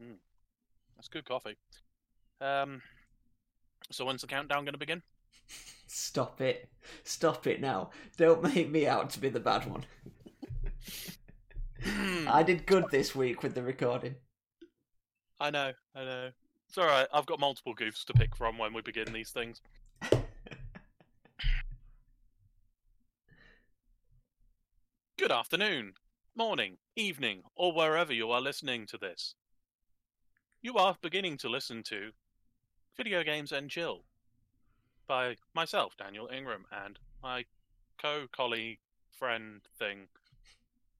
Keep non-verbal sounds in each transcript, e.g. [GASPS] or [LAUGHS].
Mm. That's good coffee. Um, so when's the countdown going to begin? Stop it. Stop it now. Don't make me out to be the bad one. I did good this week with the recording. I know, I know. It's alright, I've got multiple goofs to pick from when we begin these things. [LAUGHS] Good afternoon, morning, evening, or wherever you are listening to this. You are beginning to listen to Video Games and Chill by myself, Daniel Ingram, and my co colleague, friend thing,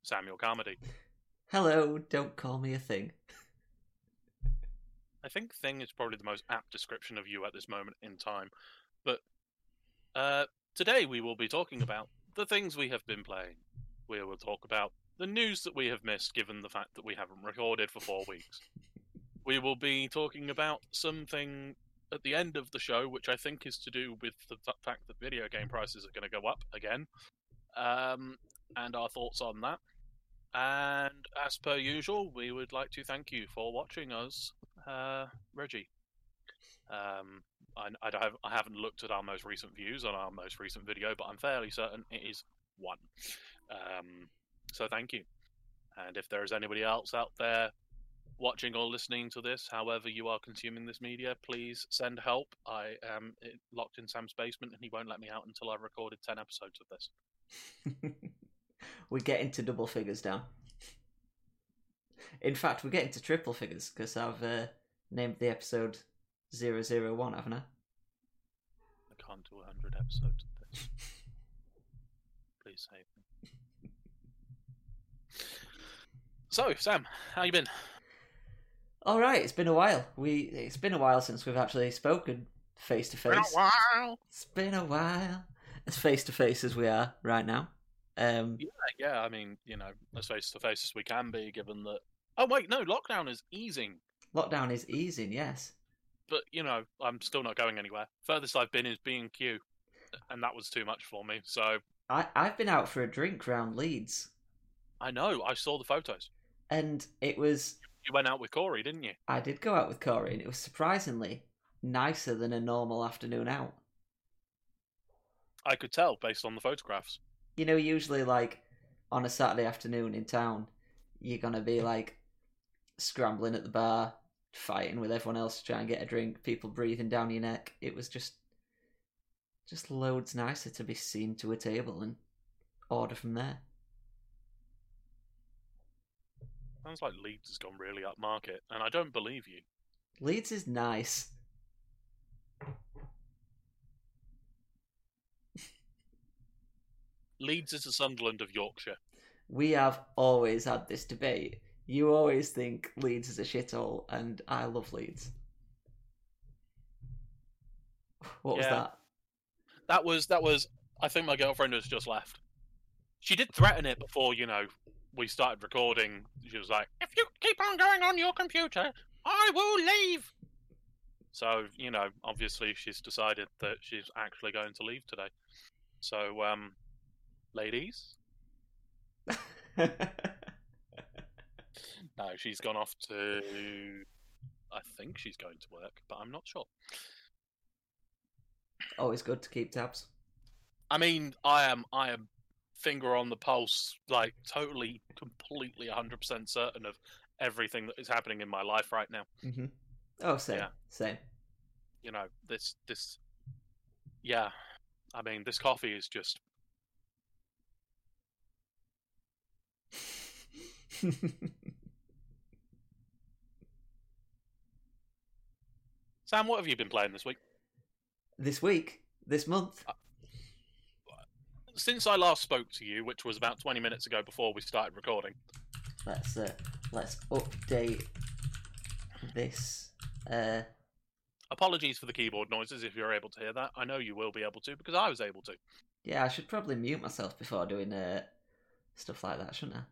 Samuel Carmody. Hello, don't call me a thing. I think thing is probably the most apt description of you at this moment in time. But uh, today we will be talking about the things we have been playing. We will talk about the news that we have missed, given the fact that we haven't recorded for four weeks. We will be talking about something at the end of the show, which I think is to do with the fact that video game prices are going to go up again, um, and our thoughts on that. And as per usual, we would like to thank you for watching us, uh, Reggie. Um, I, I, have, haven't looked at our most recent views on our most recent video, but I'm fairly certain it is one. Um, so thank you. And if there is anybody else out there watching or listening to this, however you are consuming this media, please send help. I am eh, locked in Sam's basement and he won't let me out until I've recorded 10 episodes of this. [LAUGHS] we get into double figures now. In fact, we get into triple figures because I've uh, named the episode 001, haven't I? I can't do 100 episodes of this. [LAUGHS] Please save me. So, Sam, how you been? All right, it's been a while. We it's been a while since we've actually spoken face to face. Been a while. It's been a while. As face to face as we are right now. Um, Yeah, yeah. I mean, you know, as face to face as we can be, given that. Oh wait, no, lockdown is easing, lockdown is easing, yes. but you know, I'm still not going anywhere. Furthest I've been is B and Q, and that was too much for me. So I I've been out for a drink round Leeds, I know I saw the photos. and it was You went out with Corey, didn't you? I did go out with Corey, and it was surprisingly nicer than a normal afternoon out. I could tell based on the photographs. You know, usually like on a Saturday afternoon in town, you're gonna be like scrambling at the bar, fighting with everyone else to try and get a drink, people breathing down your neck. It was just just loads nicer to be seen to a table and order from there. Sounds like Leeds has gone really upmarket, and I don't believe you. Leeds is nice. Leeds is the Sunderland of Yorkshire. We have always had this debate. You always think Leeds is a shithole, and I love Leeds. What was Yeah. that? That was that was. I think my girlfriend has just left. She did threaten it before you know we started recording. She was like, "If you keep on going on your computer, I will leave." So you know, obviously, she's decided that she's actually going to leave today. So, um, ladies, [LAUGHS] no, she's gone off to. I think she's going to work, but I'm not sure. Always good to keep tabs. I mean, I am I am finger on the pulse, like totally, completely, hundred percent certain of everything that is happening in my life right now. hmm Oh, same, Yeah. same. You know, this this, yeah. I mean, this coffee is just [LAUGHS] Sam. What have you been playing this week? this week, this month. Since I last spoke to you, which was about twenty minutes ago before we started recording. Let's uh, let's update this. Uh, Apologies for the keyboard noises if you're able to hear that. I know you will be able to because I was able to. yeah, I should probably mute myself before doing uh, stuff like that, shouldn't I?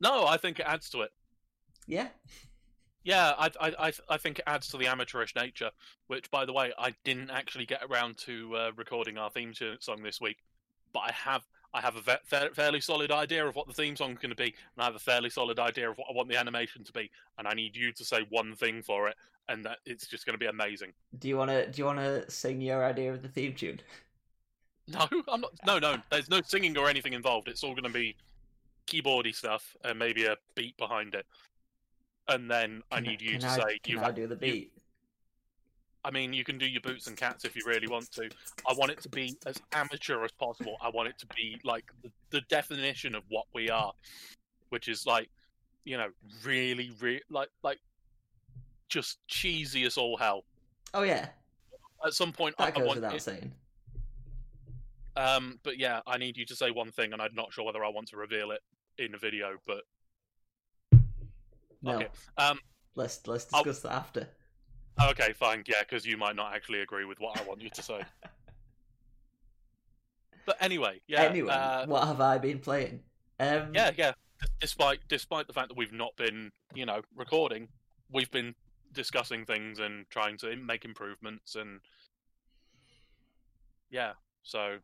No, I think it adds to it. Yeah. Yeah, I, I, I, I think it adds to the amateurish nature. Which, by the way, I didn't actually get around to uh, recording our theme song this week, but I have. I have a ve- fa- fairly solid idea of what the theme song's going to be, and I have a fairly solid idea of what I want the animation to be, and I need you to say one thing for it, and that it's just going to be amazing. Do you wanna do you wanna sing your idea of the theme tune? [LAUGHS] No, I'm not. No, no. There's no singing or anything involved. It's all going to be keyboardy stuff and maybe a beat behind it. And then I need you can to I, say can you've I do the you- beat? I mean, you can do your boots and cats if you really want to. I want it to be as amateur as possible. I want it to be like the, the definition of what we are, which is like, you know, really, really like like just cheesy as all hell. Oh yeah, At some point, I, that I goes want without it, saying. um, but yeah, I need you to say one thing, and I'm not sure whether I want to reveal it in a video, but No, okay. Um, let's let's I'll- discuss that after. Okay, fine, yeah, because you might not actually agree with what I want you to say. [LAUGHS] But anyway, yeah. anyway, uh, what have I been playing? Um, yeah, yeah. Despite despite the fact that we've not been, you know, recording, we've been discussing things and trying to make improvements and yeah. So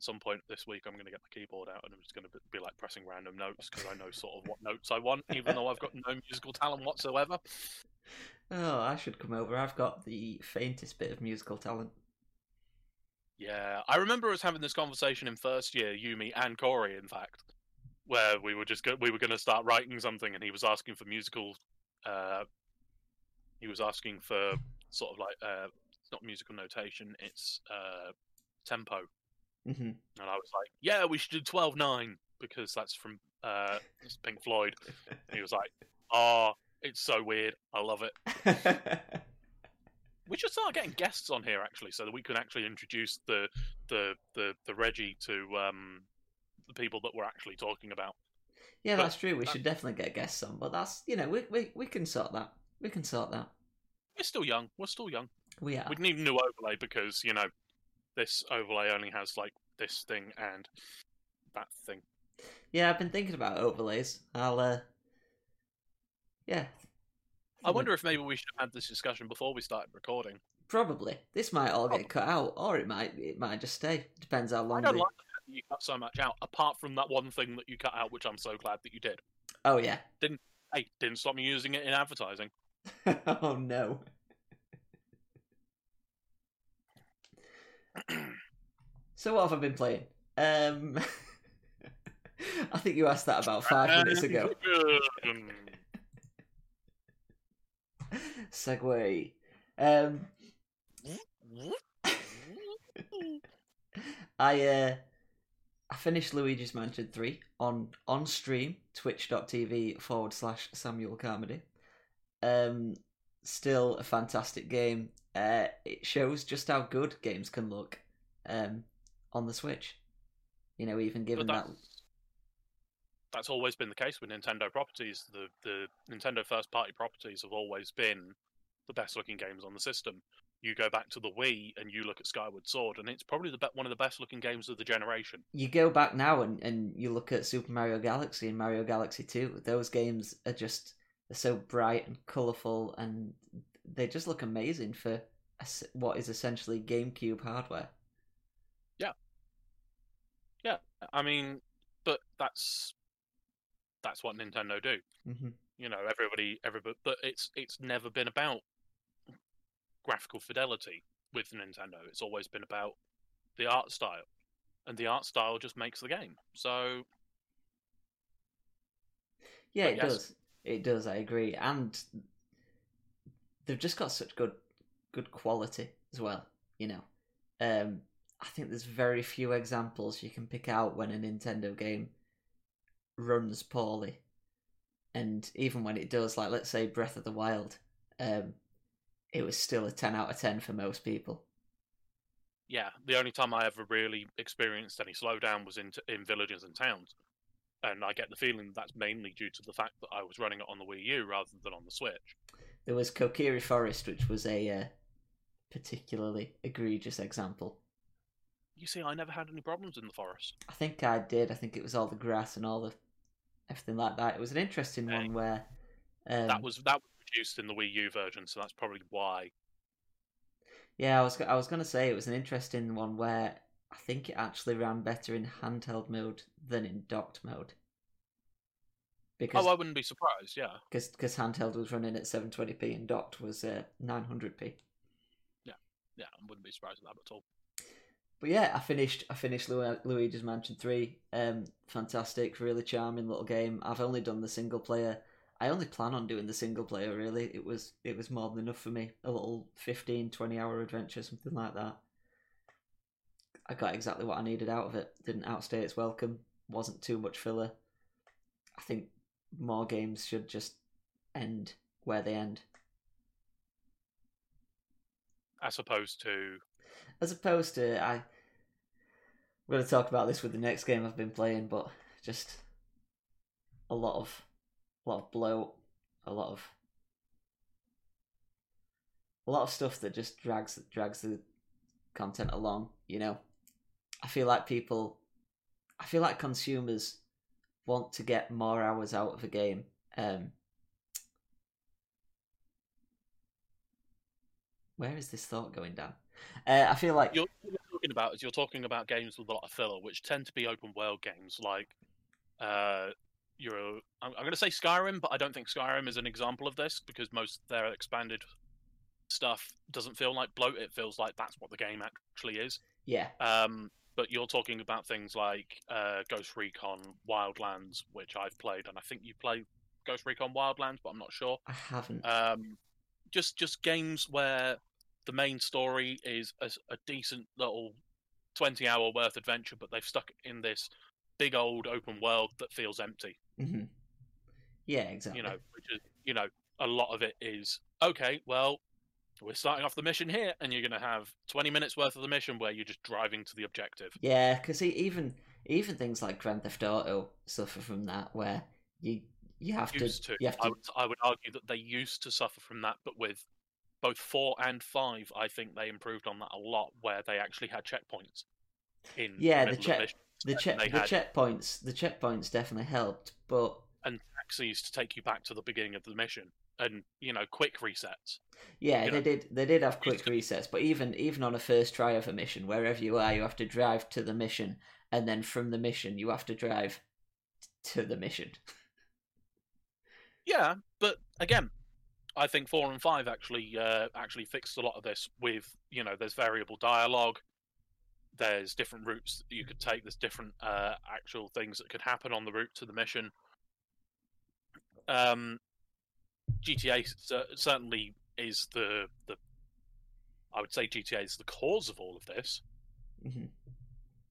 at some point this week, I'm going to get my keyboard out and I'm just going to be like pressing random notes because I know sort of what notes I want, even though I've got no musical talent whatsoever. Oh, I should come over. I've got the faintest bit of musical talent. Yeah, I remember us having this conversation in first year, Yumi and Corey, in fact, where we were just go- we were going to start writing something, and he was asking for musical. Uh, he was asking for sort of like uh, it's not musical notation, it's uh, tempo, hmm and I was like, "Yeah, we should do twelve nine because that's from uh, Pink Floyd." And he was like, "Oh, it's so weird. I love it." We should start getting guests on here actually, so that we can actually introduce the the the, the Reggie to um, the people that we're actually talking about. yeah, But- that's true. We uh, should definitely get guests on, but that's you know we we we can sort that. We can sort that. We're still young. We're still young. We are. We'd need a new overlay because you know this overlay only has like this thing and that thing. Yeah, I've been thinking about overlays. I'll uh Yeah. I wonder if maybe we should have had this discussion before we started recording. probably. This might all get cut out or it might it might just stay. Depends how I long don't the- like the fact that you cut so much out, apart from that one thing that you cut out, which I'm so glad that you did. Oh yeah. Didn't hey, didn't stop me using it in advertising. [LAUGHS] oh no. So what have I been playing? Um [LAUGHS] I think you asked that about five minutes ago. [LAUGHS] Segue. Um [LAUGHS] I uh I finished Luigi's Mansion 3 on on stream, twitch.tv forward slash Samuel Carmody. Um still a fantastic game. Uh it shows just how good games can look um on the Switch. You know, even given that that's, always been the case with Nintendo properties. The the Nintendo first party properties have always been the best looking games on the system. You go back to the Wii and you look at Skyward Sword, and it's probably the be- one of the best looking games of the generation. you go back now and, and you look at Super Mario Galaxy and Mario Galaxy 2, those games are just they're so bright and colourful and they just look amazing for what is essentially GameCube hardware. Yeah, Yeah, I mean, but that's that's what Nintendo do. hmm You know, everybody, everybody, but it's it's never been about graphical fidelity with Nintendo. It's always been about the art style, and the art style just makes the game. So Yeah, But it yes. does. It does, I agree. And they've just got such good good quality as well, you know. Um I think there's very few examples you can pick out when a Nintendo game runs poorly. And even when it does, like let's say Breath of the Wild, um it was still a 10 out of 10 for most people. yeah, the only time I ever really experienced any slowdown was in in villages and towns, and I get the feeling that that's mainly due to the fact that I was running it on the Wii U rather than on the Switch. There was Kokiri Forest, which was a uh, particularly egregious example. You see, I never had any problems in the forest. I think I did. I think it was all the grass and all the everything like that. It was an interesting Okay. one where um, that was that was produced in the Wii U version, so that's probably why. yeah. I was I was gonna say it was an interesting one where I think it actually ran better in handheld mode than in docked mode. Because Oh, I wouldn't be surprised. Yeah. cause, cause handheld was running at 720p and docked was uh, 900p. Yeah, yeah, I wouldn't be surprised at that at all. But yeah, I finished. I finished Lu- Luigi's Mansion Three. Um, fantastic, really charming little game. I've only done the single player. I only plan on doing the single player. Really, it was it was more than enough for me. A little 15, 20 hour adventure, something like that. I got exactly what I needed out of it. Didn't outstay its welcome. Wasn't too much filler. I think more games should just end where they end. As opposed to as opposed to I. We're going to talk about this with the next game I've been playing, but just a lot of, a lot of blow, a lot of, a lot of stuff that just drags drags the content along. You know, I feel like people, I feel like consumers want to get more hours out of a game. Um, where is this thought going down? Uh, I feel like you're, talking about is you're talking about games with a lot of filler, which tend to be open world games. Like, uh, you're I'm, I'm going to say Skyrim, but I don't think Skyrim is an example of this because most of their expanded stuff doesn't feel like bloat. It feels like that's what the game actually is. yeah, Um, but you're talking about things like uh, Ghost Recon Wildlands, which I've played, and I think you play Ghost Recon Wildlands, but I'm not sure. I haven't. Um, just just games where the main story is a, a decent little 20 hour worth adventure, but they've stuck in this big old open world that feels empty. hmm Yeah, exactly. You know, which is you know a lot of it is okay. Well, we're starting off the mission here, and you're going to have 20 minutes worth of the mission where you're just driving to the objective. Yeah, because even even things like Grand Theft Auto suffer from that, where you you have to, Used to. you have I to would, I would argue that they used to suffer from that, but with both four and five, I think they improved on that a lot, where they actually had checkpoints. In Yeah, the, the check- the check the had checkpoints the checkpoints definitely helped, but and taxis to take you back to the beginning of the mission, and you know, quick resets. yeah, You they know, did they did have quick resets. But even even on a first try of a mission, wherever you are, you have to drive to the mission, and then from the mission you have to drive to the mission. [LAUGHS] Yeah, but again, I think four and five actually uh, actually fixed a lot of this. With you know, there's variable dialogue. There's different routes that you could take. There's different uh, actual things that could happen on the route to the mission. Um, GTA certainly is the the. I would say GTA is the cause of all of this hmm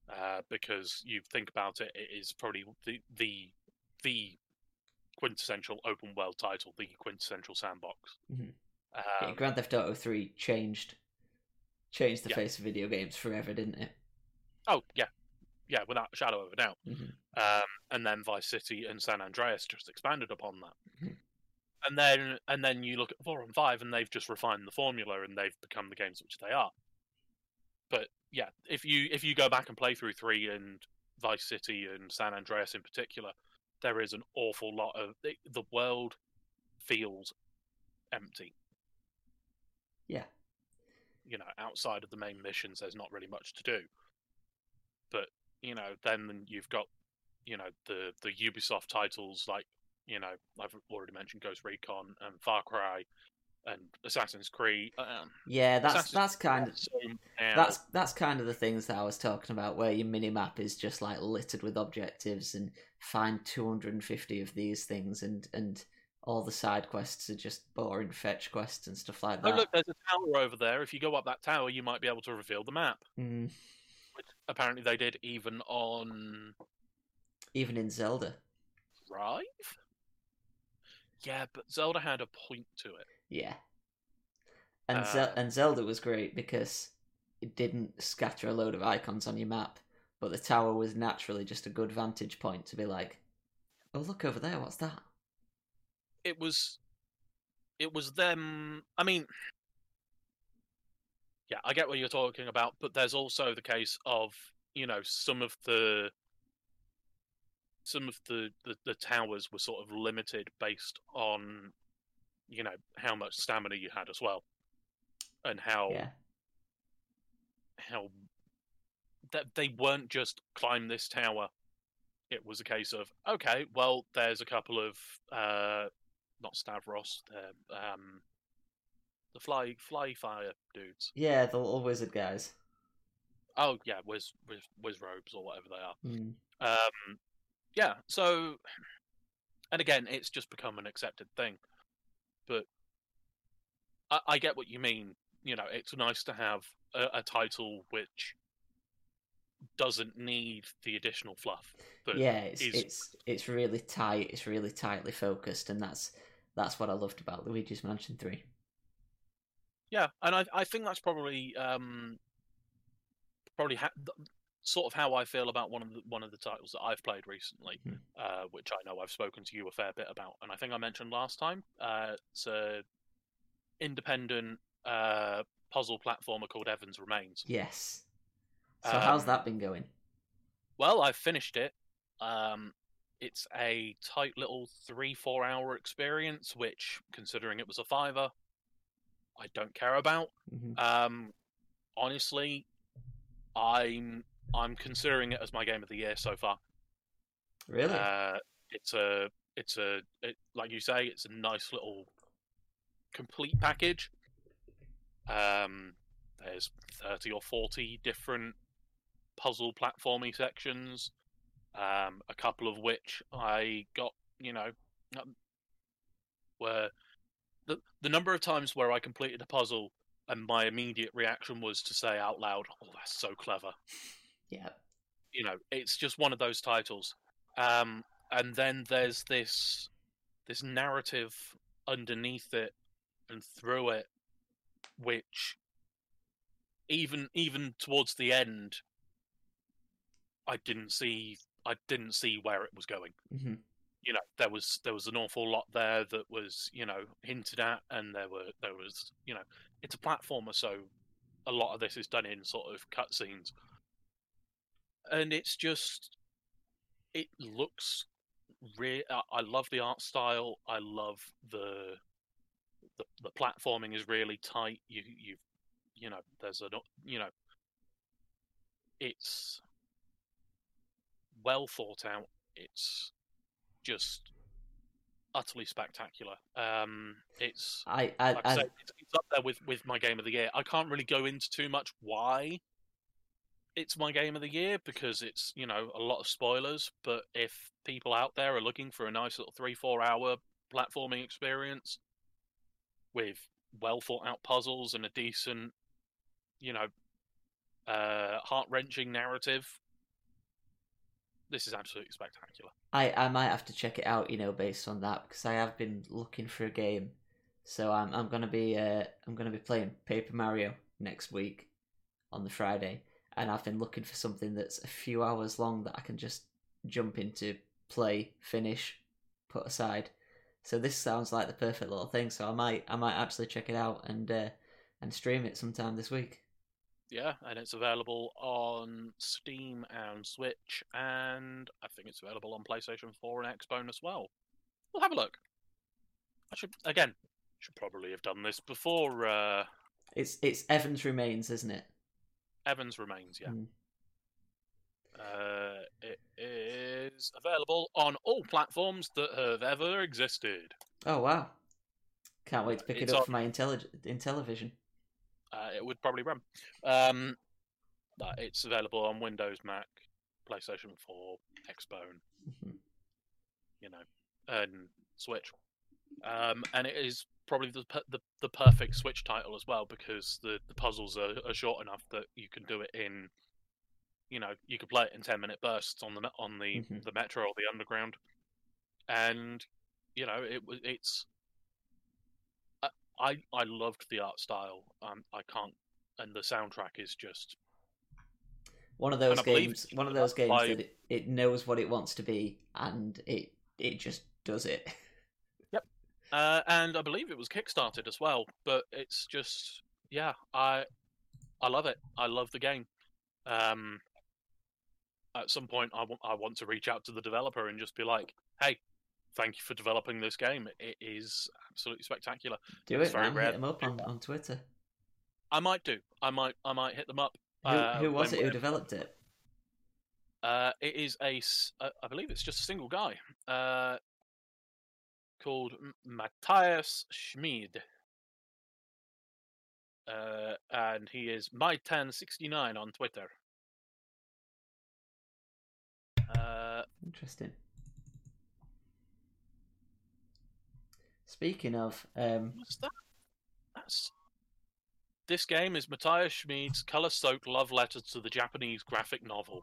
uh, because you think about it, it is probably the the the quintessential open world title, the quintessential sandbox. Mhm. Yeah, Um, Grand Theft Auto Three changed changed the Yeah. face of video games forever, didn't it? oh yeah, yeah, without a shadow of a doubt. Mhm. Um, and then Vice City and San Andreas just expanded upon that. And then and then you look at four and five, and they've just refined the formula, and they've become the games which they are. But yeah, if you if you go back and play through three and Vice City and San Andreas in particular, there is an awful lot of the, the world feels empty. Yeah. You know, outside of the main missions, there's not really much to do. But you know, then you've got you know the the Ubisoft titles like you know I've already mentioned Ghost Recon and Far Cry and Assassin's Creed. Um, Yeah, that's Assassin's that's kind of that's that's kind of the things that I was talking about, where your minimap is just like littered with objectives and find 250 of these things, and and all the side quests are just boring fetch quests and stuff like that. Oh look, there's a tower over there. If you go up that tower, you might be able to reveal the map. Mm, Which apparently they did even on even in Zelda, Drive. Yeah, but Zelda had a point to it. yeah. And Uh, Zel- and Zelda was great because it didn't scatter a load of icons on your map, but the tower was naturally just a good vantage point to be like, oh look over there, what's that? It was, it was them. I mean, yeah, I get what you're talking about, but there's also the case of you know some of the some of the, the, the towers were sort of limited based on you know how much stamina you had as well and how Yeah, how that they weren't just climb this tower. It was a case of okay, well, there's a couple of uh, not Stalfos, they're, um, the fly fly fire dudes. Yeah, the little wizard guys. Oh yeah, whiz whiz, Wizzrobes or whatever they are. Mm. Um, yeah, so, and again, it's just become an accepted thing. But I, I get what you mean. You know, it's nice to have a, a title which doesn't need the additional fluff. But yeah, it's is- it's it's really tight. It's really tightly focused, and that's that's what I loved about Luigi's Mansion Three. Yeah, and I I think that's probably um probably ha- sort of how I feel about one of the one of the titles that I've played recently, Hmm. uh, which I know I've spoken to you a fair bit about, and I think I mentioned last time. Uh, it's a independent uh, puzzle platformer called Evans Remains. Yes. So how's Um, that been going? Well, I've finished it. Um, it's a tight little three four hour experience, which, considering it was a fiver, I don't care about. hmm Um, honestly, I'm I'm considering it as my game of the year so far. Really? Uh, it's a it's a it, like you say, it's a nice little complete package. Um, there's thirty or forty different puzzle platformy sections, um, a couple of which I got, you know, where the the number of times where I completed a puzzle and my immediate reaction was to say out loud, "Oh, that's so clever." Yeah. you know, it's just one of those titles. Um, and then there's this this narrative underneath it and through it, which even even towards the end, I didn't see I didn't see where it was going. hmm You know, there was there was an awful lot there that was you know hinted at, and there were there was you know it's a platformer, so a lot of this is done in sort of cutscenes and it's just it looks re- I love the art style. I love the the, the platforming is really tight. You you you know there's a you know it's well thought out. It's just utterly spectacular. Um, it's I I, like I I say, it's, it's up there with with my game of the year. I can't really go into too much why it's my game of the year because it's you know a lot of spoilers. But if people out there are looking for a nice little three four hour platforming experience with well thought out puzzles and a decent, you know, uh, heart wrenching narrative, this is absolutely spectacular. I I might have to check it out, you know, based on that because I have been looking for a game. So I'm I'm gonna be uh I'm gonna be playing Paper Mario next week on the Friday, and I've been looking for something that's a few hours long that I can just jump into, play, finish, put aside. So this sounds like the perfect little thing. So I might I might actually check it out and uh, and stream it sometime this week. Yeah, and it's available on Steam and Switch, and I think it's available on PlayStation 4 and Xbone as well. We'll have a look. I should again should probably have done this before uh, It's it's Evans Remains, isn't it? Evans Remains. Yeah, Mm. uh, it is available on all platforms that have ever existed. Oh wow! Can't wait to pick It's it up on- for my intelli- Intellivision. Uh, it would probably run. Um, but it's available on Windows, Mac, PlayStation 4, Xbone. Mhm. you know, and Switch. Um, and it is probably the, the the perfect Switch title as well because the, the puzzles are, are short enough that you can do it in, you know, you could play it in ten minute bursts on the on the Mhm. the metro or the underground, and you know it was it's. I I loved the art style. Um, I can't, and the soundtrack is just One of those games. One of those games that it, it knows what it wants to be and it it just does it. [LAUGHS] Uh, and I believe it was kickstarted as well. But it's just, yeah, I, I love it. I love the game. Um, at some point, I want I want to reach out to the developer and just be like, "Hey, thank you for developing this game. It is absolutely spectacular." Do It's it, very man. rare Hit them up on, on Twitter. I might do. I might I might hit them up. Who, uh, who was it who developed it? Uh, it is a, uh, I believe it's just a single guy, uh, called M- Matías Schmied. Uh, and he is my1069 on Twitter. Uh, Interesting. Speaking of, um, what's that? That's this game is Matías Schmied's color-soaked love letter to the Japanese graphic novel.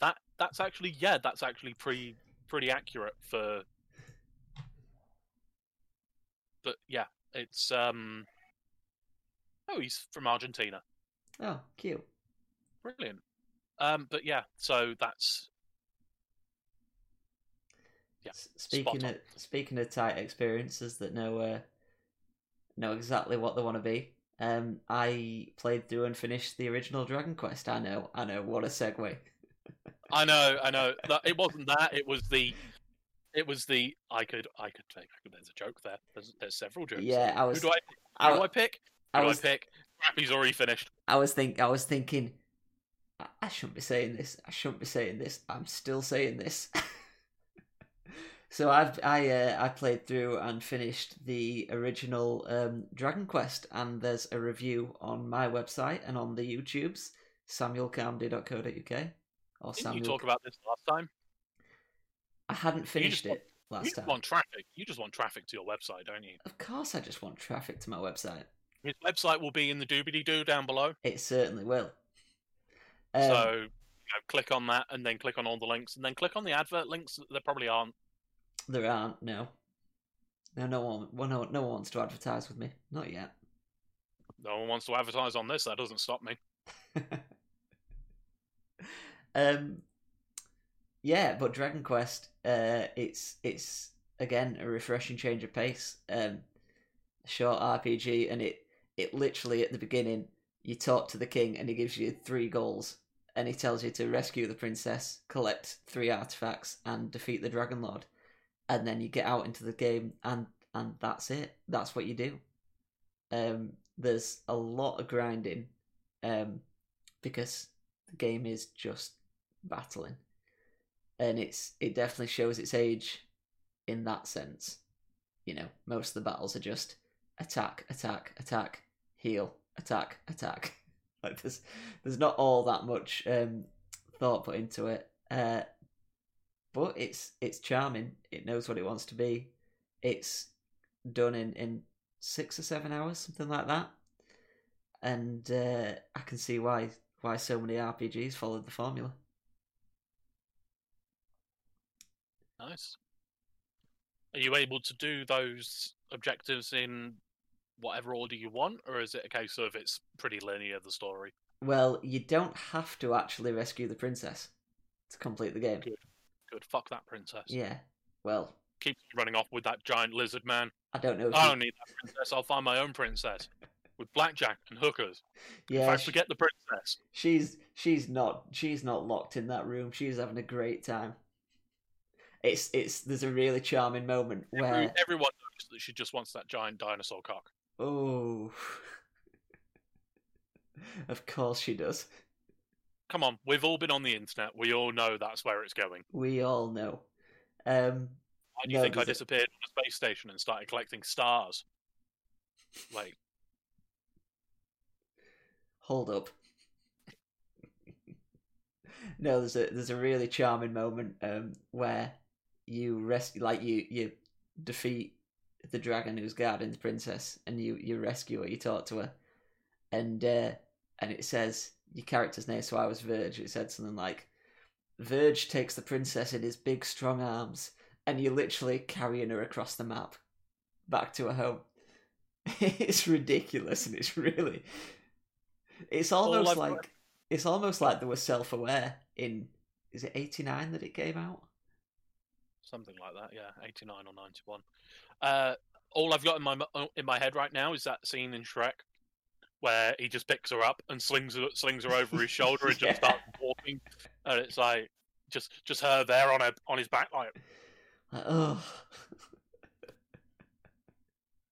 That that's actually yeah, that's actually pretty pretty accurate for. But yeah, it's um. Oh, he's from Argentina. oh, cute. Brilliant. Um, but yeah, so that's Yeah, Speaking of speaking of tight experiences that know uh, know exactly what they want to be. Um, I played through and finished the original Dragon Quest. I know, I know. What a segue. I know, I know. It wasn't that. It was the. It was the. I could. I could take. There's a joke there. There's, there's several jokes. Yeah, I Who was. do I? I, Who do I pick? I Who was. do I pick? Scrappy's already finished. I was think. I was thinking. I, I shouldn't be saying this. I shouldn't be saying this. I'm still saying this. [LAUGHS] so I've I uh, I played through and finished the original um, Dragon Quest, and there's a review on my website and on the YouTubes, samuelcarmody.co.uk or Didn't Samuel. you talk about this last time? I hadn't finished want- it You last just time. want traffic. You just want traffic to your website, don't you? Of course, I just want traffic to my website. His website will be in the doobity doo down below. It certainly will. Um, so you know, click on that, and then click on all the links, and then click on the advert links. There probably aren't. There aren't no. No, no one. Well, no, no one wants to advertise with me. Not yet. No one wants to advertise on this. That doesn't stop me. [LAUGHS] um, yeah, but Dragon Quest, uh, it's it's again a refreshing change of pace. Um, short RPG, and it it literally at the beginning you talk to the king, and he gives you three goals, and he tells you to rescue the princess, collect three artifacts, and defeat the Dragon Lord, and then you get out into the game, and and that's it. That's what you do. Um, there's a lot of grinding, um, because the game is just battling, and it's it definitely shows its age in that sense. You know, most of the battles are just attack, attack, attack, heal, attack, attack. [LAUGHS] Like there's there's not all that much um, thought put into it, uh, but it's it's charming. It knows what it wants to be. It's done in in six or seven hours, something like that. And uh, I can see why why so many RPGs followed the formula. Nice. Are you able to do those objectives in whatever order you want, or is it a case of it's pretty linear the story? Well, you don't have to actually rescue the princess to complete the game. Good. Good. Fuck that princess. Yeah. Well, Keep running off with that giant lizard man. I don't know. If I you- don't need that princess. I'll find my own princess [LAUGHS] with blackjack and hookers. Yeah, fact, sh- forget the princess. she's she's not she's not locked in that room. She's having a great time. It's it's there's a really charming moment Every- where everyone knows that she just wants that giant dinosaur cock. oh, [LAUGHS] of course she does. Come on, we've all been on the internet. We all know that's where it's going. We all know. Um, Why do you No, think I does it- disappeared on a space station and started collecting stars? Like, hold up. [LAUGHS] no, there's a there's a really charming moment um, where you rescue, like you you defeat the dragon who's guarding the princess, and you you rescue her, you talk to her, and uh, and it says your character's name. So I was Verge. It said something like, "Verge takes the princess in his big strong arms, and you're literally carrying her across the map, back to her home." [LAUGHS] it's ridiculous, and it's really, it's almost like it's almost like they were self-aware. In is it '89 that it came out? Something like that, yeah, 89 or 91. Uh, all I've got in my in my head right now is that scene in Shrek where he just picks her up and slings her, slings her over his shoulder and Yeah. [LAUGHS] just starts walking, and it's like just just her there on her on his back, like Like, oh.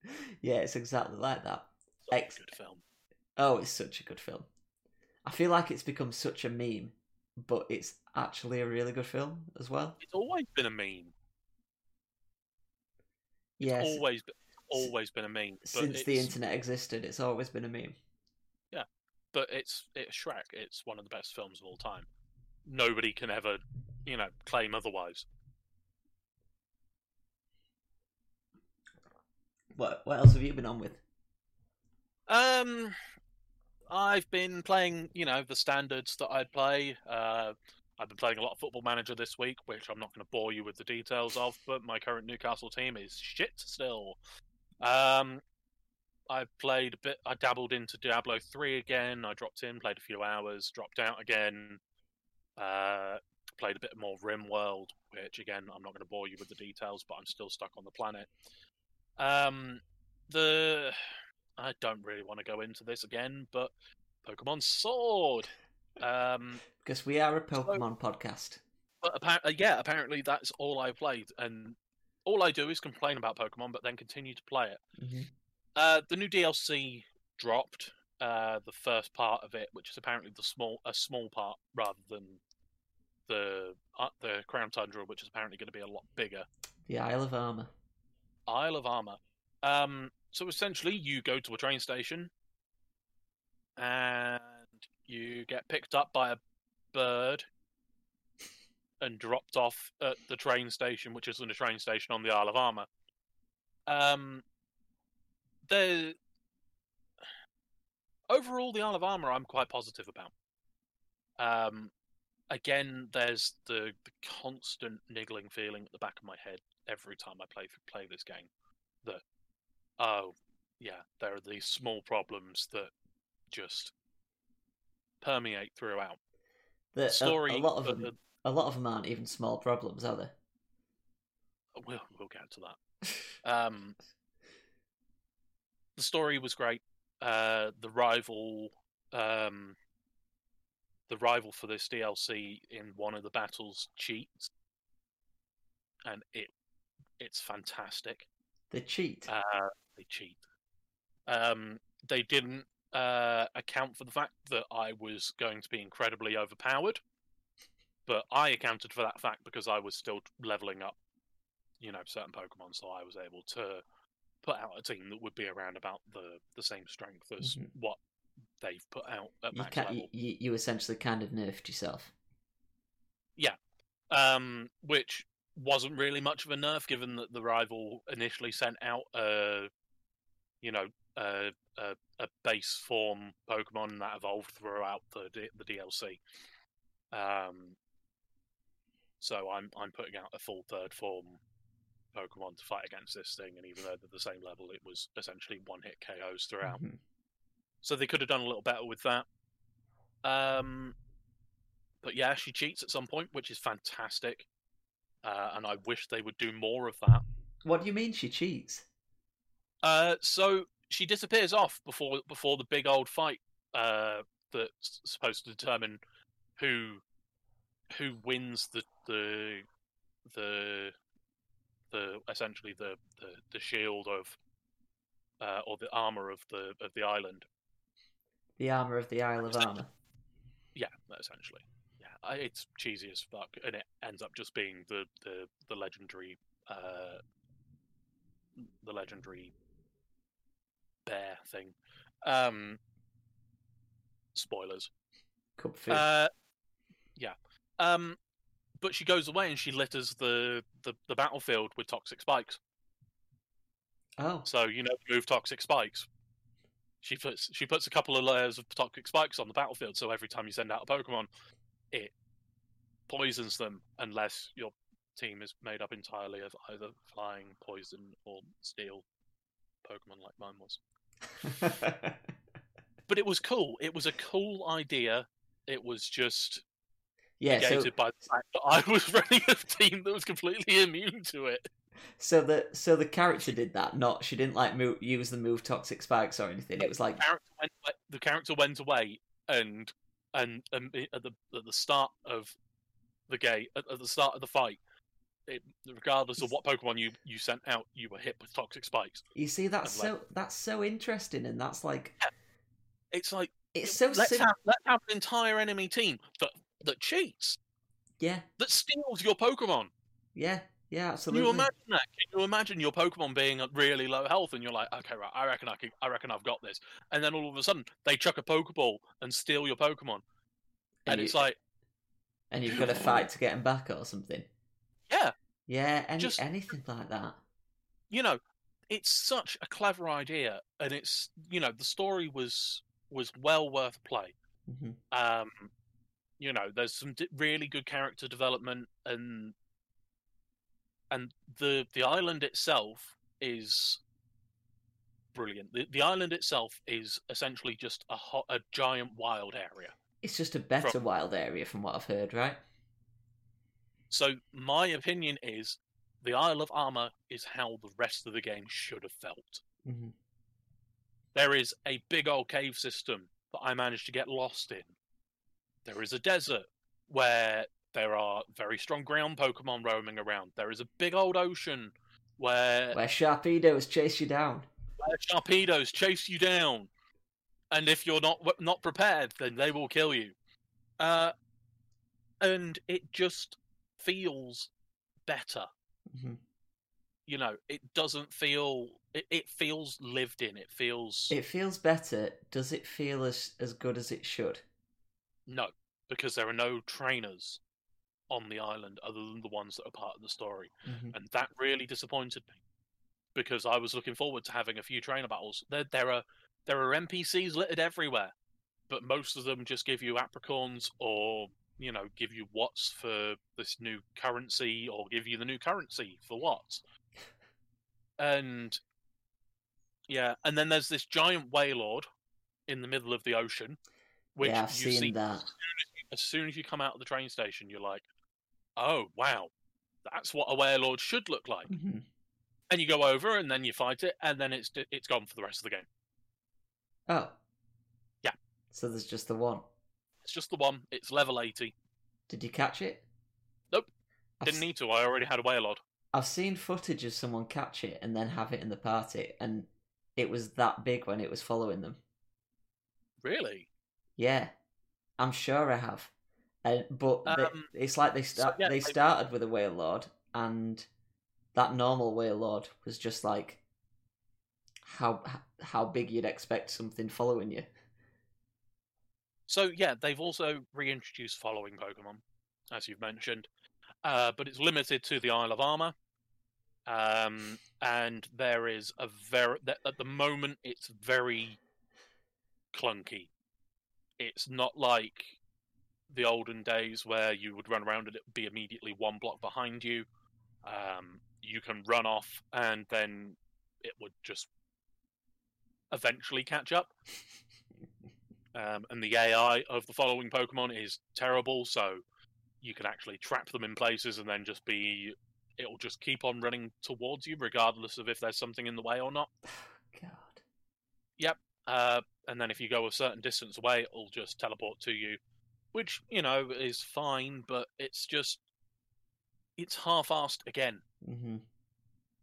[LAUGHS] yeah, it's exactly like that. Ex- good film. Oh, it's such a good film. I feel like it's become such a meme but it's actually a really good film as well. It's always been a meme. Yes, Always, always been a meme. Since the internet existed, it's always been a meme. Yeah, but it's it's Shrek. It's one of the best films of all time. Nobody can ever, you know, claim otherwise. What what else have you been on with? Um, I've been playing, you know, the standards that I'd play. Uh, I've been playing a lot of Football Manager this week, which I'm not going to bore you with the details of. But my current Newcastle team is shit still. Um, I played a bit. I dabbled into Diablo three again. I dropped in, played a few hours, dropped out again. Uh, played a bit more RimWorld, which again I'm not going to bore you with the details, but I'm still stuck on the planet. Um, the I don't really want to go into this again, but Pokemon Sword. Um, Because we are a Pokemon podcast. but apparently, yeah, apparently that's all I played, and all I do is complain about Pokemon, but then continue to play it. hmm Uh, the new DLC dropped. Uh, the first part of it, which is apparently the small a small part rather than the uh, the Crown Tundra, which is apparently going to be a lot bigger. The Isle of Armor. Isle of Armor. Um, so essentially, you go to a train station, and you get picked up by a bird and dropped off at the train station, which isn't a train station on the Isle of Armor. Um. Overall, the Isle of Armor, I'm quite positive about. Um, again, there's the the constant niggling feeling at the back of my head every time I play play this game that oh yeah, there are these small problems that just permeate throughout. The, a- Story, a, lot of uh, them, a lot of them aren't even small problems, are they? we'll we'll get to that. Um, the story was great. Uh, the rival, um, the rival for this DLC in one of the battles cheats, and it it's fantastic. The cheat. Uh, they cheat. Um, they didn't uh, account for the fact that I was going to be incredibly overpowered, but I accounted for that fact because I was still leveling up, you know, certain Pokemon, so I was able to put out a team that would be around about the the same strength as Mhm. what they've put out at you, max level. you, you essentially kind of nerfed yourself. um, which wasn't really much of a nerf, given that the rival initially sent out a, you know, a, a, a base form Pokemon that evolved throughout the D- the DLC. Um, so I'm I'm putting out a full third form Pokemon to fight against this thing, and even though they're the same level, it was essentially one hit KOs throughout. Mhm. So they could have done a little better with that. Um, but yeah, she cheats at some point, which is fantastic. Uh, and I wish they would do more of that. What do you mean she cheats? Uh, so she disappears off before before the big old fight uh, that's supposed to determine who who wins the the the the essentially the the, the shield of uh, or the armor of the of the island. The armor of the Isle of Armor. Yeah, essentially. Yeah, it's cheesy as fuck, and it ends up just being the the the legendary, uh, the legendary bear thing. Um, spoilers. Cup. Uh, yeah. Um, but she goes away and she litters the, the the battlefield with toxic spikes. oh, So you know, move toxic spikes. She puts she puts a couple of layers of toxic spikes on the battlefield, so every time you send out a Pokemon, it poisons them unless your team is made up entirely of either flying, poison, or steel Pokemon, like mine was. [LAUGHS] But it was cool. It was a cool idea. It was just yeah. So, by the fact that I [LAUGHS] was running a team that was completely immune to it. so the so the character did that. Not she didn't like move, use the move toxic spikes or anything. It was like the character went, away- the character went away and and, and at the at the start of the game at, at the start of the fight it, regardless of what pokemon you you sent out you were hit with toxic spikes you see. That's and, like- so that's so interesting, and that's like it's like it's so let's sim- have let's have an entire enemy team that that cheats, Yeah, that steals your Pokemon. yeah, yeah, Can absolutely. you imagine that? Can you imagine your Pokemon being at really low health, and you're like, okay, right, I reckon I can, I reckon I've got this, and then all of a sudden they chuck a Pokeball and steal your Pokemon, and, and, you, it's like, and you've got to fight to get them back or something. Yeah, Yeah, any, Just- anything like that. you know, it's such a clever idea, and it's you know the story was was well worth play. hmm Um, you know, there's some di- really good character development, and and the the island itself is brilliant. The the island itself is essentially just a hot, a giant wild area. It's just a better From- wild area from what I've heard, right? So my opinion is the Isle of Armor is how the rest of the game should have felt. hmm There is a big old cave system that I managed to get lost in. There is a desert where there are very strong ground Pokemon roaming around. There is a big old ocean where, Where Sharpedos chase you down. where Sharpedos chase you down, and if you're not not prepared, then they will kill you. Uh, and it just feels better. hmm You know, it doesn't feel. It, it feels lived in. It feels It feels better. Does it feel as as good as it should? No, because there are no trainers on the island other than the ones that are part of the story. hmm And that really disappointed me. Because I was looking forward to having a few trainer battles. There there are there are NPCs littered everywhere. But most of them just give you apricorns or, you know, give you Watts for this new currency or give you the new currency for what. And yeah, and then there's this giant Wailord in the middle of the ocean. Which yeah, I've you seen see that. as soon as you come out of the train station, you're like, oh, wow, that's what a Wailord should look like. hmm And you go over and then you fight it, and then it's it's gone for the rest of the game. Oh. Yeah. So there's just the one. It's just the one. It's level 80. Did you catch it? Nope. I've, Didn't s- need to. I already had a Wailord. I've seen footage of someone catch it and then have it in the party, and it was that big when it was following them. Really? Yeah, I'm sure I have. Uh, but they- Um, it's like they so, start. yeah, they I- started with a Wailord, and that normal Wailord was just like how how big you'd expect something following you. So yeah, they've also reintroduced following Pokemon, as you've mentioned, uh, but it's limited to the Isle of Armor. Um, and there is a very at the moment it's very clunky. It's not like the olden days where you would run around and it would be immediately one block behind you. Um, you can run off and then it would just eventually catch up. Um, and the AI of the following Pokemon is terrible, so you can actually trap them in places and then just be. It'll just keep on running towards you, regardless of if there's something in the way or not. [SIGHS] God. Yep. Uh, and then if you go a certain distance away, it'll just teleport to you, which, you know, is fine, but it's just. It's half assed again. hmm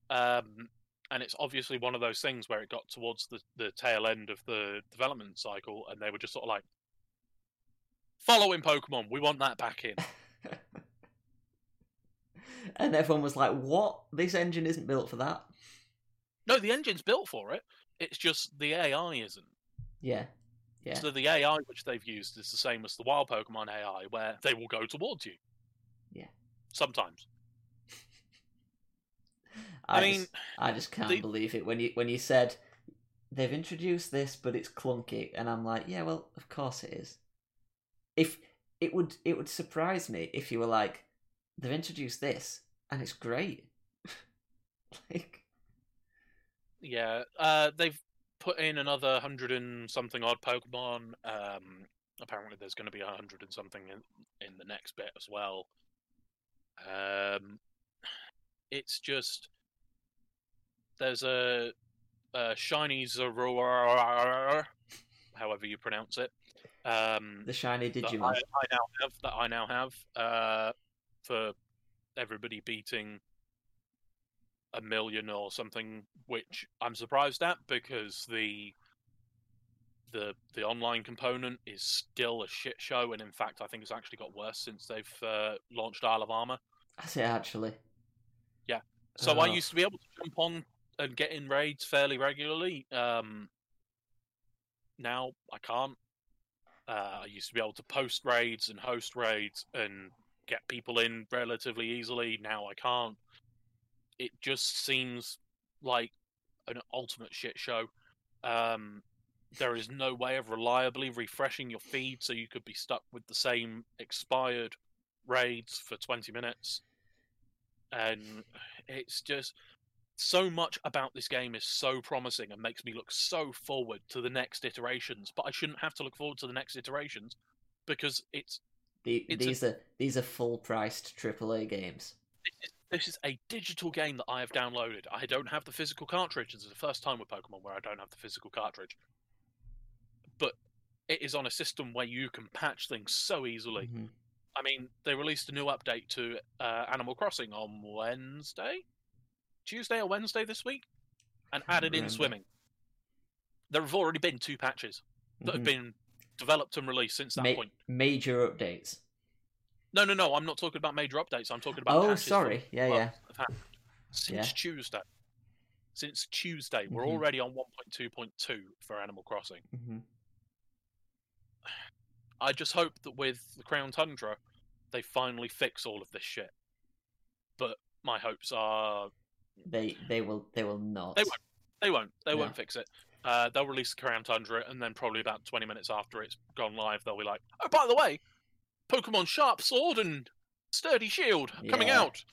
Um, and it's obviously one of those things where it got towards the, the tail end of the development cycle, and they were just sort of like, following Pokemon, we want that back in. [LAUGHS] and everyone was like, "What? This engine isn't built for that." No, the engine's built for it. It's just the AI isn't. Yeah, yeah. So the AI which they've used is the same as the wild Pokemon AI, where they will go towards you. Yeah. Sometimes. I, I mean, just, I just can't the- believe it when you when you said they've introduced this, but it's clunky, and I'm like, yeah, well, of course it is. If it would, it would surprise me if you were like, they've introduced this, and it's great. [LAUGHS] like, Yeah. Uh, they've put in another hundred and something odd Pokemon. Um, apparently, there's going to be a hundred and something in, in the next bit as well. Um, it's just there's a, a shiny Zorua, however you pronounce it. Um, the shiny that I, Digimon. I now have that I now have uh, for everybody beating a million or something, which I'm surprised at because the the the online component is still a shit show, and in fact, I think it's actually got worse since they've uh, launched Isle of Armor. I say actually. Yeah. So I Oh. used to be able to jump on and getting raids fairly regularly. Um, now I can't. Uh, I used to be able to post raids and host raids and get people in relatively easily. Now I can't. It just seems like an ultimate shit show. Um, there is no way of reliably refreshing your feed, so you could be stuck with the same expired raids for 20 minutes. And it's just so much about this game is so promising and makes me look so forward to the next iterations. But I shouldn't have to look forward to the next iterations because it's The, It's a- these are these are full priced AAA games. this is, this is a digital game that I have downloaded. I don't have the physical cartridge. This is the first time with Pokemon where I don't have the physical cartridge. But it is on a system where you can patch things so easily. Mhm. I mean, they released a new update to uh, Animal Crossing on Wednesday, Tuesday or Wednesday this week, and added in swimming. There have already been two patches that have Mhm. been developed and released since that Ma- point. major updates. No, no, no. I'm not talking about major updates. I'm talking about. Oh, patches that sorry. Yeah, well, yeah. have happened Since Yeah. Tuesday. Since Tuesday, we're Mhm. already on 1.2.2 for Animal Crossing. hmm I just hope that with the Crown Tundra, they finally fix all of this shit. But my hopes are They they will they will not. They won't. they won't. They No. won't fix it. Uh, they'll release the Crown Tundra, and then probably about 20 minutes after it's gone live, they'll be like, "Oh, by the way, Pokemon Sharp Sword and Sturdy Shield coming Yeah. out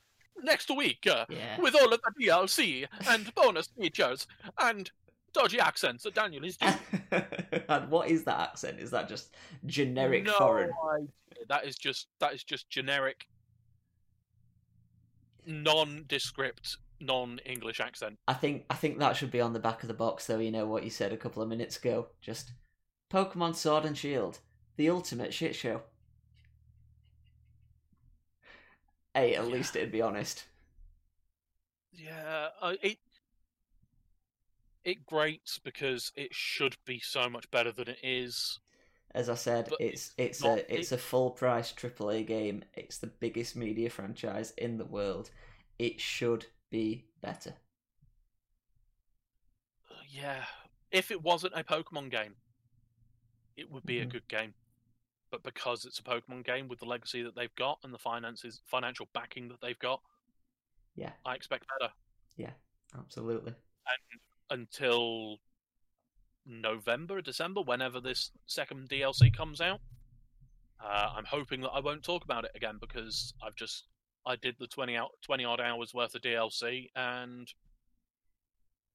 next week uh, Yeah. with all of the DLC and bonus features and dodgy accents that Daniel is doing." [LAUGHS] and what is that accent? Is that just generic no foreign? idea. That is just that is just generic, nondescript, non-English accent. I think I think that should be on the back of the box, though. You know what you said a couple of minutes ago. Just Pokemon Sword and Shield, the ultimate shit show. Hey, at Yeah. least it'd be honest. Yeah, uh, it it grates because it should be so much better than it is. As I said, But it's it's not- a it's a full price AAA game. It's the biggest media franchise in the world. It should be better. Uh, Yeah, if it wasn't a Pokemon game, it would be a Mhm. good game. But because it's a Pokemon game with the legacy that they've got and the finances, financial backing that they've got, Yeah. I expect better. Yeah, absolutely. And until November, December, whenever this second DLC comes out. Uh, I'm hoping that I won't talk about it again because I've just I did the 20 out 20 odd hours worth of DLC and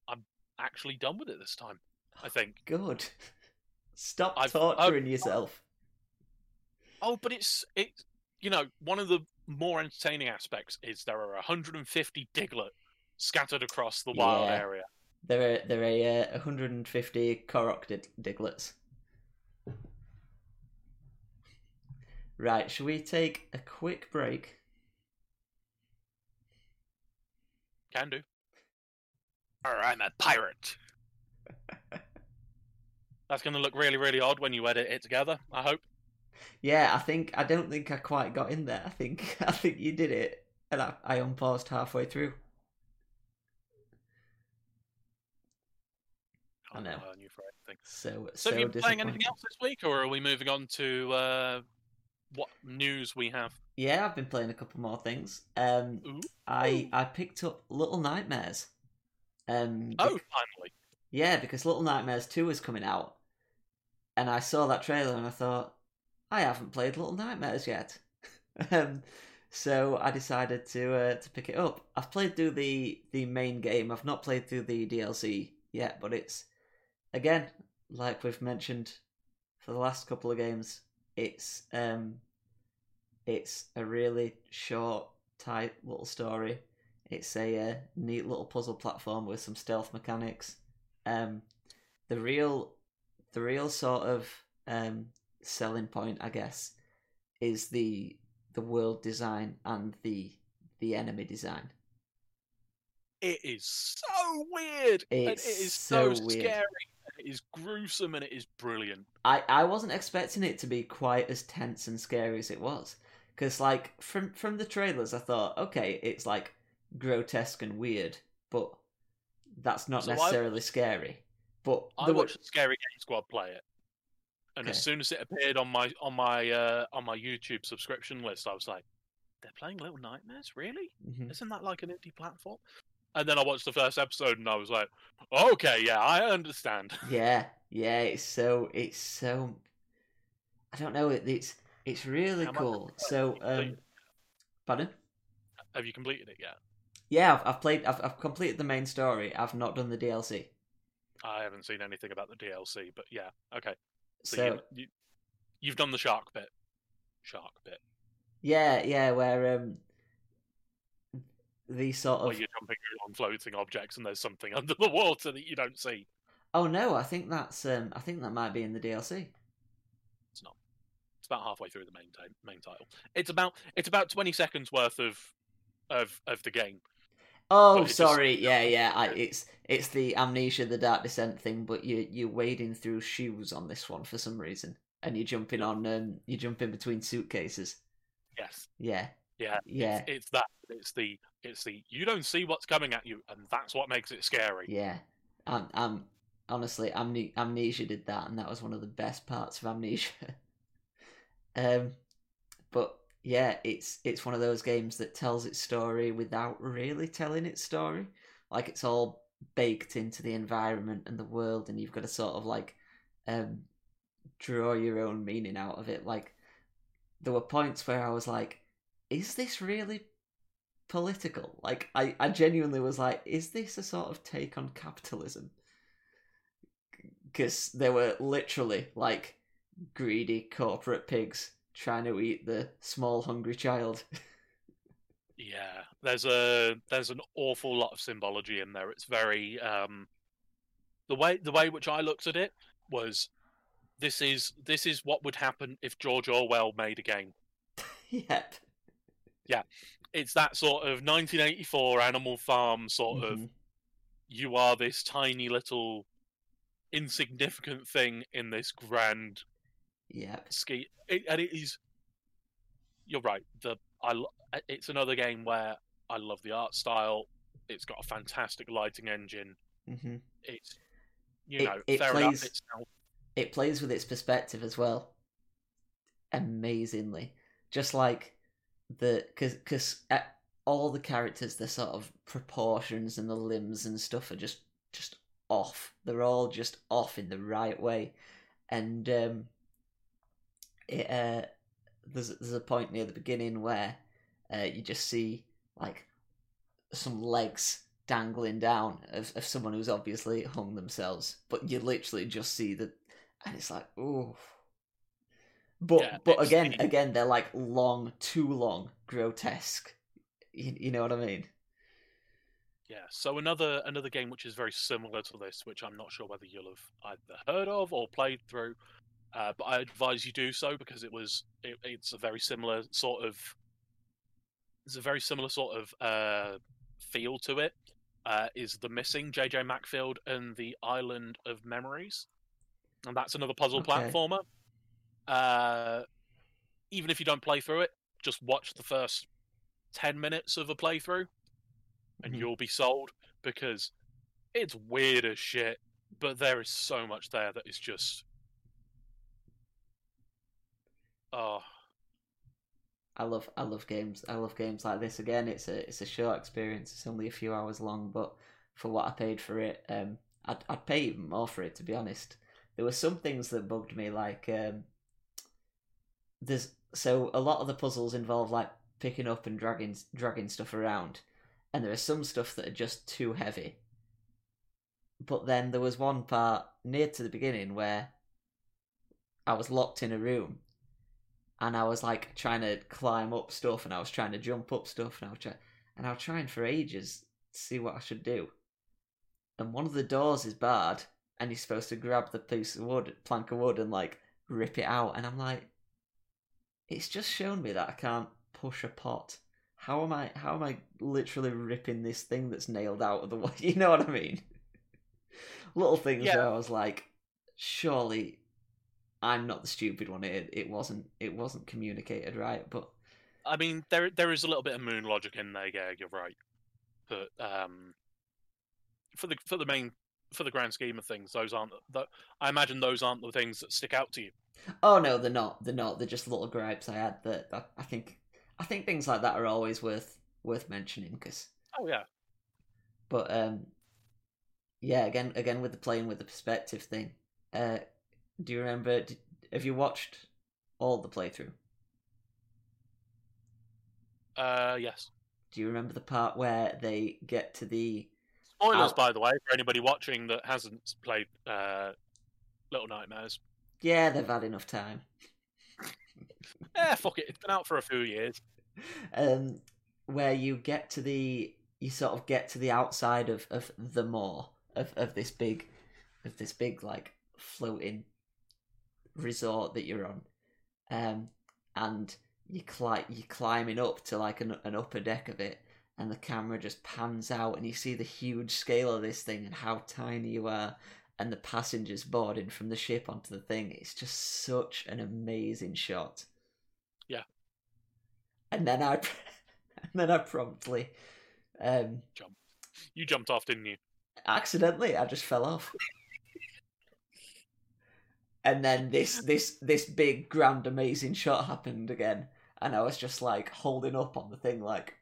I'm actually done with it this time. I think. Good. [LAUGHS] Stop I've- torturing I've- yourself. Oh, but it's it. You know, one of the more entertaining aspects is there are 150 Diglett scattered across the wild Yeah. area. There are there are uh, 150 Korok dig- Diglets. Right, shall we take a quick break? Can do. Or I'm a pirate. [LAUGHS] That's going to look really, really odd when you edit it together. I hope. Yeah, I think I don't think I quite got in there. I think [LAUGHS] I think you did it, and I, I unpaused halfway through. I Can't know. rely on you for anything. So So, so, have you been playing anything else this week, or are we moving on to uh, what news we have? Yeah, I've been playing a couple more things. Um, Ooh. I I picked up Little Nightmares. Um, Oh, finally. yeah, because Little Nightmares Two is coming out, and I saw that trailer and I thought, I haven't played Little Nightmares yet. [LAUGHS] um, so I decided to uh, to pick it up. I've played through the the main game. I've not played through the DLC yet, but it's again like we've mentioned for the last couple of games. It's um, it's a really short, tight little story. It's a uh, neat little puzzle platform with some stealth mechanics. Um, the real, the real sort of um, selling point, I guess, is the the world design and the the enemy design. It is so weird. and It's so, so weird. scary. and is gruesome and it is brilliant. I, I wasn't expecting it to be quite as tense and scary as it was. Because, like, from, from the trailers, I thought, okay, it's like grotesque and weird, but that's not So I necessarily scary. But I watched Scary Game Squad play it, and as soon as it appeared on my on my uh, on my YouTube subscription list, I was like, "They're playing Little Nightmares, really? Mhm. Isn't that like an indie platform?" And then I watched the first episode, and I was like, "Okay, yeah, I understand." Yeah, yeah, it's so it's so I don't know, it, it's it's really How cool. have So um pardon? Have you completed it yet? Yeah, I've, I've played I've I've completed the main story. I've not done the DLC. I haven't seen anything about the DLC, but yeah, okay. So, So you, you, you've done the shark bit. Shark bit. yeah, yeah, where um these sort Where of you're jumping on floating objects and there's something [LAUGHS] under the water that you don't see. Oh no, I think that's um I think that might be in the DLC. It's not. It's about halfway through the main ti- main title. It's about it's about twenty seconds worth of of of the game. Oh, it just- sorry. Yeah, yeah. I, it's it's the Amnesia: The Dark Descent thing, but you you're wading through shoes on this one for some reason, and you're jumping on um you're jumping between suitcases. Yes. Yeah, Yeah. yeah, It's, it's that. It's the it's the you don't see what's coming at you, and that's what makes it scary. yeah. I'm I'm honestly Amne- Amnesia did that, and that was one of the best parts of Amnesia. [LAUGHS] um, but yeah, it's it's one of those games that tells its story without really telling its story. Like it's all baked into the environment and the world, and you've got to sort of like um draw your own meaning out of it. Like there were points where I was like, "Is this really political?" Like I I genuinely was like, "Is this a sort of take on capitalism?" Because there were literally like greedy corporate pigs trying to eat the small hungry child. Yeah, there's a there's an awful lot of symbology in there. It's very um the way the way which I looked at it was this is this is what would happen if George Orwell made a game. [LAUGHS] yep. Yeah, it's that sort of 1984 Animal Farm sort of Mhm. you are this tiny little insignificant thing in this grand Yep. ski it, and it is you're right the i it's another game where i love the art style it's got a fantastic lighting engine hmm it's you It- know it fair plays- enough now It plays with its perspective as well, amazingly. Just like the because because all the characters, the sort of proportions and the limbs and stuff are just just off. They're all just off in the right way, and um, it uh, there's there's a point near the beginning where uh, you just see like some legs dangling down of, of someone who's obviously hung themselves, but you literally just see the, and it's like, oh. But Yeah, but again, the- again, they're like long, too long, grotesque. You, you know what I mean? yeah so another another game which is very similar to this which i'm not sure whether you'll have either heard of or played through uh, but i advise you do so because it was it, it's a very similar sort of it's a very similar sort of uh, feel to it. Uh, is the missing JJ Macfield and the Island of Memories, and that's another puzzle Okay. platformer. Uh, even if you don't play through it, just watch the first ten minutes of a playthrough, and Mhm. you'll be sold because it's weird as shit. But there is so much there that is just, oh, I love I love games. I love games like this. Again, it's a it's a short experience. It's only a few hours long, but for what I paid for it, um, I'd I'd pay even more for it. To be honest, there were some things that bugged me, like um, there's so a lot of the puzzles involve like picking up and dragging dragging stuff around, and there is some stuff that are just too heavy. But then there was one part near to the beginning where I was locked in a room and I was like trying to climb up stuff and I was trying to jump up stuff and I was trying and I was trying for ages to see what I should do. And one of the doors is barred and you're supposed to grab the piece of wood, plank of wood and like rip it out and I'm like it's just shown me that I can't push a pot. How am I how am I literally ripping this thing that's nailed out of the wall? [LAUGHS] You know what I mean? [LAUGHS] Little things Yeah. where I was like surely I'm not the stupid one. It it wasn't it wasn't communicated right, but I mean, there there is a little bit of moon logic in there. Yeah, you're right. But um, for the for the main for the grand scheme of things, those aren't. The, I imagine those aren't the things that stick out to you. oh no, they're not. They're not. They're just little gripes I had that, that I think I think things like that are always worth worth mentioning because Oh yeah, but um yeah again again with the playing with the perspective thing uh do you remember did, have you watched all the playthrough uh, yes. do you remember the part where they get to the Spoilers, Ow. by the way, for anybody watching that hasn't played uh, Little Nightmares. yeah they've had enough time yeah, [LAUGHS] fuck it. It's been out for a few years. um where you get to the you sort of get to the outside of of the moor of of this big of this big like floating resort that you're on. Um and you cli- you're climbing up to like an, an upper deck of it and the camera just pans out and you see the huge scale of this thing and how tiny you are and the passengers boarding from the ship onto the thing. It's just such an amazing shot. Yeah. and then i [LAUGHS] and then i promptly um You jumped off, didn't you? accidentally i just fell off and then this this this big grand amazing shot happened again and i was just like holding up on the thing like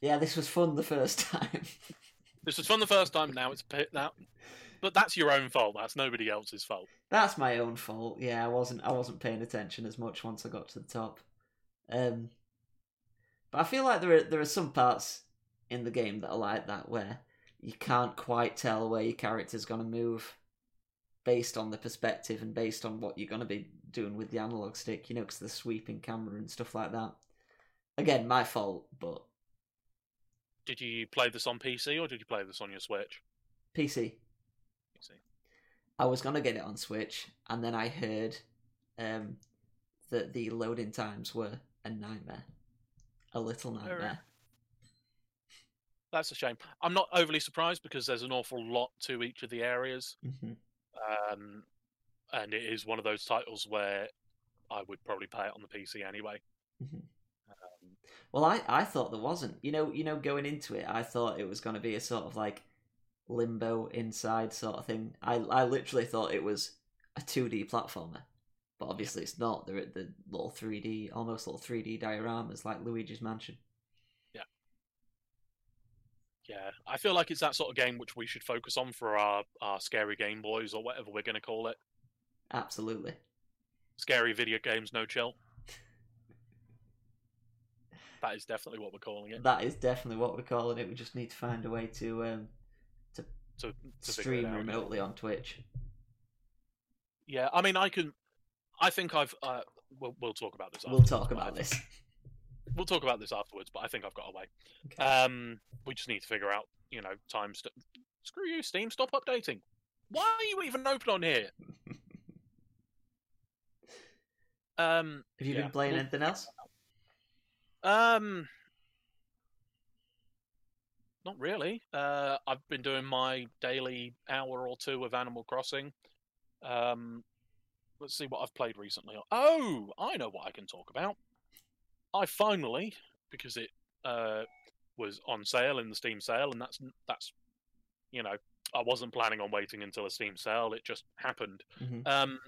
yeah this was fun the first [LAUGHS] time This was fun the first time. Now it's a bit now, but that's your own fault. That's nobody else's fault. that's my own fault yeah i wasn't i wasn't paying attention as much once i got to the top um but i feel like there are there are some parts in the game that are like that where you can't quite tell where your character's going to move based on the perspective and based on what you're going to be doing with the analog stick you know because the sweeping camera and stuff like that again my fault but Did you play this on PC or did you play this on your Switch? pc PC. I was gonna get it on Switch, and then I heard um, that the loading times were a nightmare, a little nightmare. That's a shame. I'm not overly surprised because there's an awful lot to each of the areas, hmm um, and it is one of those titles where I would probably play it on the PC anyway. hmm Um, Well, I, I thought there wasn't. You know, you know, going into it, I thought it was going to be a sort of like limbo inside sort of thing. I I literally thought it was a two D platformer, but obviously it's not. They're the little three D, almost little three D dioramas like Luigi's Mansion. Yeah, I feel like it's that sort of game which we should focus on for our, our scary Game Boys or whatever we're going to call it. Absolutely. Scary video games, no chill. [LAUGHS] That is definitely what we're calling it. That is definitely what we're calling it. We just need to find a way to um, To, to it stream remotely on Twitch. Yeah, I mean, I can. I think I've. Uh, we'll, we'll talk about this. We'll talk about this. We'll talk about this afterwards, but I think I've got a way. Okay. Um, we just need to figure out, you know, times. To... Screw you, Steam. Stop updating. Why are you even open on here? [LAUGHS] Um, Have you yeah, been playing we'll- anything else? Um, not really. Uh, I've been doing my daily hour or two of Animal Crossing. Um, let's see what I've played recently. Oh, I know what I can talk about. I finally, because it uh, was on sale in the Steam sale, and that's that's, you know, I wasn't planning on waiting until a Steam sale. It just happened. Mhm. Um,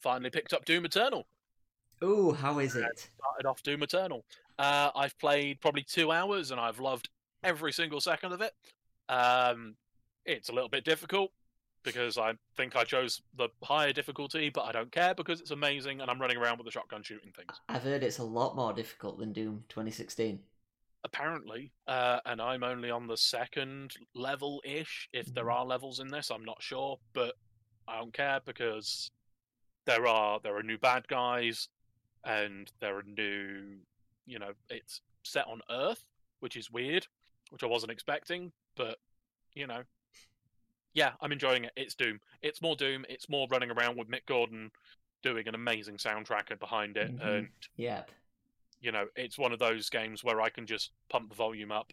finally picked up Doom Eternal Ooh, how is it? started off Doom Eternal. Uh, I've played probably two hours and I've loved every single second of it. Um, it's a little bit difficult because I think I chose the higher difficulty, but I don't care because it's amazing and I'm running around with a shotgun shooting things. I've heard it's a lot more difficult than Doom 2016. Apparently, uh, and I'm only on the second level ish. If there Mhm. are levels in this, I'm not sure, but I don't care because there are there are new bad guys and there are new you know it's set on earth which is weird which i wasn't expecting but you know yeah i'm enjoying it. It's doom. It's more doom. It's more running around with mick gordon doing an amazing soundtrack behind it. Mhm. and Yep. you know it's one of those games where i can just pump the volume up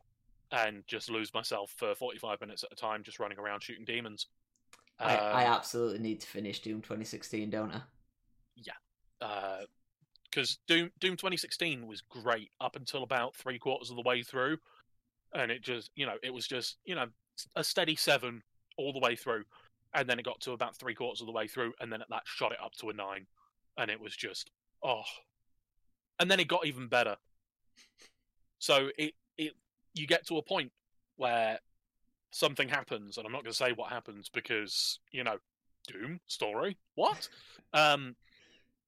and just lose myself for 45 minutes at a time just running around shooting demons. I, I Um, absolutely need to finish Doom 2016, don't I? Yeah, because Doom Doom 2016 was great up until about three quarters of the way through, and it just you know it was just you know a steady seven all the way through, and then it got to about three quarters of the way through, and then at that shot it up to a nine, and it was just oh, and then it got even better. So it it you get to a point where something happens, and I'm not going to say what happens because you know Doom story what. Um,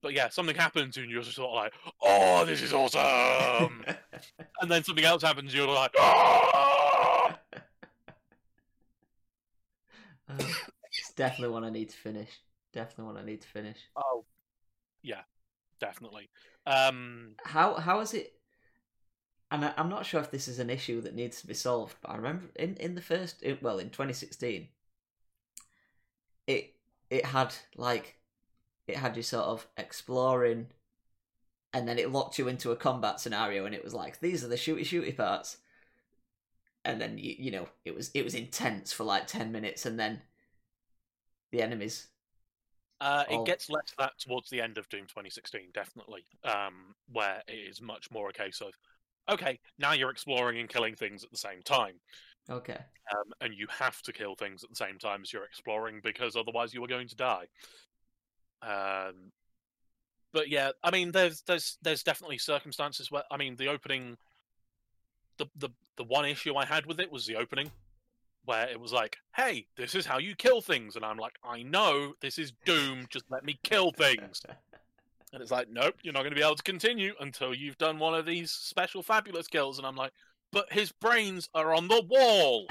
but yeah, something happens and you're just sort of like, "Oh, this is awesome!" [LAUGHS] and then something else happens, you're like, "Oh!" [LAUGHS] Uh, [LAUGHS] it's definitely one I need to finish. Definitely one I need to finish. Oh, yeah, definitely. Um, How how is it? And I, I'm not sure if this is an issue that needs to be solved, but I remember in in the first, in, well, in 2016, it it had like it had you sort of exploring, and then it locked you into a combat scenario, and it was like these are the shooty shooty parts, and then you you know it was it was intense for like ten minutes, and then the enemies uh, it Oh. gets less that towards the end of Doom 2016, definitely, um, where it is much more a case of, okay, now you're exploring and killing things at the same time. okay um, and you have to kill things at the same time as you're exploring because otherwise you are going to die. Um, but yeah, I mean, there's there's there's definitely circumstances where I mean the opening, the the the one issue I had with it was the opening, where it was like, hey, this is how you kill things, and I'm like, I know this is Doom, just let me kill things. [LAUGHS] And it's like, nope, you're not going to be able to continue until you've done one of these special fabulous kills. And I'm like, but his brains are on the wall.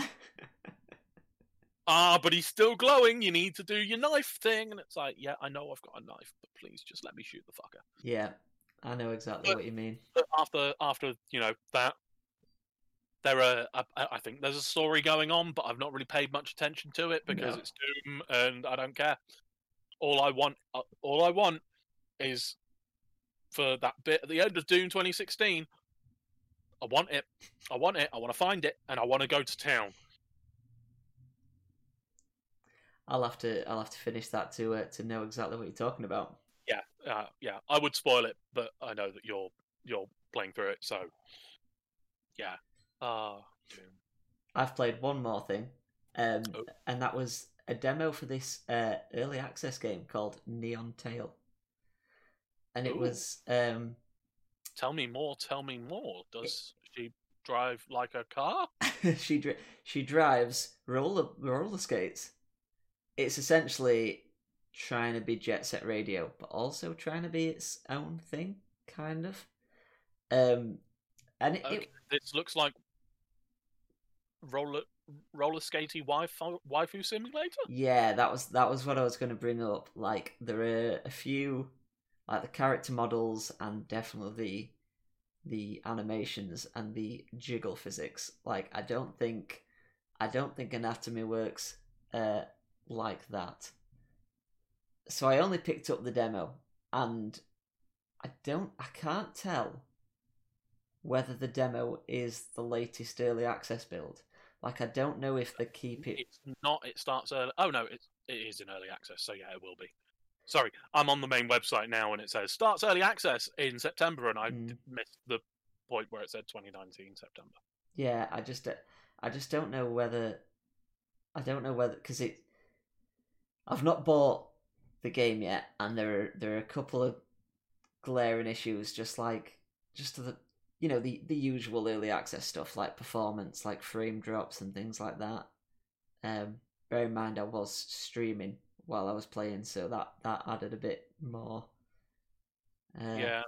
[LAUGHS] ah, but he's still glowing. You need to do your knife thing. And it's like, yeah, I know I've got a knife, but please just let me shoot the fucker. yeah, I know exactly But- what you mean. After after you know that, there are I, I think there's a story going on, but I've not really paid much attention to it because No. it's Doom and I don't care. All I want, uh, all I want, is for that bit at the end of Doom 2016. I want it. I want it. I want to find it, and I want to go to town. I'll have to I'll have to finish that to uh, to know exactly what you're talking about. Yeah, uh, yeah. I would spoil it, but I know that you're you're playing through it, so yeah. Doom. I've played one more thing, um, Oh. and that was a demo for this uh, early access game called Neon Tail, and it Ooh. was um, Tell me more. Tell me more. Does she drive like a car? [LAUGHS] she dri- she drives roller roller skates. It's essentially trying to be Jet Set Radio, but also trying to be its own thing, kind of. Um, and it, Okay, it this looks like roller roller skatey waifu waifu simulator. Yeah, that was that was what I was going to bring up. Like there are a few, like the character models and definitely the the animations and the jiggle physics. Like I don't think I don't think anatomy works uh like that. So I only picked up the demo and I don't I can't tell whether the demo is the latest early access build. Like I don't know if they keep it It's not. It starts early. Oh no, it it is in early access. So yeah, it will be. Sorry, I'm on the main website now, and it says starts early access in September, and I Mm. missed the point where it said 2019 September. Yeah, I just I just don't know whether I don't know whether because it I've not bought the game yet, and there are there are a couple of glaring issues, just like just the you know the the usual early access stuff like performance, like frame drops and things like that. Um, bear in mind I was streaming while I was playing, so that that added a bit more. Uh, yeah,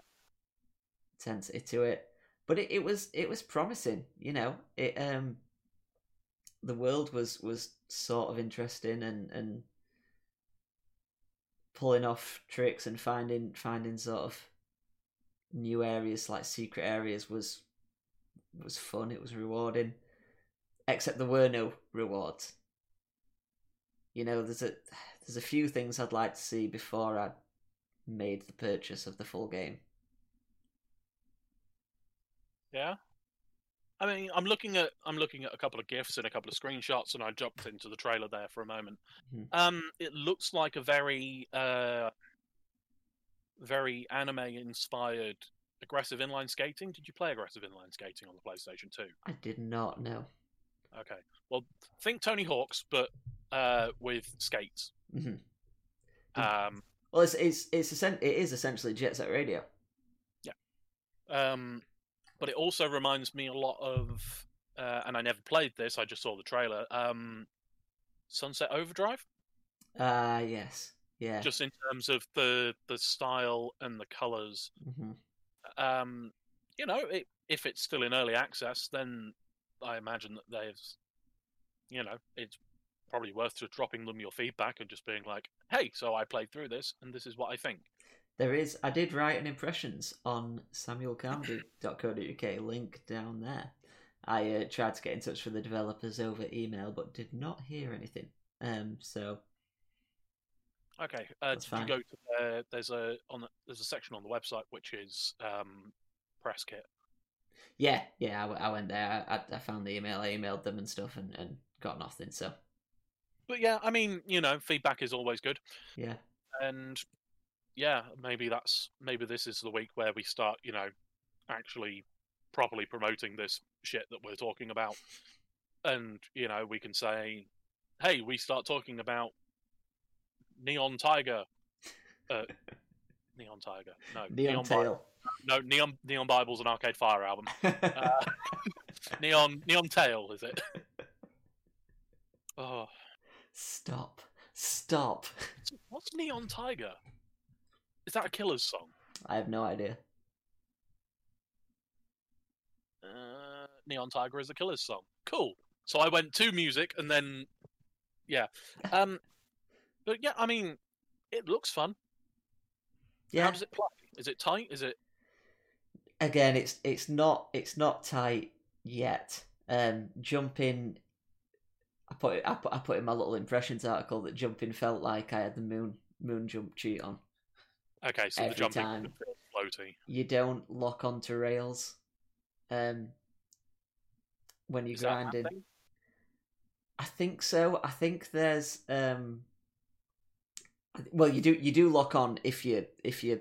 intensity to it. But it, it was it was promising, you know. It um the world was was sort of interesting and and pulling off tricks and finding finding sort of new areas like secret areas was was fun, it was rewarding. Except there were no rewards. You know, there's a there's a few things I'd like to see before I made the purchase of the full game. yeah. I mean, I'm looking at I'm looking at a couple of gifs and a couple of screenshots, and I jumped into the trailer there for a moment. Mhm. Um, it looks like a very uh, very anime inspired aggressive inline skating. Did you play aggressive inline skating on the PlayStation Two? I did not know. Okay, well, think Tony Hawk's, but uh, with skates. hmm Um, Well, it's it's it's essen- it is essentially Jet Set Radio. Um, but it also reminds me a lot of, uh, and I never played this. I just saw the trailer. Um, Sunset Overdrive, Ah, yes, yeah. just in terms of the the style and the colors. hmm Um, you know, it, if it's still in early access, then I imagine that there's, you know, it's probably worth just dropping them your feedback and just being like, "Hey, so I played through this, and this is what I think." There is. I did write an impressions on samuelcarmody.co.uk. Link down there. I uh, tried to get in touch with the developers over email, but did not hear anything. Um, so Okay. Uh, did fine. you go to the, there's a on the, there's a section on the website which is um, press kit. yeah, yeah, I went there. I, I found the email. I emailed them and stuff, and, and got nothing. So But yeah, I mean, you know, feedback is always good, yeah, and yeah, maybe that's maybe this is the week where we start, you know, actually properly promoting this shit that we're talking about, and you know, we can say, hey, we start talking about Neon Tiger, uh, Neon Tiger, no, Neon Bi- Tail. no, Neon Neon Bible's an Arcade Fire album. [LAUGHS] Uh, [LAUGHS] Neon Neon Tail, is it? Oh, Stop! Stop! what's Neon Tiger? Is that a Killer's song? I have no idea. Uh, Neon Tiger is a Killer's song. Cool. So I went to music and then, yeah. Um, but yeah, I mean, it looks fun. Yeah. How does it play? Is it tight? Is it? again it's it's not it's not tight yet um jumping i put it I put, I put in my little impressions article that jumping felt like i had the moon moon jump cheat on Okay, so Every the jumping time. floaty. you don't lock onto rails um when you're Is that a bad grinding i think so i think there's um well you do you do lock on if you if you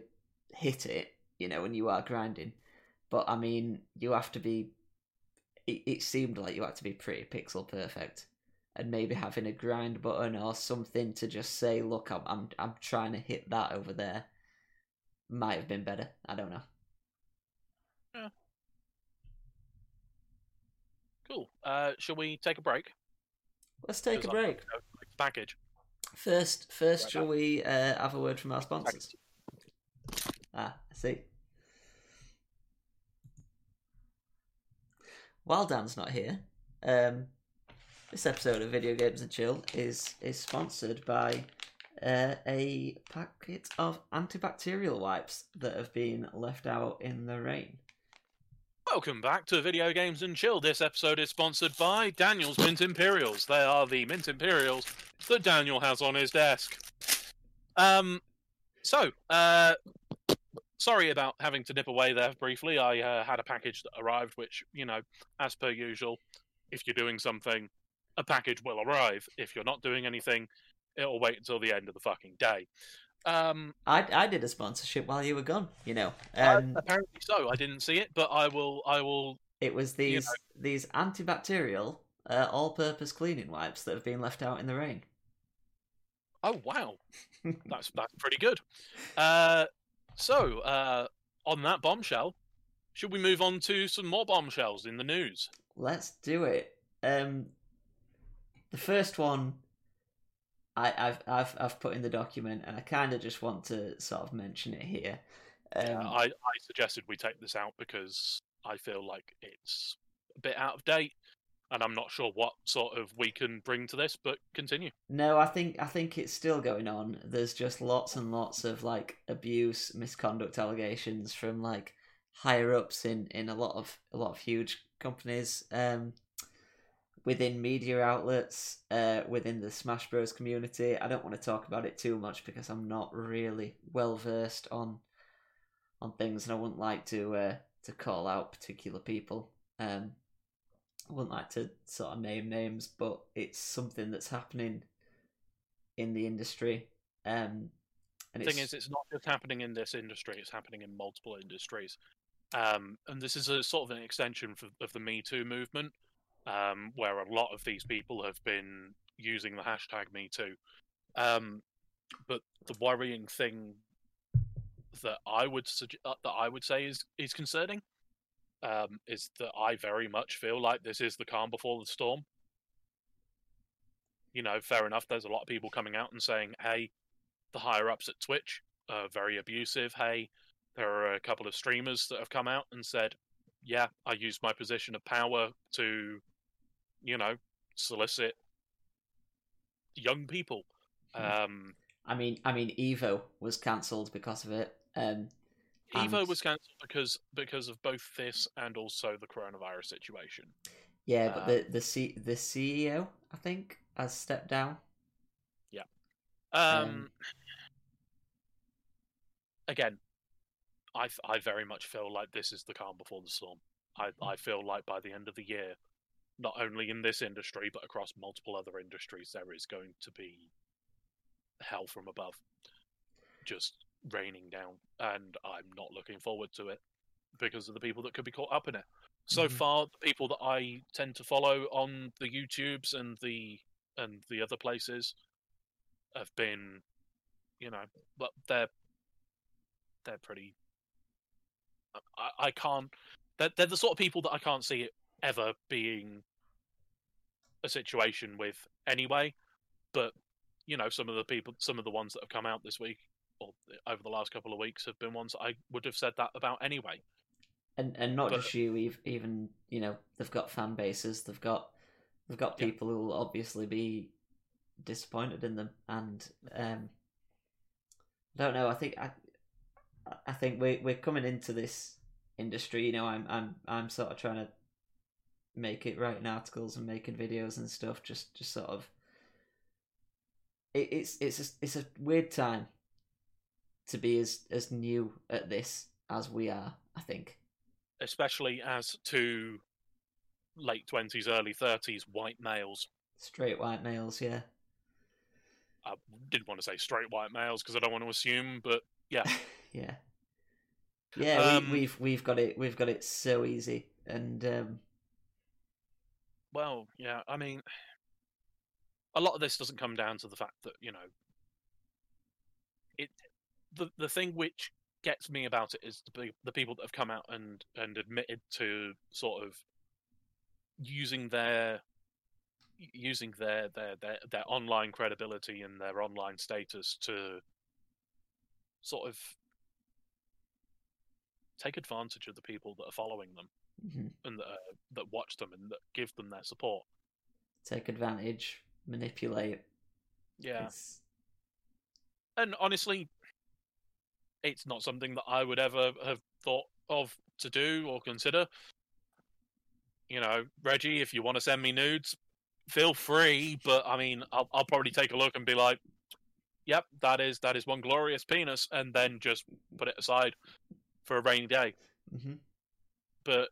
hit it you know when you are grinding but i mean you have to be it, it seemed like you had to be pretty pixel perfect and maybe having a grind button or something to just say look i'm i'm, I'm trying to hit that over there might have been better i don't know yeah. Cool. Uh, shall we take a break? let's take a break like package. First first Right shall we uh, have a word from our sponsors Ah, I see. While Dan's not here, um, this episode of Video Games and Chill is is sponsored by uh, a packet of antibacterial wipes that have been left out in the rain. Welcome back to Video Games and Chill. This episode is sponsored by Daniel's Mint Imperials. They are the Mint Imperials that Daniel has on his desk. Um, so, uh, sorry about having to nip away there briefly. I uh, had a package that arrived, which, you know, as per usual, if you're doing something, a package will arrive. If you're not doing anything, it'll wait until the end of the fucking day. Um, I I did a sponsorship while you were gone. You know, uh, um, apparently so. I didn't see it, but I will. I will it was you these these antibacterial uh, all-purpose cleaning wipes that have been left out in the rain. Oh wow, [LAUGHS] that's that's pretty good. Uh, so uh, on that bombshell, should we move on to some more bombshells in the news? Let's do it. Um, the first one, I, I've I've I've put in the document, and I kind of just want to sort of mention it here. Um, Uh, I, I suggested we take this out because I feel like it's a bit out of date, and I'm not sure what sort of we can bring to this. But continue. No, I think I think it's still going on. There's just lots and lots of like abuse, misconduct allegations from like higher ups in in a lot of a lot of huge companies, um, within media outlets, uh, within the Smash Bros community. I don't want to talk about it too much because I'm not really well versed on on things, and I wouldn't like to uh, to call out particular people. Um, I wouldn't like to sort of name names, but it's something that's happening in the industry. Um, and The thing is, it's not just happening in this industry; it's happening in multiple industries. Um, and this is a sort of an extension for, of the Me Too movement, um, where a lot of these people have been using the hashtag Me Too. Um, but the worrying thing that I would uh, that I would say is is concerning um, is that I very much feel like this is the calm before the storm. You know, fair enough. There's a lot of people coming out and saying, "Hey, the higher ups at Twitch are very abusive." Hey, there are a couple of streamers that have come out and said, "Yeah, I used my position of power to, you know, solicit young people." Um, I mean, I mean, Evo was cancelled because of it. Um, Evo and- was cancelled because because of both this and also the coronavirus situation. yeah, but Um, the the C, the CEO, I think, has stepped down. Um, Um, again, I I very much feel like this is the calm before the storm. I I feel like by the end of the year, not only in this industry but across multiple other industries, there is going to be hell from above, just raining down, and I'm not looking forward to it because of the people that could be caught up in it. So Mhm. far, the people that I tend to follow on the YouTubes and the and the other places have been, you know, but they're they're pretty. I, I can't. They're, they're the sort of people that I can't see it ever being a situation with anyway. But you know, some of the people, some of the ones that have come out this week or over the last couple of weeks have been ones that I would have said that about anyway. and and not But- just you, even you know they've got fan bases, they've got they've got Yeah. people who will obviously be disappointed in them, and um, I don't know. I think I I think we we're coming into this industry. You know, I'm I'm I'm sort of trying to make it writing articles and making videos and stuff. Just just sort of. It, it's it's a, it's a weird time to be as as new at this as we are. I think. especially as two late twenties, early thirties white males. Straight white males, yeah. I didn't want to say straight white males because I don't want to assume, but yeah, [LAUGHS] yeah. [LAUGHS] Yeah, Um, we, we've we've got it we've got it so easy, and um, well, yeah. I mean, a lot of this doesn't come down to the fact that you know, it. The the thing which gets me about it is the the people that have come out and and admitted to sort of using their using their their their, their online credibility and their online status to sort of take advantage of the people that are following them mhm, and that, uh, that watch them and that give them their support. take advantage, manipulate. Yeah, It's, and honestly, it's not something that I would ever have thought of to do or consider. You know, Reggie, if you want to send me nudes, feel free. But I mean, I'll, I'll probably take a look and be like, "Yep, that is that is one glorious penis," and then just put it aside for a rainy day. mhm. But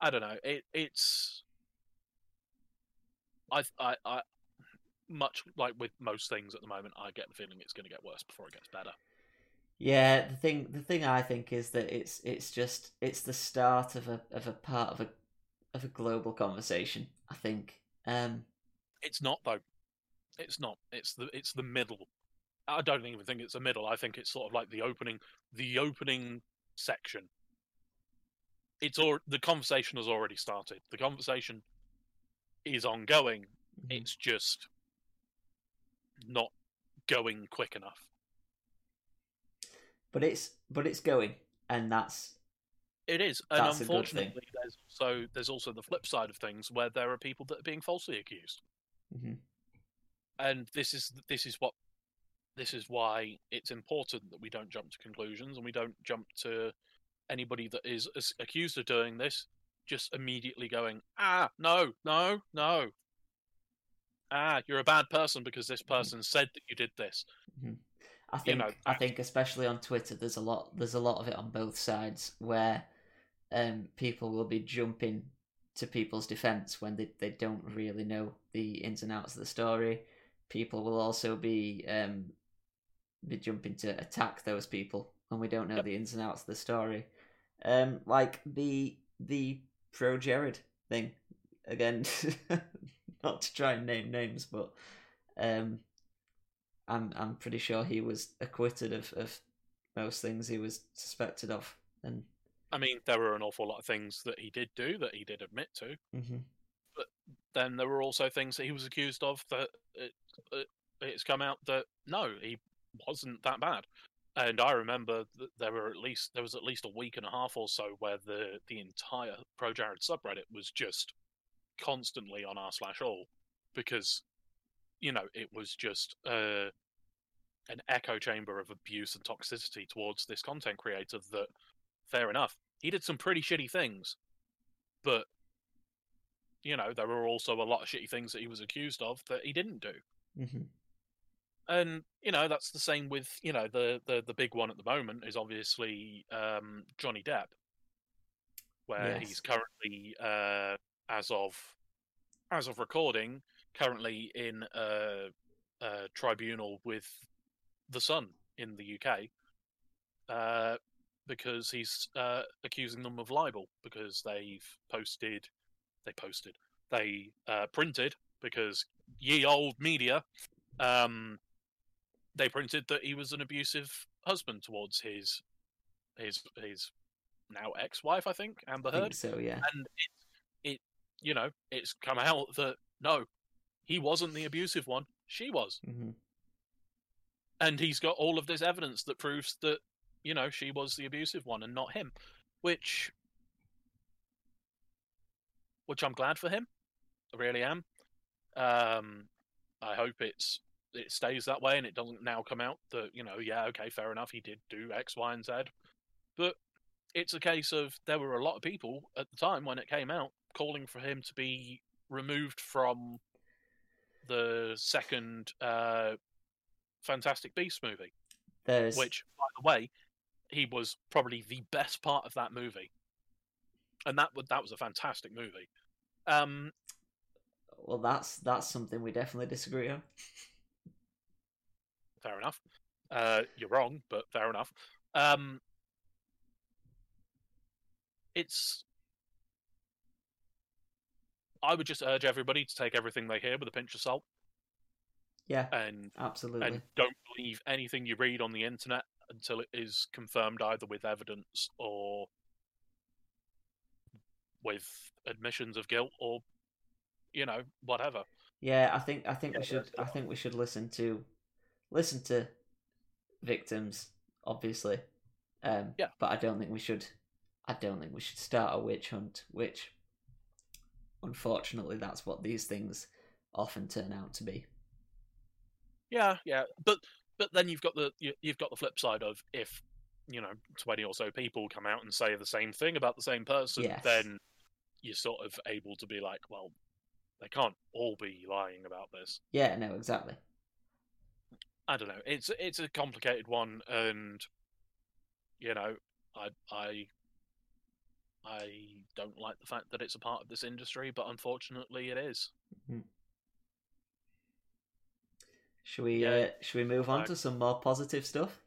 I don't know. It it's I I I much like with most things at the moment, I get the feeling it's going to get worse before it gets better. Yeah, the thing the thing I think is that it's it's just it's the start of a of a part of a of a global conversation. I think. Um, It's not though. It's not. It's the it's the middle. I don't even think it's the middle. I think it's sort of like the opening the opening section. It's all the conversation has already started. The conversation is ongoing. mhm. It's just not going quick enough. but it's but it's going, and that's It is, and That's a good thing. unfortunately, there's also there's also the flip side of things where there are people that are being falsely accused, mhm. and this is this is what this is why it's important that we don't jump to conclusions and we don't jump to anybody that is accused of doing this just immediately going ah no no no ah you're a bad person because this person said that you did this I think know, I think especially on Twitter, there's a lot there's a lot of it on both sides where um, people will be jumping to people's defense when they, they don't really know the ins and outs of the story. People will also be um, be jumping to attack those people when we don't know Yep. the ins and outs of the story. Um, like the the ProJared thing again. [LAUGHS] not to try and name names, but um, I'm I'm pretty sure he was acquitted of, of most things he was suspected of, and I mean, there were an awful lot of things that he did do that he did admit to. mhm. Then there were also things that he was accused of that it, it, it's come out that no, he wasn't that bad. And I remember there were at least there was at least a week and a half or so where the the entire ProJared subreddit was just constantly on r slash all because you know it was just uh, an echo chamber of abuse and toxicity towards this content creator that fair enough he did some pretty shitty things but you know there were also a lot of shitty things that he was accused of that he didn't do Mhm. And you know that's the same with you know the the, the big one at the moment is obviously um, Johnny Depp, where Yes. he's currently uh, as of as of recording currently in a, a tribunal with the Sun in the UK uh, because he's uh, accusing them of libel because they've posted they posted they uh, printed because ye old media um, they printed that he was an abusive husband towards his his his now ex-wife, I think, Amber think Heard, so, yeah. and it it you know it's come out that no, he wasn't the abusive one, she was, hmm and he's got all of this evidence that proves that you know she was the abusive one and not him, which which I'm glad for him, I really am. Um, I hope it's it stays that way and it doesn't now come out that you know yeah okay fair enough he did do X Y and Z, but it's a case of there were a lot of people at the time when it came out calling for him to be removed from the second uh, Fantastic Beast movie, There's which by the way he was probably the best part of that movie, and that that was a fantastic movie. Um, well, that's that's something we definitely disagree on. [LAUGHS] fair enough. Uh, you're wrong, but fair enough. Um, it's. I would just urge everybody to take everything they hear with a pinch of salt, Yeah, and absolutely. and don't believe anything you read on the internet until it is confirmed either with evidence or with admissions of guilt or you know whatever. Yeah, I think I think Yeah, we should I think we should listen to listen to victims, obviously. Um, Yeah. But I don't think we should. I don't think we should start a witch hunt. Which, unfortunately, that's what these things often turn out to be. Yeah, yeah, but but then you've got the you, you've got the flip side of if you know twenty or so people come out and say the same thing about the same person, Yes. then you're sort of able to be like, well, they can't all be lying about this. Yeah. No. Exactly. I don't know. It's it's a complicated one, and you know, I I I don't like the fact that it's a part of this industry, but unfortunately, it is. Should we? Yeah, uh, should we move on like- to some more positive stuff?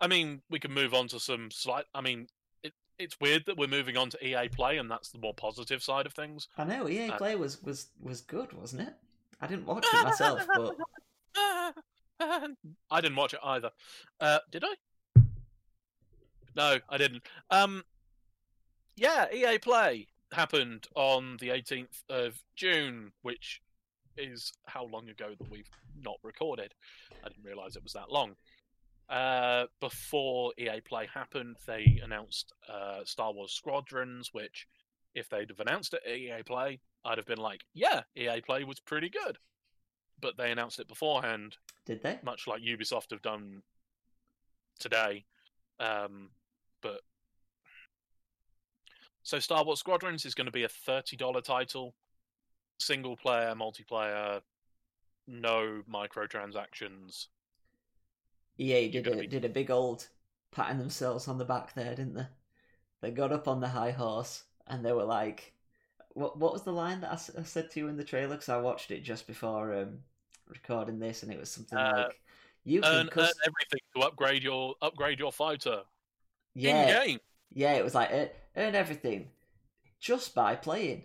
I mean, we can move on to some slight. I mean, it, it's weird that we're moving on to EA Play, and that's the more positive side of things. I know EA Uh, Play was was was good, wasn't it? I didn't watch it myself, but [LAUGHS] [LAUGHS] [LAUGHS] I didn't watch it either. Uh, did I? No, I didn't. Um, yeah, EA Play happened on the 18th of June, which is how long ago that we've not recorded. I didn't realize it was that long. Uh, before EA Play happened, they announced uh, Star Wars Squadrons, which, if they'd have announced it at EA Play, I'd have been like, yeah, EA Play was pretty good. But they announced it beforehand, did they? much like Ubisoft have done today. Um, but so Star Wars Squadrons is going to be a thirty dollar title, single player, multiplayer, no microtransactions. EA did a be- did a big old patting themselves on the back there, didn't they? they got up on the high horse and they were like, "What? What was the line that I said to you in the trailer? Because I watched it just before um, recording this, and it was something Uh, like, "You can Earn, earn everything to upgrade your upgrade your fighter yeah, in game. yeah." It was like "Earn- earn everything just by playing.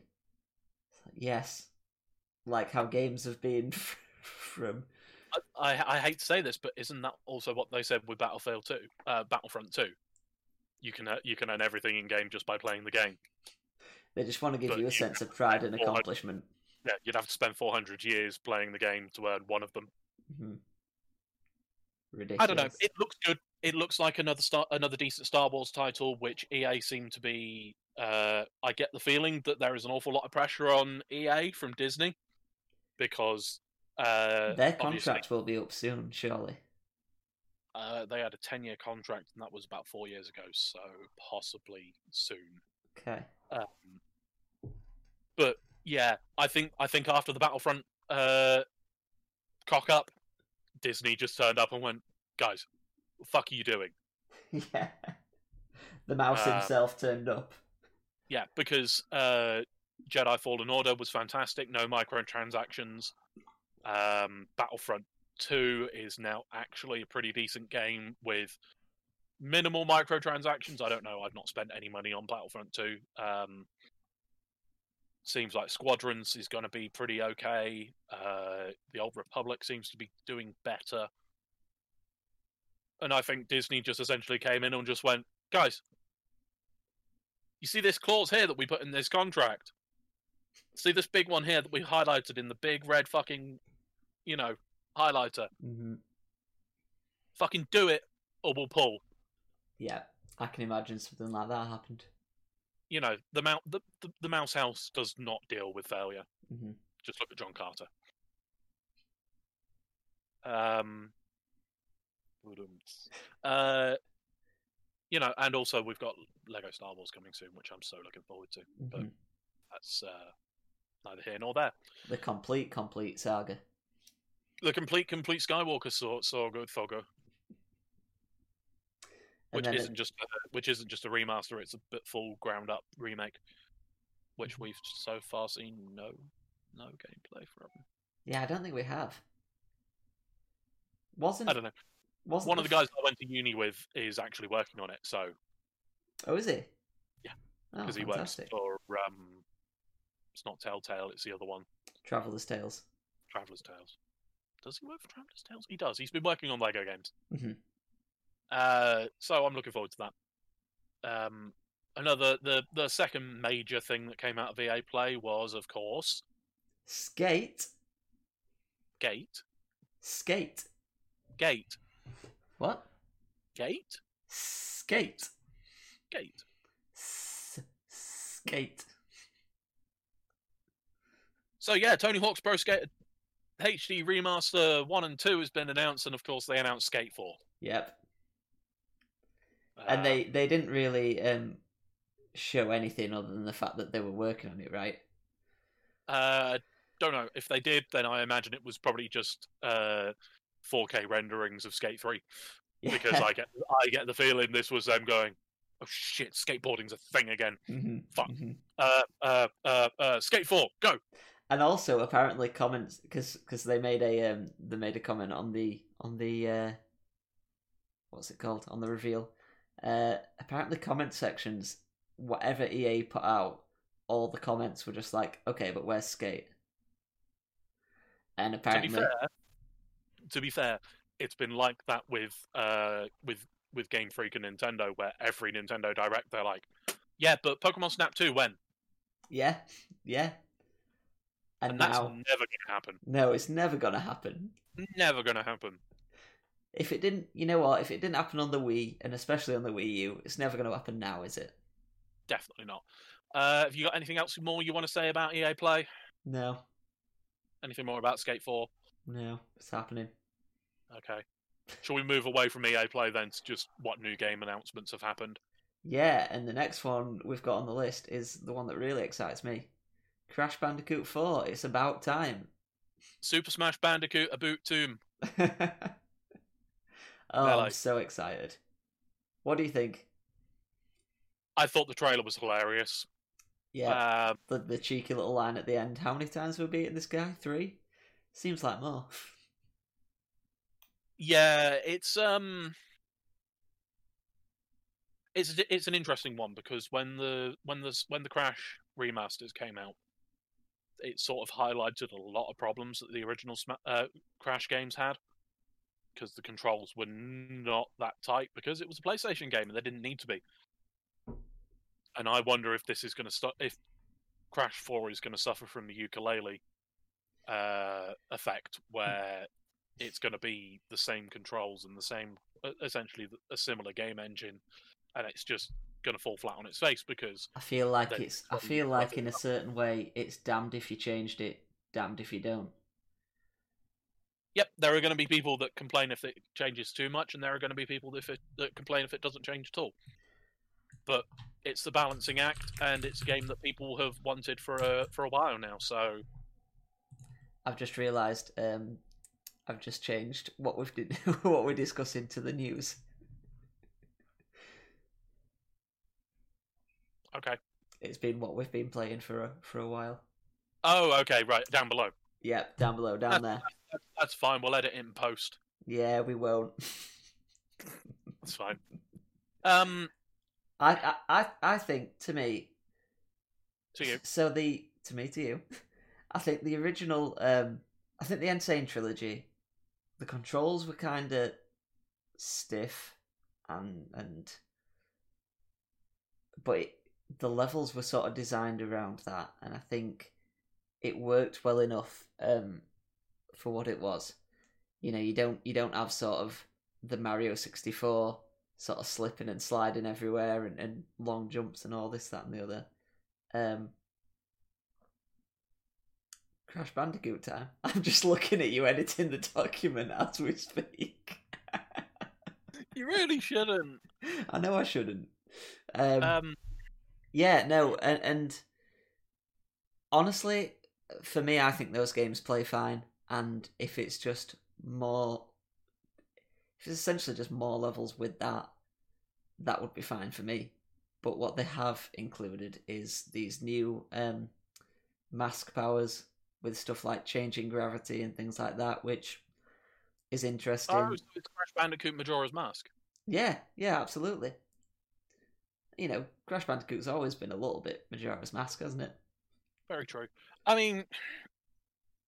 Yes, like how games have been [LAUGHS] from. I, I I hate to say this, but isn't that also what they said with Battlefield Two, uh, Battlefront Two? You can uh, you can earn everything in game just by playing the game. They just want to give But you a you sense of pride and accomplishment. Yeah, you'd have to spend 400 years playing the game to earn one of them. Mhm. Ridiculous. I don't know. It looks good. It looks like another star, another decent Star Wars title, which EA seem to be. Uh, I get the feeling that there is an awful lot of pressure on EA from Disney because uh, Their contract will be up soon, surely. Uh, they had a 10 year contract, and that was about four years ago, so possibly soon. Okay. Um, but yeah, I think I think after the Battlefront uh, cock up, Disney just turned up and went, "Guys, what the fuck are you doing?" [LAUGHS] yeah. The mouse Uh, himself turned up. Yeah, because uh, Jedi Fallen Order was fantastic, no microtransactions. Um, Battlefront Two is now actually a pretty decent game with minimal microtransactions. I don't know. I've not spent any money on Battlefront Two. Um, seems like Squadrons is going to be pretty okay. Uh, the Old Republic seems to be doing better. And I think Disney just essentially came in and just went, guys, you see this clause here that we put in this contract? See this big one here that we highlighted in the big red fucking, you know, highlighter? hmm Fucking do it or we'll pull. Yeah, I can imagine something like that happened. You know, the, mou- the, the, the Mouse House does not deal with failure. hmm Just look at John Carter. Um, uh, you know, and also we've got Lego Star Wars coming soon, which I'm so looking forward to. But hmm that's uh, neither here nor there. The complete, complete saga. The complete, complete Skywalker saw saw good Fogo, And which then it- isn't just a, which isn't just a remaster; it's a bit full ground up remake, which we've so far seen no no gameplay from. yeah, I don't think we have. Wasn't I don't know. wasn't One of the guys I went to uni with is actually working on it, so Oh, is he? Yeah, Oh, he works for um, it's not Telltale, it's the other one, Traveller's Tales. Traveller's Tales. Does he work for Traveller's Tales? He does. He's been working on Lego games. Mhm. Uh, so I'm looking forward to that. Um, another the the second major thing that came out of EA Play was, of course, Skate. Gate. Skate. Gate. What? Gate. Skate. Gate. S- skate. So yeah, Tony Hawk's Pro Skater HD Remaster One and Two has been announced, and of course they announced Skate Four. Yep. And they they didn't really um show anything other than the fact that they were working on it, right? Uh, don't know if they did. Then I imagine it was probably just uh, 4K renderings of Skate Three Yeah. because I [LAUGHS] get I get the feeling this was them going, "Oh shit, skateboarding's a thing again." Mhm, Fuck. mhm. Uh, uh, uh, uh, Skate Four, go! And also apparently comments because because they made a um they made a comment on the on the uh what's it called on the reveal. Uh, apparently comment sections whatever EA put out, all the comments were just like, okay, but where's Skate? And To be apparently, fair, to be fair, it's been like that with uh with with Game Freak and Nintendo, where every Nintendo Direct they're like, "Yeah, but Pokemon Snap Two when?" yeah, yeah. And, And that's now, never going to happen. no, it's never gonna happen. Never going to happen. If it didn't, you know what? If it didn't happen on the Wii, and especially on the Wii U, it's never gonna happen now, is it? Definitely not. Uh, have you got anything else more you want to say about EA Play? No, Anything more about Skate 4? no, it's happening. Okay. Shall we move away from EA Play then to just what new game announcements have happened? Yeah, and the next one we've got on the list is the one that really excites me. Crash Bandicoot 4. It's about time. Super Smash Bandicoot A Boot Tomb. [LAUGHS] oh, I'm so excited. What do you think? I thought the trailer was hilarious. Yeah, Uh, the the cheeky little line at the end. How many times have we beaten this guy? Three. Seems like more. yeah, it's um, it's it's an interesting one because when the when the when the Crash remasters came out, it sort of highlighted a lot of problems that the original uh, Crash games had because the controls were not that tight because it was a PlayStation game and they didn't need to be. And I wonder if this is going to start if Crash Four is going to suffer from the Yooka-Laylee uh, effect, where it's going to be the same controls and the same, essentially a similar game engine, and it's just going to fall flat on its face because I feel like it's. I feel like in a certain way, it's damned if you changed it, damned if you don't. Yep, there are going to be people that complain if it changes too much, and there are going to be people that, it, that complain if it doesn't change at all. But it's the balancing act, and it's a game that people have wanted for a for a while now. So I've just realised. Um, I've just changed what we've did, [LAUGHS] what we're discussing to the news. okay. It's been what we've been playing for a for a while. Oh, okay, right down below. Yep, down below, down there. That's, fine. We'll edit it in post. Yeah, we won't. That's fine. Um, I, I, I, I think to me. to you. So the to me to you, I think the original. Um, I think the N. Sane trilogy, the controls were kind of stiff, and and. But it, the levels were sort of designed around that, and I think it worked well enough um, for what it was. You know, you don't you don't have sort of the Mario sixty four sort of slipping and sliding everywhere and, and long jumps and all this, that, and the other. Um, Crash Bandicoot time. [LAUGHS] I'm just looking at you editing the document as we speak. You really shouldn't. [LAUGHS] I know I shouldn't. Um, Um, yeah, no, and, and honestly, for me, I think those games play fine. And if it's just more, if it's essentially just more levels with that, that would be fine for me. But what they have included is these new um, mask powers with stuff like changing gravity and things like that, which is interesting. oh, so it's Crash Bandicoot Majora's Mask. Yeah, yeah, absolutely. You know, Crash Bandicoot's always been a little bit Majora's Mask, hasn't it? Very true. I mean,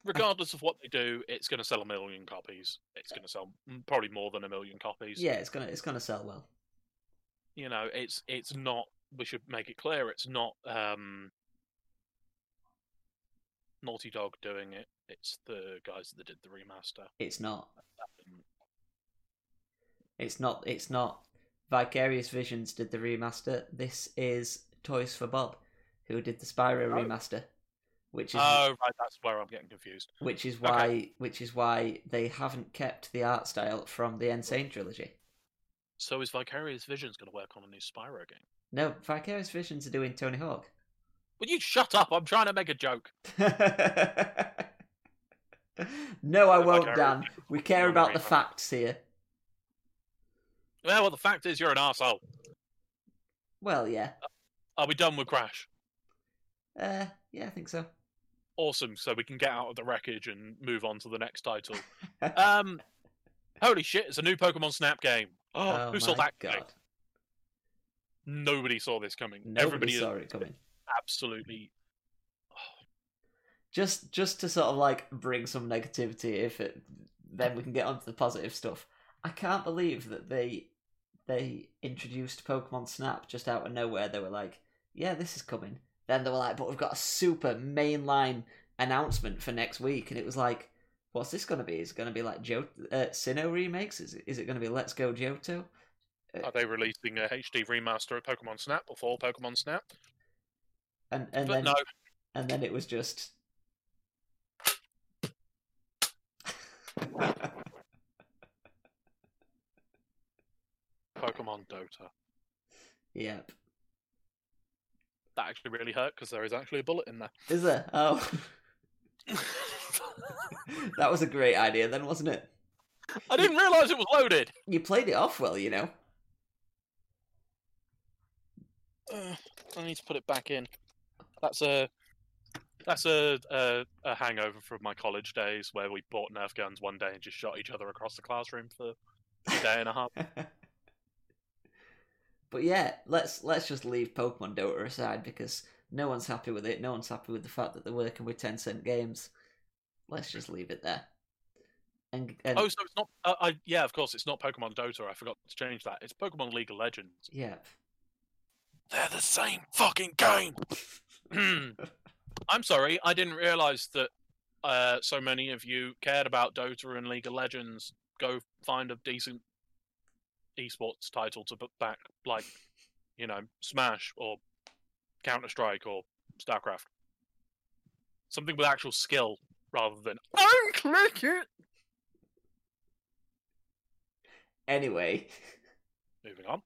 regardless of what they do, it's going to sell a million copies. It's going to sell probably more than a million copies. Yeah, it's gonna it's gonna sell well. You know, it's it's not. We should make it clear. It's not um, Naughty Dog doing it. It's the guys that did the remaster. It's not. Um, It's not. It's not. Vicarious Visions did the remaster. This is Toys for Bob, who did the Spyro Oh. remaster, which is Oh, right. That's where I'm getting confused. which is why which is why they haven't kept the art style from the N. Sane trilogy. So is Vicarious Visions going to work on a new Spyro game? No, Vicarious Visions are doing Tony Hawk. Will you shut up? I'm trying to make a joke. [LAUGHS] no, I won't, Dan. We care about the facts here. Well, well, the fact is, you're an asshole. Well, yeah. Are we done with Crash? Uh, yeah, I think so. Awesome. So we can get out of the wreckage and move on to the next title. [LAUGHS] Um, holy shit! It's a new Pokemon Snap game. Oh, [GASPS] oh who saw that coming? god. Nobody saw this coming. Nobody Everybody saw it coming. absolutely. Just just to sort of like bring some negativity if it then we can get onto the positive stuff. I can't believe that they they introduced Pokemon Snap just out of nowhere. They were like, "Yeah, this is coming." Then they were like, "But we've got a super mainline announcement for next week," and it was like, "What's this going to be? Is it going to be like jo- uh, Sinnoh remakes? Is it, is it going to be Let's Go Johto?" Are they releasing a HD remaster of Pokemon Snap before Pokemon Snap? And and But then no, and then it was just Pokemon Dota. [LAUGHS] yep. That actually really hurt because there is actually a bullet in there. Is there? Oh, [LAUGHS] that was a great idea then, wasn't it? I didn't realise it was loaded. You played it off well, you know. Uh, I need to put it back in. That's a that's a, a a hangover from my college days where we bought Nerf guns one day and just shot each other across the classroom for a day and a half. [LAUGHS] but yeah, let's let's just leave Pokemon Dota aside because no one's happy with it. No one's happy with the fact that they're working with Tencent Games. Let's just leave it there. And, and Oh, so it's not. Uh, I yeah, of course, it's not Pokemon Dota. I forgot to change that. It's Pokemon League of Legends. yeah, They're the same fucking game. [CLEARS THROAT] I'm sorry, I didn't realize that uh, so many of you cared about Dota and League of Legends. Go find a decent esports title to put back, like you know, Smash or Counter Strike or StarCraft. Something with actual skill rather than I click it. anyway, Moving on.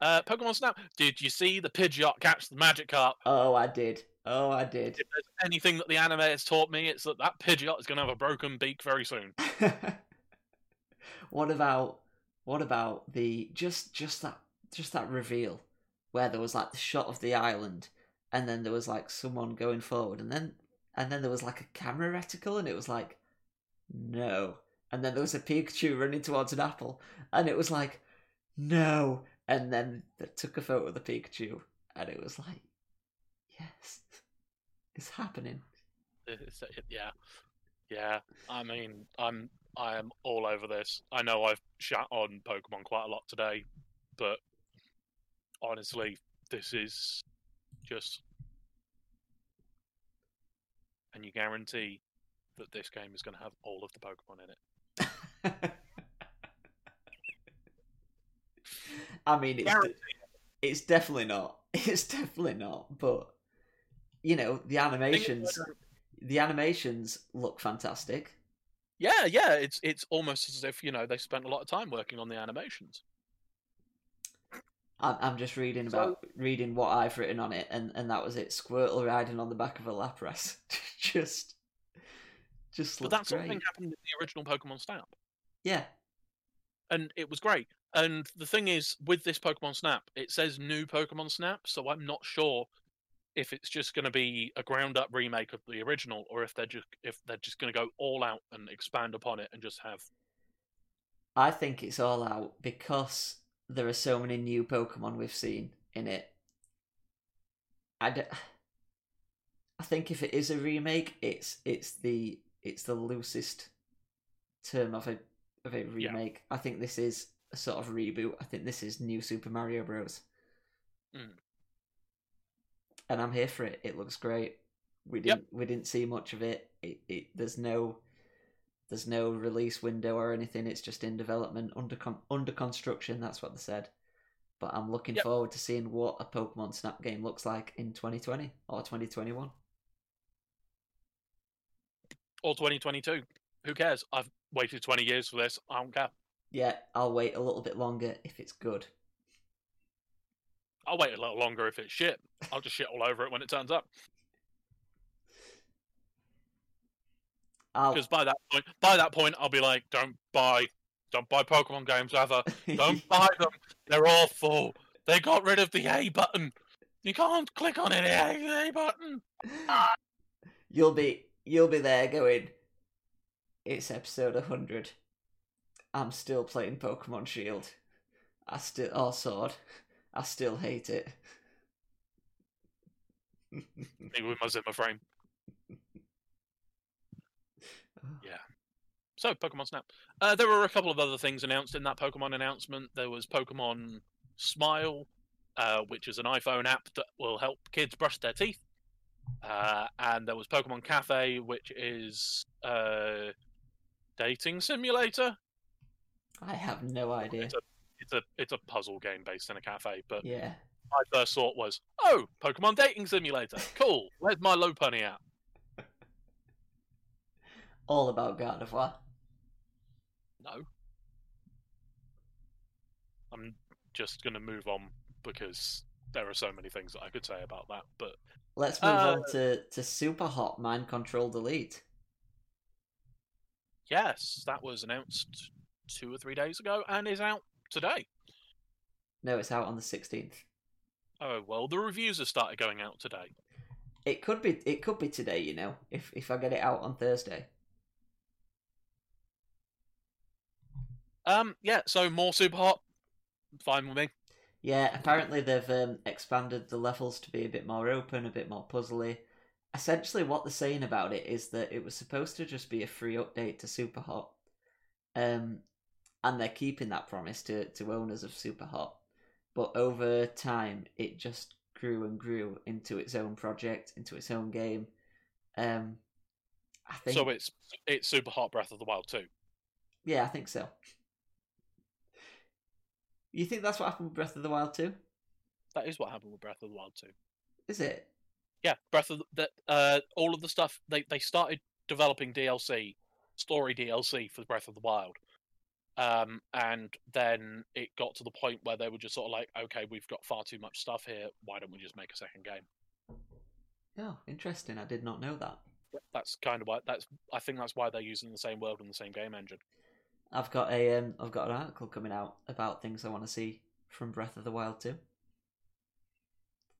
Uh, Pokemon Snap. Did you see the Pidgeot catch the Magic Magikarp? oh, I did. Oh, I did. If there's anything that the anime has taught me, it's that that Pidgeot is going to have a broken beak very soon. [LAUGHS] what about what about the just just that just that reveal where there was like the shot of the island and then there was like someone going forward and then and then there was like a camera reticle and it was like no. And then there was a Pikachu running towards an apple and it was like no. And then they took a photo of the Pikachu and it was like yes it's happening. Uh, yeah, yeah. I mean, I'm I am all over this. I know I've shat on Pokemon quite a lot today, but honestly, this is just. And you guarantee that this game is going to have all of the Pokemon in it. [LAUGHS] I mean, it's Guarantee. it's definitely not. [LAUGHS] It's definitely not. But you know, the animations, the animations look fantastic. Yeah, yeah. It's it's almost as if you know they spent a lot of time working on the animations. I'm, I'm just reading So- about reading what I've written on it, and, and that was it. Squirtle riding on the back of a Lapras, [LAUGHS] just, just But looks that sort great. of thing happened in the original Pokemon Snap. Yeah, and it was great. And the thing is, with this Pokemon Snap, it says new Pokemon Snap, so I'm not sure if it's just going to be a ground up remake of the original, or if they're just if they're just going to go all out and expand upon it and just have I think it's all out because there are so many new Pokemon we've seen in it. I, d- [SIGHS] I think if it is a remake, it's it's the it's the loosest term of a of a Yeah. remake. I think this is a sort of reboot. I think this is new Super Mario Bros. Mm. And I'm here for it. It looks great. We didn't we didn't see much of it. It, it there's no there's no release window or anything. It's just in development under con- under construction. That's what they said. But I'm looking Yep. forward to seeing what a Pokemon Snap game looks like in 2020 or 2021. or 2022. Who cares? I've waited 20 years for this. I don't care. Yeah, I'll wait a little bit longer if it's good. I'll wait a little longer if it's shit. I'll just shit all over it when it turns up. Because by that point, by that point, I'll be like, don't buy, don't buy Pokemon games ever. Don't [LAUGHS] buy them. They're awful. They got rid of the A button. You can't click on any A button. you'll be you'll be there going. It's episode 100. I'm still playing Pokemon Shield. I still or Sword. I still hate it. [LAUGHS] Maybe my Zimmer frame. [SIGHS] Yeah. So, Pokemon Snap. Uh, there were a couple of other things announced in that Pokemon announcement. There was Pokemon Smile, uh, which is an iPhone app that will help kids brush their teeth. Uh, and there was Pokemon Cafe, which is a dating simulator. I have no idea. It's a it's a it's a puzzle game based in a cafe. But Yeah. my first thought was, oh, Pokemon dating simulator, cool. Where's my Lopunny at? [LAUGHS] All about Gardevoir. No. I'm just going to move on because there are so many things that I could say about that. But Let's move Uh, on to, to Super Hot Mind Control Delete. yes, that was announced two or three days ago and is out today. No, it's out on the 16th. Oh well, the reviews have started going out today. It could be it could be today, you know, if if I get it out on Thursday. Um, yeah. So more super hot. Fine with me. Yeah, apparently they've um, expanded the levels to be a bit more open, a bit more puzzly. Essentially, what they're saying about it is that it was supposed to just be a free update to Super Hot, um, and they're keeping that promise to to owners of Super Hot. But over time, it just grew and grew into its own project, into its own game. Um, I think. So it's it's super hot Breath of the Wild too. Yeah, I think so. You think that's what happened with Breath of the Wild too? That is what happened with Breath of the Wild too. Is it? Yeah, Breath of the, that uh, all of the stuff they they started developing DLC, story DLC for Breath of the Wild. Um, and then it got to the point where they were just sort of like, okay, we've got far too much stuff here. Why don't we just make a second game? Yeah, interesting. I did not know that. That's kind of why. That's I think that's why they're using the same world and the same game engine. I've got a um, I've got an article coming out about things I want to see from Breath of the Wild too.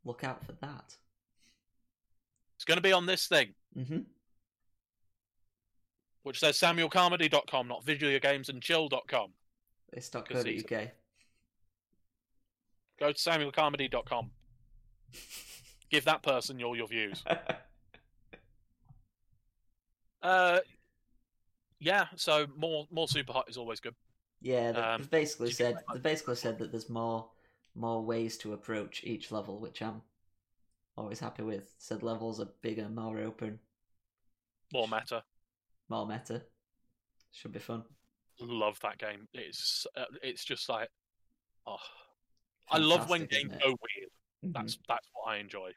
Look out for that. It's going to be on this thing, Mm-hmm. Which says SamuelCarmody.com, not videogamesandchill.com. It's not season. UK. Go to SamuelCarmody.com. [LAUGHS] Give that person all your views. [LAUGHS] Uh, yeah. So more more super hot is always good. yeah, they- Um, basically said they basically said that there's more more ways to approach each level, which I'm always happy with. Said levels are bigger, more open, More meta. More meta. Should be fun. Love that game. It's uh, it's just like, oh, I love when games go weird. Mhm. That's that's what I enjoy.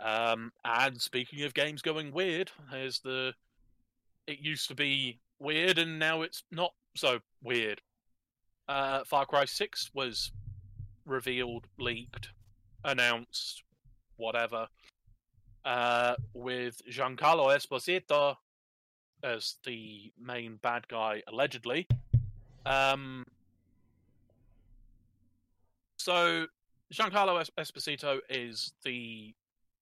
Um, and speaking of games going weird, here's the. It used to be weird, and now it's not so weird. Uh, Far Cry Six was revealed, leaked, announced, whatever, uh, with Giancarlo Esposito as the main bad guy, allegedly. Um, so Giancarlo Es- Esposito is the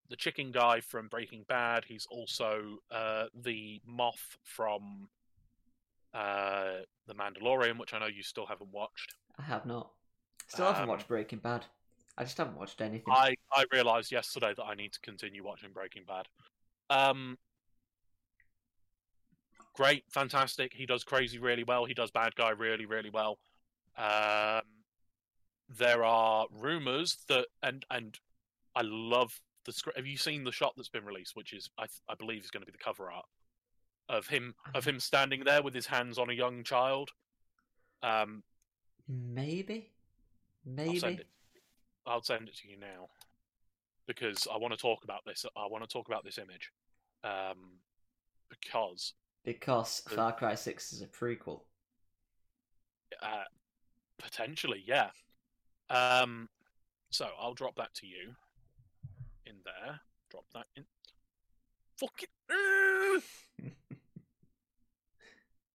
the chicken guy from Breaking Bad. He's also uh, the Moff from uh, The Mandalorian, which I know you still haven't watched. I have not. Still haven't Um, watched Breaking Bad. I just haven't watched anything. I, I realized yesterday that I need to continue watching Breaking Bad. Um, great, fantastic. He does crazy really well. He does bad guy really, really well. Um, there are rumors that, and and I love the script. Have you seen the shot that's been released, which is I, I believe is going to be the cover art of him of him standing there with his hands on a young child. Um, Maybe. Maybe. I'll send it to you now because I want to talk about this. I want to talk about this image um, because Because The- Far Cry 6 is a prequel. uh, potentially, yeah. Um, so I'll drop that to you in there. Drop that in. Fucking. [LAUGHS]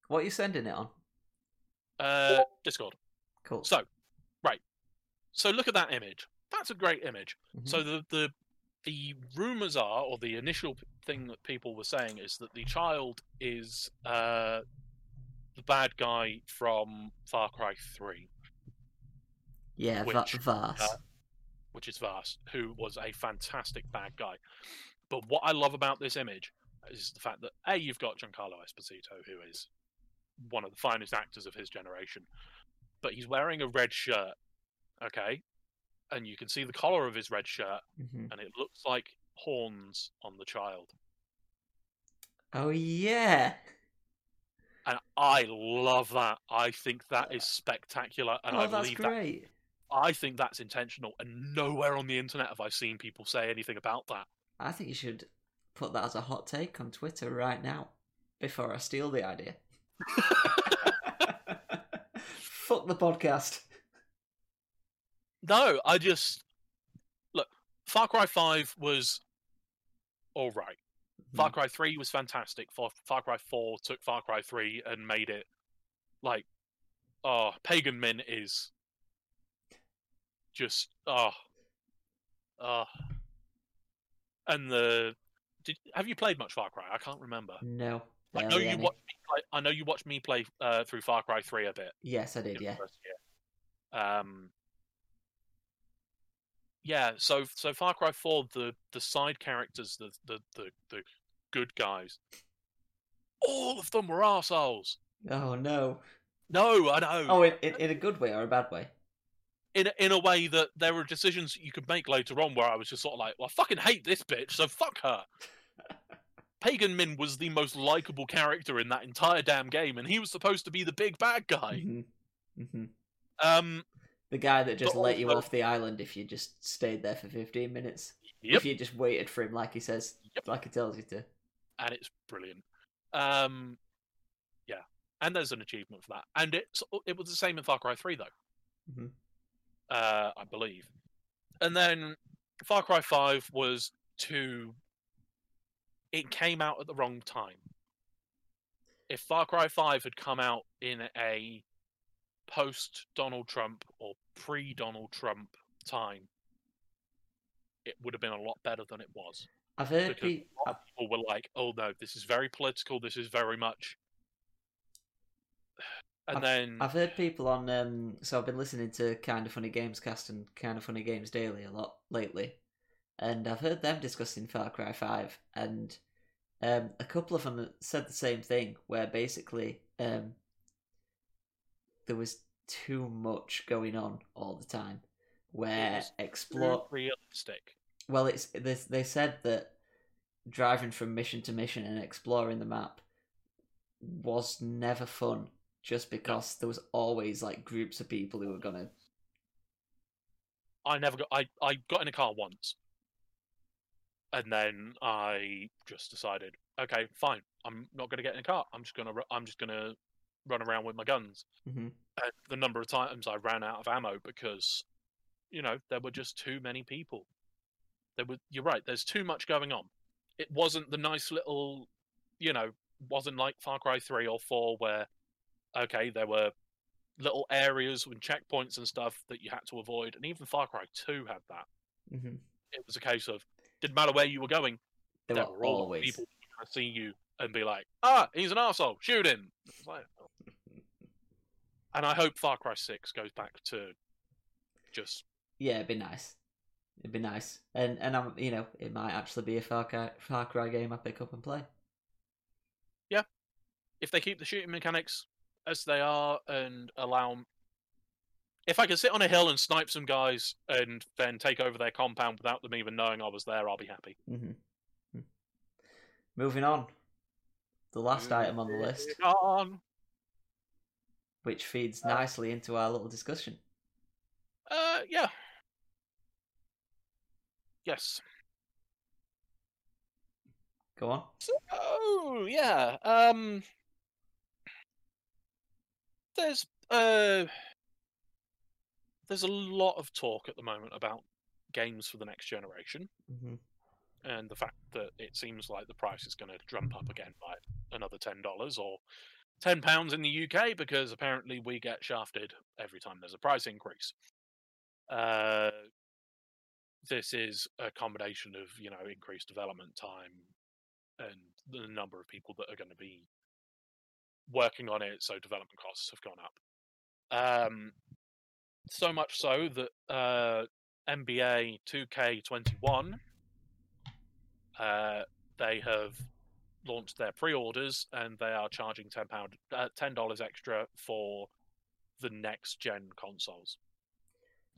What are you sending it on? Uh, Discord. Cool. So. So look at that image. That's a great image. Mhm. So the the the rumors are, or the initial thing that people were saying is that the child is uh, the bad guy from Far Cry Three, yeah, which, Vaas. uh, which is Vaas, who was a fantastic bad guy. But what I love about this image is the fact that a you've got Giancarlo Esposito, who is one of the finest actors of his generation, but he's wearing a red shirt, okay, and you can see the collar of his red shirt Mhm. and it looks like horns on the child. Oh, yeah. And I love that. I think that is spectacular, and oh, I believe that. great. I think that's intentional, and nowhere on the internet have I seen people say anything about that. I think you should put that as a hot take on Twitter right now before I steal the idea. [LAUGHS] [LAUGHS] Fuck the podcast. No, I just look. Far Cry Five was all right. Far Cry Three was fantastic. Far, Far Cry Four took Far Cry Three and made it like, oh, Pagan Min is just oh, oh, and the did have you played much Far Cry? I can't remember. No. I know you watched me play, I know you watched me play uh, through Far Cry Three a bit. Yes, I did. Yeah. Um. Yeah, so so Far Cry Four, the the side characters, the the the, the good guys, all of them were assholes. Oh no. No, I know. Oh, in, in, in a good way or a bad way? in a, in a way that there were decisions you could make later on where I was just sort of like, well, I fucking hate this bitch, so fuck her. [LAUGHS] Pagan Min was the most likable character in that entire damn game, and he was supposed to be the big bad guy. hmm hmm Um, The guy that just But let you off the island if you just stayed there for 15 minutes. yep, If you just waited for him like he says, Yep. like he tells you to. and it's brilliant. Um, yeah, and there's an achievement for that, and it's it was the same in Far Cry Three though, Mhm. uh, I believe, and then Far Cry Five was to. It came out at the wrong time. If Far Cry Five had come out in a post Donald Trump or pre Donald Trump time, it would have been a lot better than it was I've heard because pe- a lot of people were like, "Oh no, this is very political. This is very much." [SIGHS] And then I've heard people on. Um, so I've been listening to Kind of Funny Games Cast and Kind of Funny Games Daily a lot lately, and I've heard them discussing Far Cry Five, and um, a couple of them said the same thing, where basically um, there was too much going on all the time, where explore. realistic. Well, it's they, they said that driving from mission to mission and exploring the map was never fun just because there was always like groups of people who were gonna I never got. I I got in a car once, and then I just decided, okay, fine. I'm not going to get in a car. I'm just gonna. I'm just gonna run around with my guns. Mhm. And the number of times I ran out of ammo because, you know, there were just too many people. There were. You're right. There's too much going on. It wasn't the nice little, you know, wasn't like Far Cry three or four where, okay, there were little areas and checkpoints and stuff that you had to avoid, and even Far Cry Two had that. Mhm. It was a case of didn't matter where you were going, there there were always people who were gonna see you and be like, "Ah, he's an asshole, shoot him." Like- [LAUGHS] and I hope Far Cry Six goes back to just yeah it'd be nice it'd be nice and and I'm you know it might actually be a Far Cry, Far Cry game I pick up and play Yeah, if they keep the shooting mechanics as they are and allow. If I can sit on a hill and snipe some guys and then take over their compound without them even knowing I was there, I'll be happy. hmm moving on the last item on the list On. which feeds nicely into our little discussion Uh, yeah. Yes. go on Oh yeah. Um. There's uh. There's a lot of talk at the moment about games for the next generation, hmm and the fact that it seems like the price is going to jump up again by another ten dollars or ten pounds in the UK because apparently we get shafted every time there's a price increase. Uh, this is a combination of you know increased development time and the number of people that are going to be working on it, so development costs have gone up. Um, so much so that uh, NBA 2K21 uh, they have launched their pre-orders and they are charging ten pound uh, ten dollars extra for the next gen consoles.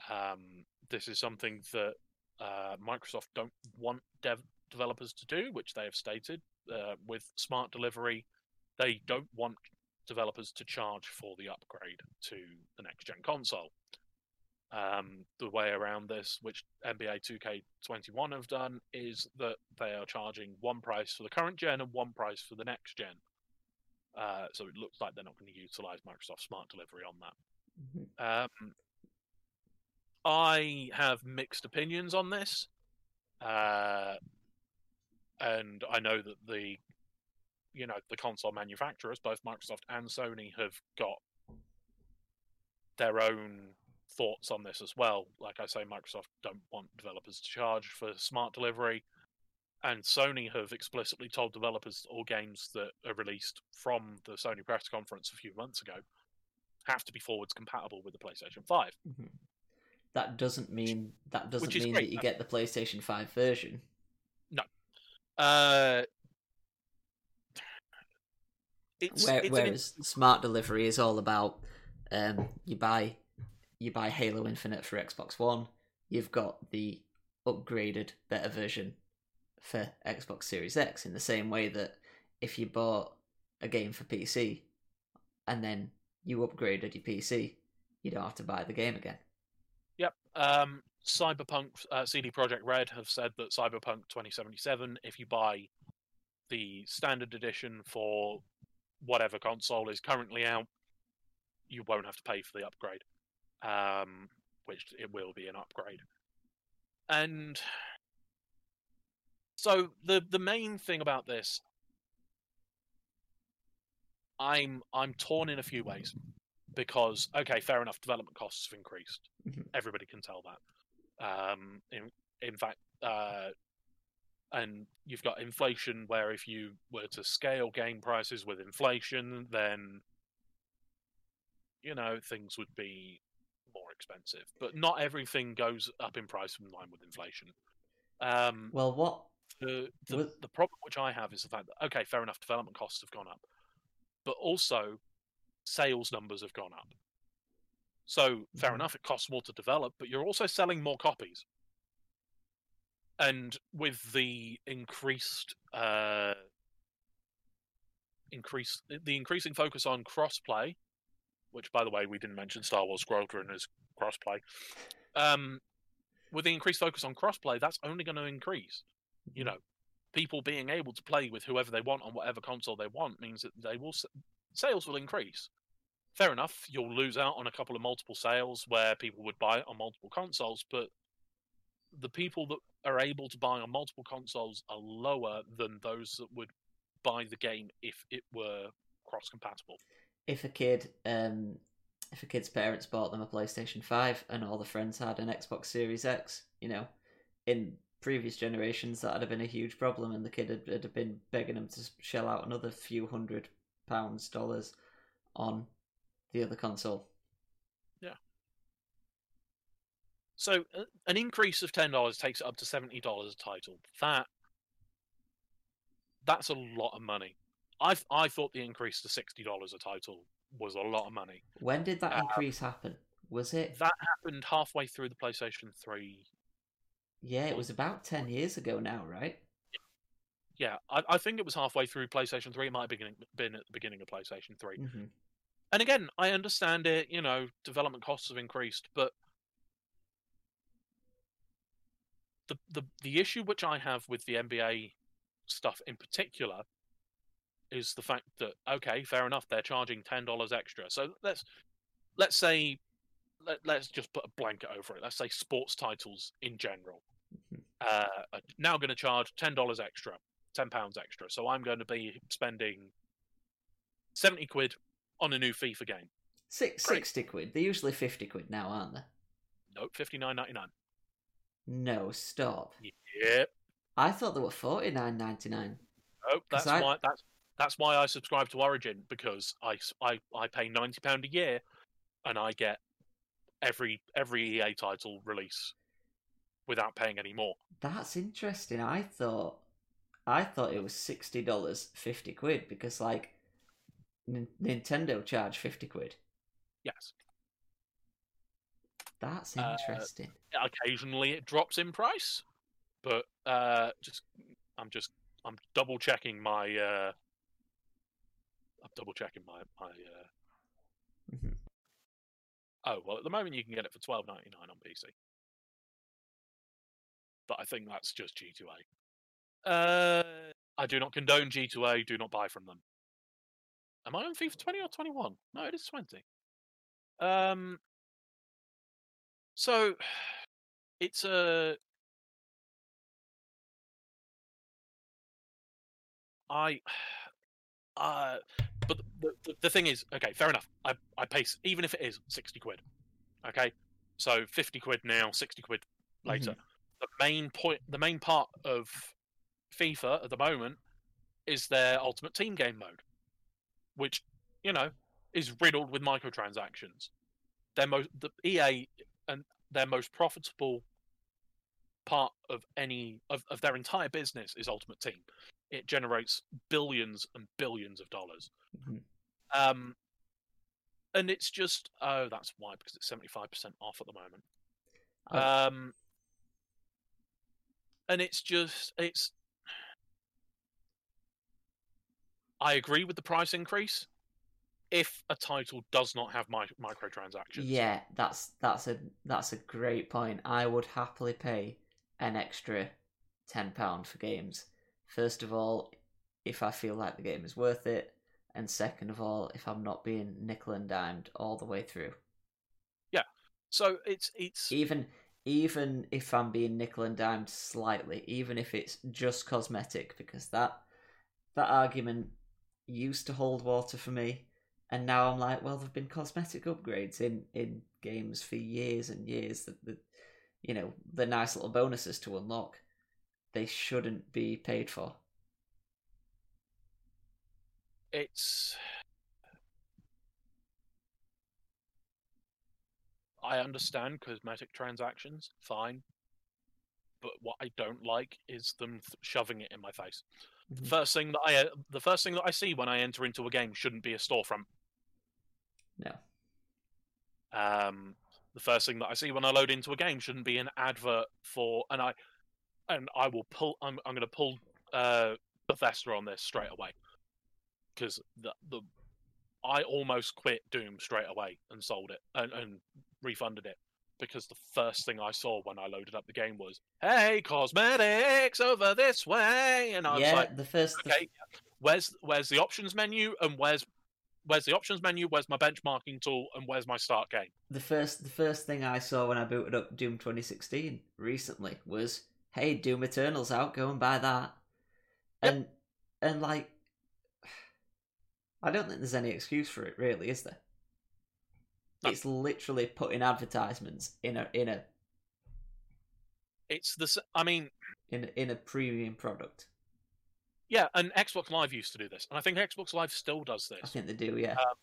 Um, this is something that uh, Microsoft don't want dev- developers to do, which they have stated uh, with smart delivery. They don't want developers to charge for the upgrade to the next gen console. Um, the way around this, which NBA 2K21 have done, is that they are charging one price for the current gen and one price for the next gen. Uh, so it looks like they're not going to utilize Microsoft Smart Delivery on that. Mhm. Um, I have mixed opinions on this, uh, and I know that the, you know, the console manufacturers, both Microsoft and Sony, have got their own thoughts on this as well. Like I say, Microsoft don't want developers to charge for smart delivery, and Sony have explicitly told developers all games that are released from the Sony press conference a few months ago have to be forwards compatible with the PlayStation 5. Mhm. That doesn't mean that doesn't mean great. that you get the PlayStation Five version. No. Uh, it's, Where, it's an whereas smart delivery is all about um, you buy you buy Halo Infinite for Xbox One, you've got the upgraded better version for Xbox Series X in the same way that if you bought a game for PC and then you upgraded your PC, you don't have to buy the game again. Yep. Um, Cyberpunk, uh, CD Projekt Red have said that Cyberpunk 2077, if you buy the standard edition for whatever console is currently out, you won't have to pay for the upgrade, um, which it will be an upgrade. And so the the main thing about this, I'm I'm torn in a few ways because okay, fair enough, development costs have increased. Mhm. Everybody can tell that. Um, in in fact, uh, and you've got inflation where if you were to scale game prices with inflation, then you know things would be expensive. But not everything goes up in price in line with inflation. Um, Well, what the the, With- the problem which I have is the fact that okay, fair enough, development costs have gone up, but also sales numbers have gone up. So fair Mhm. enough, it costs more to develop, but you're also selling more copies. And with the increased uh, increase the increasing focus on crossplay, which by the way we didn't mention Star Wars Squadron as crossplay. Um, with the increased focus on crossplay, that's only going to increase you know, people being able to play with whoever they want on whatever console they want means that they will sales will increase. Fair enough, you'll lose out on a couple of multiple sales where people would buy it on multiple consoles, but the people that are able to buy on multiple consoles are lower than those that would buy the game if it were cross compatible. If a kid um if a kid's parents bought them a PlayStation 5 and all the friends had an Xbox Series X, you know, in previous generations that'd have been a huge problem and the kid had, had been begging them to shell out another few hundred pounds dollars on the other console. Yeah. So uh, an increase of ten dollars takes it up to seventy dollars a title. That that's a lot of money. I I thought the increase to sixty dollars a title was a lot of money. When did that Uh, increase happen? Was it That happened halfway through the PlayStation Three. Yeah, it was about 10 years ago now, right? Yeah, I, I think it was halfway through PlayStation Three. It might have been, been at the beginning of PlayStation Three. hmm And again, I understand it. You know, development costs have increased, but the the the issue which I have with the NBA stuff in particular is the fact that okay, fair enough, they're charging ten dollars extra. So let's let's say let, let's just put a blanket over it. Let's say sports titles in general Mhm. uh, are now going to charge ten dollars extra, ten pounds extra. So I'm going to be spending seventy quid on a new FIFA game. Six, Great. 60 quid. They're usually 50 quid now, aren't they? Nope, fifty nine ninety nine. No, stop. Yep. I thought they were forty nine ninety nine. Oh, that's I- why that's that's why I subscribe to Origin because I, I, I pay ninety pound a year, and I get every every EA title release without paying any more. That's interesting. I thought, I thought it was sixty dollars, fifty quid, because like, N- Nintendo charge fifty quid. Yes, That's Uh, interesting. occasionally it drops in price, but uh, just I'm just I'm double checking my uh, I'm double checking my my. Uh... Mhm. Oh well, at the moment you can get it for twelve ninety nine on PC, but I think that's just G2A. Uh, I do not condone G2A. Do not buy from them. Am I on FIFA twenty or twenty one? No, it is twenty. Um. So, [SIGHS] it's a. [SIGHS] I. [SIGHS] Uh, but the, the, the thing is, okay, fair enough. I, I pay, even if it is 60 quid, okay? So fifty quid now, sixty quid later. Mm-hmm. The main point, the main part of FIFA at the moment is their Ultimate Team game mode, which you know is riddled with microtransactions. Their most the EA and their most profitable part of any of, of their entire business is Ultimate Team. It generates billions and billions of dollars. Mhm. Um, and it's just oh, that's why because it's seventy five percent off at the moment. I- Um, and it's just it's. I agree with the price increase if a title does not have mi- microtransactions. Yeah, that's that's a that's a great point. I would happily pay an extra ten pound for games. First of all, if I feel like the game is worth it, and second of all, if I'm not being nickel and dimed all the way through. Yeah. So it's it's Even even if I'm being nickel and dimed slightly, even if it's just cosmetic, because that that argument used to hold water for me, and now I'm like, well, there've been cosmetic upgrades in in games for years and years that the you know the nice little bonuses to unlock, they shouldn't be paid for. it's I understand cosmetic transactions, fine. But what I don't like is them th- shoving it in my face. The Mhm. first thing that I uh, the first thing that I see when I enter into a game shouldn't be a storefront. No. Um, the first thing that I see when I load into a game shouldn't be an advert for, and I, and I will pull. I'm I'm going to pull uh, Bethesda on this straight away because the the I almost quit Doom straight away and sold it and, and refunded it because the first thing I saw when I loaded up the game was, "Hey, cosmetics over this way," and I was like, the first okay, where's where's the options menu and where's where's the options menu, where's my benchmarking tool, and where's my start game? the first the first thing I saw when I booted up Doom 2016 recently was, "Hey, Doom Eternal's out. Go and buy that." Yep. And and like, I don't think there's any excuse for it, really, is there? No. It's literally putting advertisements in a in a It's the I mean, in a, in a premium product. yeah, and Xbox Live used to do this, and I think Xbox Live still does this. I think they do, yeah. Uh,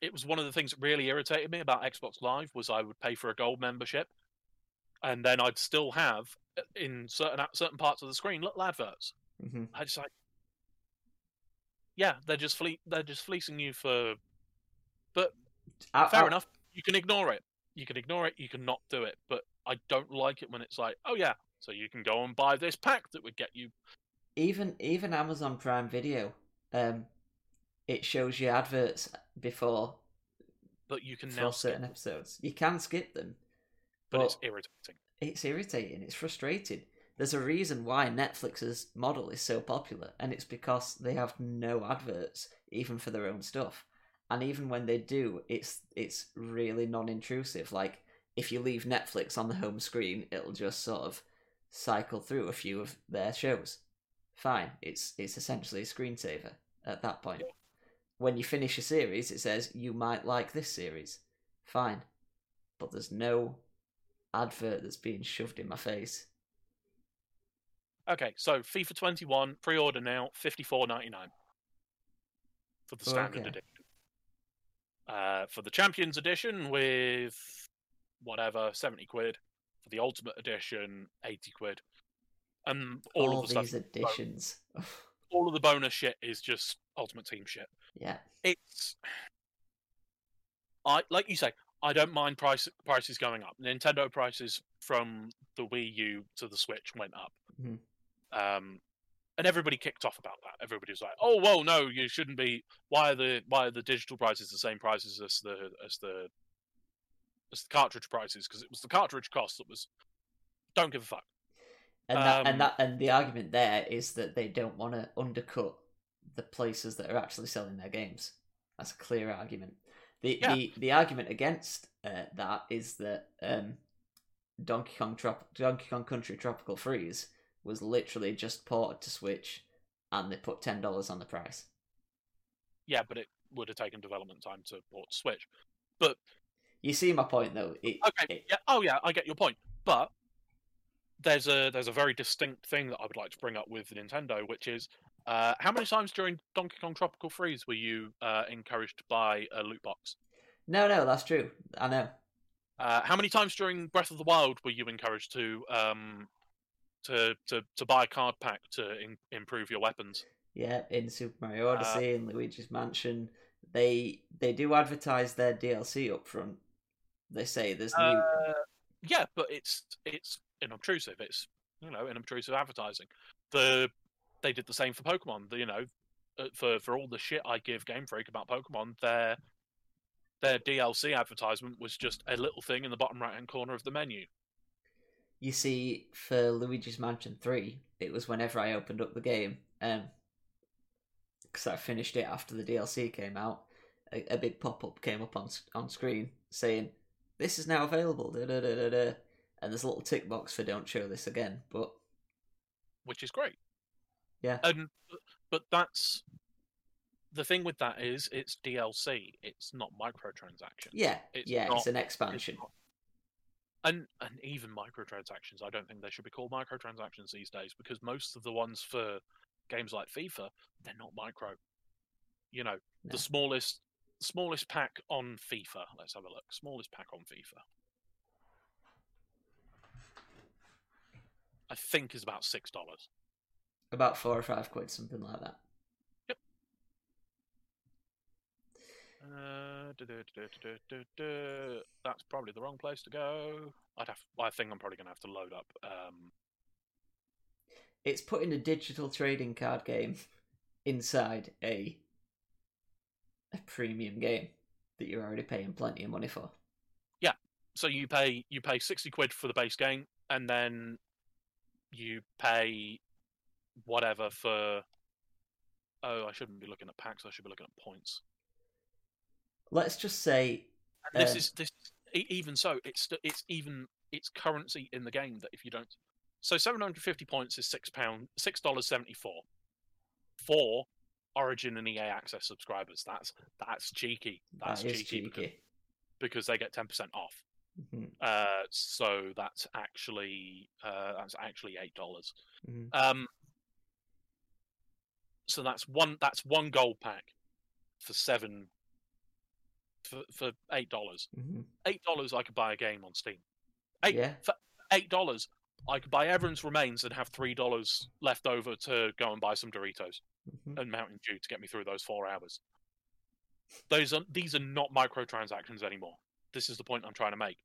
It was one of the things that really irritated me about Xbox Live was I would pay for a gold membership, and then I'd still have uh, in certain certain parts of the screen little adverts. hmm I just like, yeah, they're just fle- they're just fleecing you for. But I, fair I- enough, you can ignore it. You can ignore it. You can not do it. But I don't like it when it's like, oh yeah, so you can go and buy this pack that would get you. Even even Amazon Prime Video, um, it shows you adverts before But you can now skip, certain episodes. You can skip them, but it's irritating. it's irritating. It's frustrating. There's a reason why Netflix's model is so popular, and it's because they have no adverts, even for their own stuff. And even when they do, it's it's really non-intrusive. Like if you leave Netflix on the home screen, it'll just sort of cycle through a few of their shows. Fine, it's it's essentially a screensaver at that point. When you finish a series, it says you might like this series. Fine, but there's no advert that's being shoved in my face. Okay, so FIFA 21 pre-order now, 54.99 for the standard Okay. edition. Uh, for the Champions edition with whatever 70 quid. For the Ultimate edition, 80 quid. And all, All of the these stuff, additions. [LAUGHS] all of the bonus shit is just Ultimate Team shit. yeah. It's I like you say, I don't mind price prices going up. Nintendo prices from the Wii U to the Switch went up. Mhm. Um and everybody kicked off about that. Everybody was like, "Oh, well, no, you shouldn't be. Why are the why are the digital prices the same prices as the as the as the cartridge prices? Because it was the cartridge cost that was. Don't give a fuck. And that Um, and that and the argument there is that they don't want to undercut the places that are actually selling their games. That's a clear argument. The Yeah. the, the argument against uh, that is that um, Donkey Kong Trop- Donkey Kong Country Tropical Freeze was literally just ported to Switch, and they put ten dollars on the price. Yeah, but it would have taken development time to port to Switch. But you see my point though. It, Okay. it- Yeah. Oh, yeah. I get your point. But there's a there's a very distinct thing that I would like to bring up with Nintendo, which is uh, how many times during Donkey Kong Tropical Freeze were you uh, encouraged to buy a loot box? no, no, that's true. I know. Uh, how many times during Breath of the Wild were you encouraged to um, to to to buy a card pack to in, improve your weapons? Yeah, in Super Mario Uh, Odyssey and Luigi's Mansion, they they do advertise their DLC up front. They say there's new. Uh, yeah, but it's it's inobtrusive. It's you know inobtrusive advertising. The they did the same for Pokemon. You know, uh, for for all the shit I give Game Freak about Pokemon, their their DLC advertisement was just a little thing in the bottom right hand corner of the menu. You see, for Luigi's Mansion 3, it was whenever I opened up the game, um, because I finished it after the DLC came out, a, a big pop up came up on on screen saying, This is now available, da, da, da, da, da. and there's a little tick box for don't show this again, but which is great. Yeah. And but that's the thing with that is it's DLC. It's not microtransaction. yeah, It's yeah, not- it's an It's expansion. not- And and even microtransactions, I don't think they should be called microtransactions these days because most of the ones for games like FIFA, they're not micro. You know, No. the smallest smallest pack on FIFA. Let's have a look. Smallest pack on FIFA. I think is about six dollars. About four or five quid, something like that. Uh, duh, duh. That's probably the wrong place to go. I'd have. I think I'm probably going to have to load up. Um, It's putting a digital trading card game [LAUGHS] inside a a premium game that you're already paying plenty of money for. Yeah. So you pay you pay sixty quid for the base game, and then you pay whatever for. Oh, I shouldn't be looking at packs. I should be looking at points. Let's just say And this Uh, is this. Even so, it's it's even it's currency in the game that if you don't. So seven hundred fifty points is six pound six dollars seventy four. For Origin and EA Access subscribers, that's that's cheeky. That's that cheeky, Because, cheeky. because they get ten percent off. Mhm, Uh, so that's actually uh, that's actually eight dollars. mhm. Um, so that's one that's one gold pack for seven for for eight dollars. Mhm. Eight dollars I could buy a game on Steam. Eight Yeah, for eight dollars I could buy Everyone's Remains and have three dollars left over to go and buy some Doritos mhm. and Mountain Dew to get me through those four hours. Those are these are not microtransactions anymore. This is the point I'm trying to make.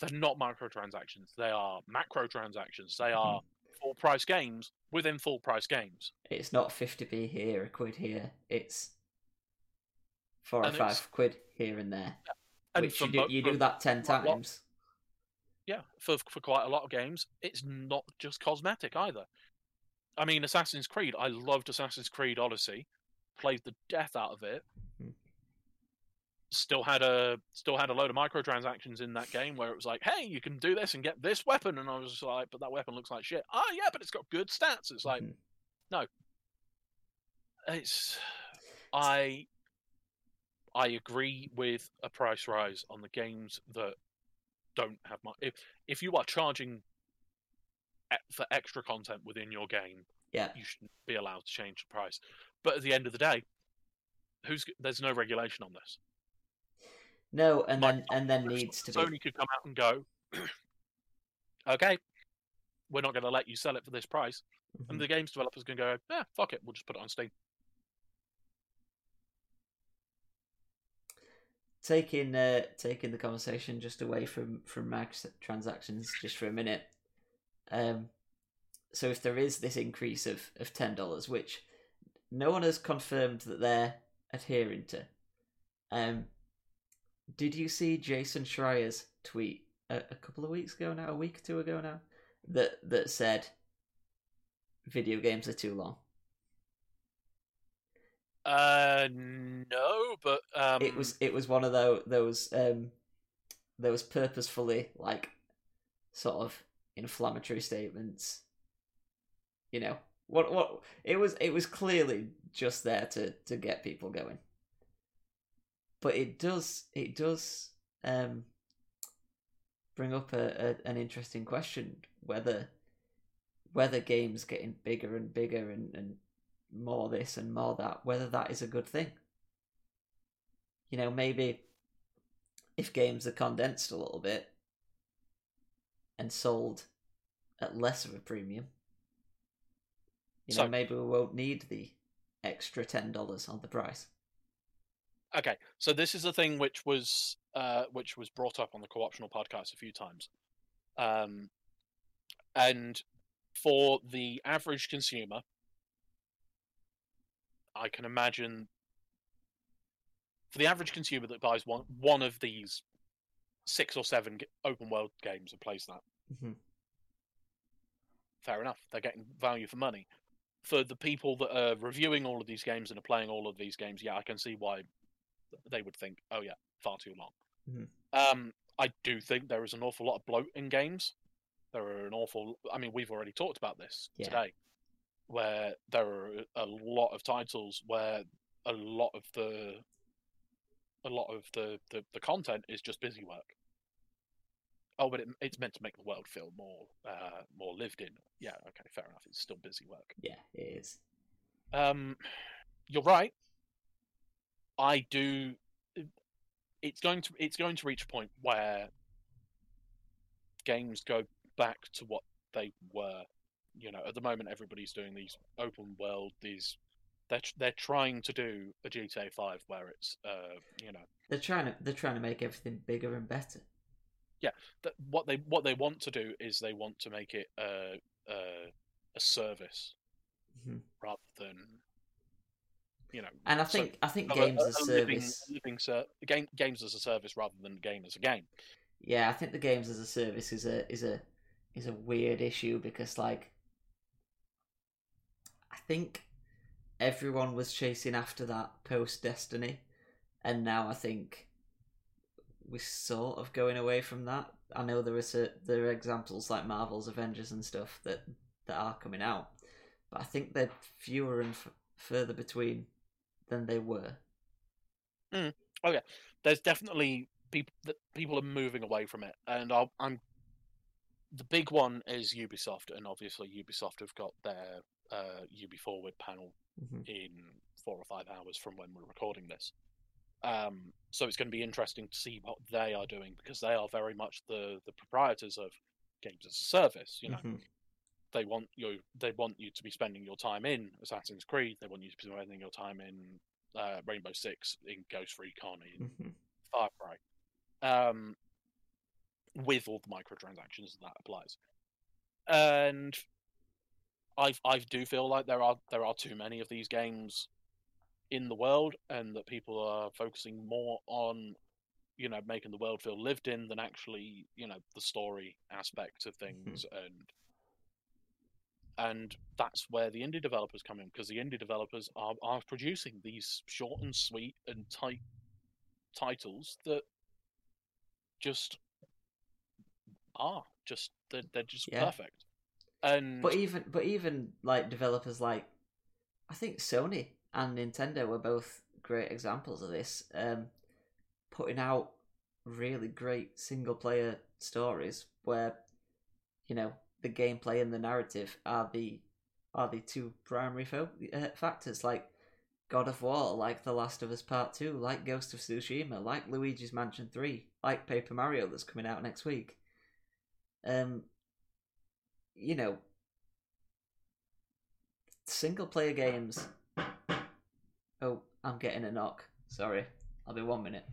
They're not microtransactions. They are macro transactions. They are full price games within full price games. it's not 50p here, a quid here. It's four or five quid here and there. And which you do, you do that 10 quite lot. times. yeah, for for quite a lot of games, it's not just cosmetic either. I mean, Assassin's Creed. I loved Assassin's Creed Odyssey. Played the death out of it. Hmm. Still had a still had a load of microtransactions in that game where it was like, hey, you can do this and get this weapon, and I was like, but that weapon looks like shit. Oh yeah, but it's got good stats. It's like Mhm. it's I I agree with a price rise on the games that don't have much. If if you are charging for extra content within your game, Yeah. you shouldn't be allowed to change the price. But at the end of the day, who's there's no regulation on this. No, and Like, then and then needs to be. Sony could come out and go, [CLEARS THROAT] okay, we're not going to let you sell it for this price, Mhm. and the games developers can go, yeah, fuck it, we'll just put it on Steam. taking uh, taking the conversation just away from from max transactions just for a minute. Um, so if there is this increase of of ten dollars, which no one has confirmed that they're adhering to, um, did you see Jason Schreier's tweet a, a couple of weeks ago now, a week or two ago now, that that said video games are too long? Uh, no, but um, it was it was one of those those um those purposefully like sort of inflammatory statements you know what what it was it was clearly just there to to get people going but it does it does um, bring up a, a, an interesting question whether whether games getting bigger and bigger and, and more this and more that whether that is a good thing. You know maybe if games are condensed a little bit and sold at less of a premium you know So- maybe we won't need the extra ten dollars on the price Okay, so this is a thing which was uh, which was brought up on the co-optional podcast a few times, um, and for the average consumer, I can imagine for the average consumer that buys one one of these six or seven open world games and plays that, Mhm. fair enough. They're getting value for money. For the people that are reviewing all of these games and are playing all of these games, yeah, I can see why they would think, "Oh yeah, far too long." Mhm. Um, I do think there is an awful lot of bloat in games. There are an awful. I mean, we've already talked about this Yeah. today, where there are a lot of titles where a lot of the a lot of the, the, the content is just busy work. Oh, but it, it's meant to make the world feel more uh, more lived in. Yeah, okay, fair enough. It's still busy work. yeah it is Um, you're right. I do. It's going to it's going to reach a point where games go back to what they were. You know, at the moment, everybody's doing these open world. These they're they're trying to do a GTA Five where it's uh you know they're trying to they're trying to make everything bigger and better yeah that what they what they want to do is they want to make it a a, a service Mhm. rather than you know and i So, think i think games a, as a living, service living ser- game, games as a service rather than game as a game. yeah i think the games as a service is a is a is a weird issue because like i think everyone was chasing after that post destiny and now i think we're sort of going away from that i know there are there are examples like marvel's avengers and stuff that that are coming out but i think they're fewer and f- further between than they were Mm. Oh yeah, There's definitely people that people are moving away from it, and I'll, I'm the big one is Ubisoft, and obviously Ubisoft have got their uh, Ubi Forward panel Mhm. in four or five hours from when we're recording this. Um, so it's going to be interesting to see what they are doing because they are very much the the proprietors of games as a service. You know, Mhm. They want you they want you to be spending your time in Assassin's Creed. They want you to be spending your time in uh, Rainbow Six, in Ghost Recon, in Mhm. Far Cry, um, with all the microtransactions that applies. And I I do feel like there are there are too many of these games in the world, and that people are focusing more on you know making the world feel lived in than actually you know the story aspect of things and and that's where the indie developers come in because the indie developers are, are producing these short and sweet and tight titles that just are just they're, they're just Yeah. perfect and But even but even like developers like I think Sony and Nintendo were both great examples of this. Um, putting out really great single player stories where you know the gameplay and the narrative are the are the two primary fo- uh, factors. Like God of War, like The Last of Us Part Two, like Ghost of Tsushima, like Luigi's Mansion Three, like Paper Mario that's coming out next week. Um, you know, single player games. Oh, I'm getting a knock. Sorry, I'll be one minute.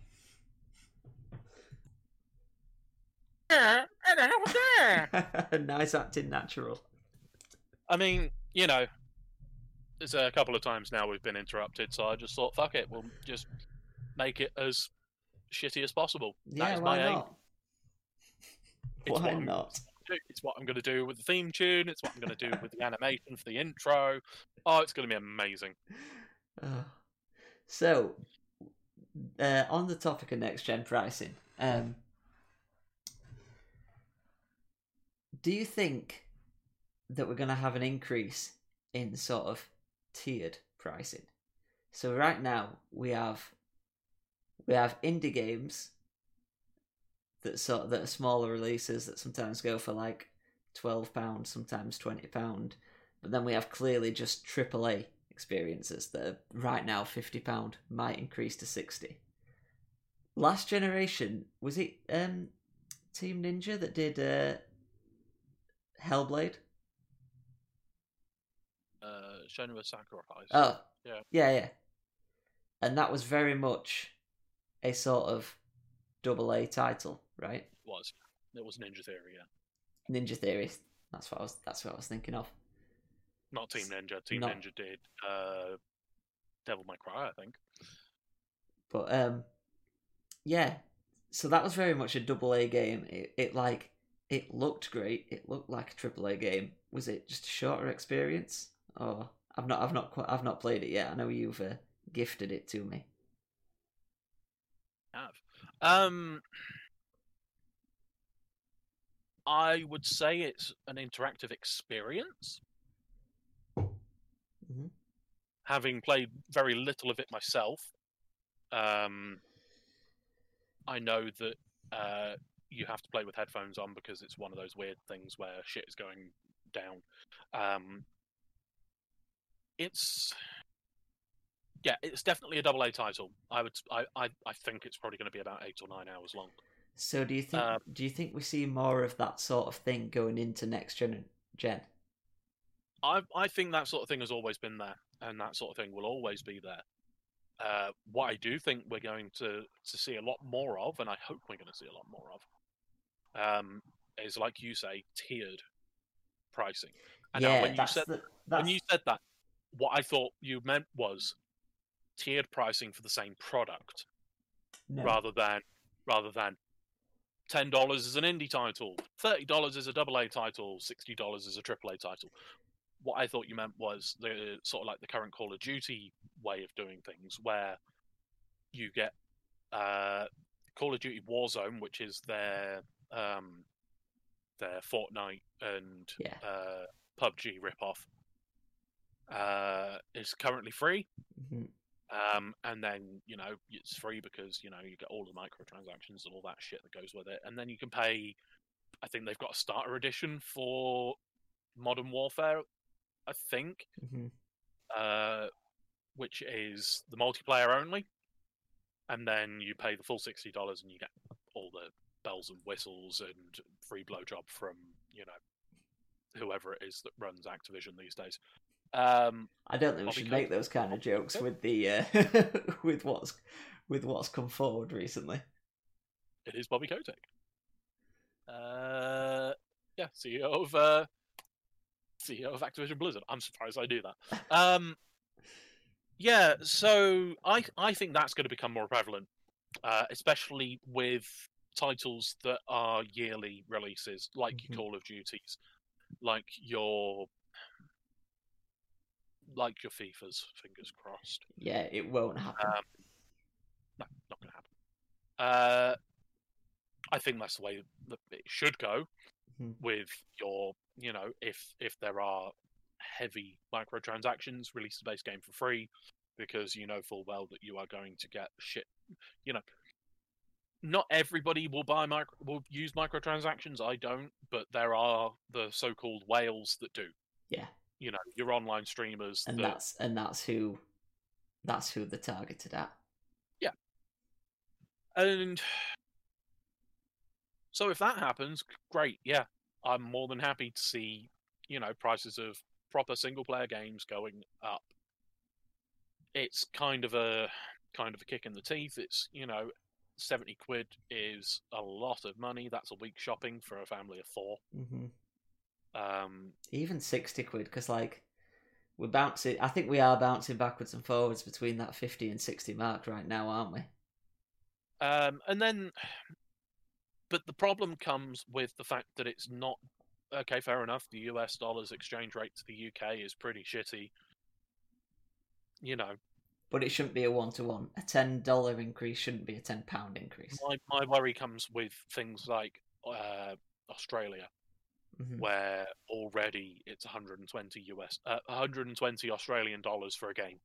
[LAUGHS] nice acting, natural. I mean, you know, there's a couple of times now we've been interrupted, so I just thought, fuck it, we'll just make it as shitty as possible. That Yeah, is why my aim. not? It's what Why I'm- not? It's what I'm going to do with the theme tune. It's what I'm going to do with the animation for the intro. Oh, it's going to be amazing. Uh, so, uh, on the topic of next gen pricing, um, do you think that we're going to have an increase in sort of tiered pricing? So right now we have we have indie games that sort that are smaller releases that sometimes go for like twelve pounds, sometimes twenty pound. But then we have clearly just AAA experiences that are right now fifty pound, might increase to sixty. Last generation was it um, Team Ninja that did uh, Hellblade? Uh, Senua's Sacrifice. Oh, Yeah. yeah, yeah. And that was very much a sort of double A title, right? It was. It was Ninja Theory, yeah. Ninja Theory. That's what I was. That's what I was thinking of. Not Team Ninja. Team Not- Ninja did uh, Devil May Cry, I think. But um, yeah. So that was very much a double A game. It, it like it looked great. It looked like a triple A game. Was it just a shorter experience? Or I've not. I've not. Quite, I've not played it yet. I know you've uh, gifted it to me. have. Um, I would say it's an interactive experience. Mhm. Having played very little of it myself, um, I know that uh, you have to play with headphones on because it's one of those weird things where shit is going down. Um, it's yeah, it's definitely a double A title. I would, I, I, I think it's probably going to be about eight or nine hours long. So do you think? Uh, do you think we see more of that sort of thing going into next gen? Gen. I, I think that sort of thing has always been there, and that sort of thing will always be there. Uh, what I do think we're going to, to see a lot more of, and I hope we're going to see a lot more of, um, is like you say, tiered pricing. And now yeah, when you said the, when you said that, what I thought you meant was tiered pricing for the same product, no. rather than rather than ten dollars is an indie title, thirty dollars is a double A title, sixty dollars is a triple A title. What I thought you meant was the sort of like the current Call of Duty way of doing things, where you get uh, Call of Duty Warzone, which is their um, their Fortnite and Yeah. uh, PUBG ripoff, uh, is currently free. Mhm. Um, and then you know it's free because you know you get all the microtransactions and all that shit that goes with it, and then you can pay. I think they've got a starter edition for Modern Warfare, I think, Mhm. uh, which is the multiplayer only, and then you pay the full sixty dollars and you get all the bells and whistles and free blowjob from you know whoever it is that runs Activision these days. Um, I don't think we should make those kind of jokes with the uh, [LAUGHS] with what's with what's come forward recently. it is Bobby Kotick. Uh, yeah, CEO of uh, CEO of Activision Blizzard. I'm surprised I do that. Um, yeah, so I I think that's going to become more prevalent, uh, especially with titles that are yearly releases, like Mhm. your Call of Duties, like your like your FIFA's. Fingers crossed. Yeah, it won't happen. Um, no, not going to happen. Uh, I think that's the way that it should go. Mhm. With your, you know, if if there are heavy microtransactions, release the base game for free, because you know full well that you are going to get shit. You know, not everybody will buy micro will use microtransactions. I don't, but there are the so-called whales that do. yeah, You know, your online streamers and that that's and that's who that's who they're targeted at. Yeah, and so if that happens, great. Yeah, I'm more than happy to see, you know, prices of proper single player games going up. It's kind of a kind of a kick in the teeth. It's, you know, 70 quid is a lot of money. That's a week shopping for a family of 4. hmm Um Even sixty quid, because like we're bouncing. I think we are bouncing backwards and forwards between that fifty and sixty mark right now, aren't we? Um, and then, but the problem comes with the fact that it's not okay. Fair enough. The US dollar's exchange rate to the UK is pretty shitty. You know, But it shouldn't be a one to one. A ten dollar increase shouldn't be a ten pound increase. my my worry comes with things like uh, Australia, Mhm. where already it's 120 US, uh, 120 Australian dollars for a game,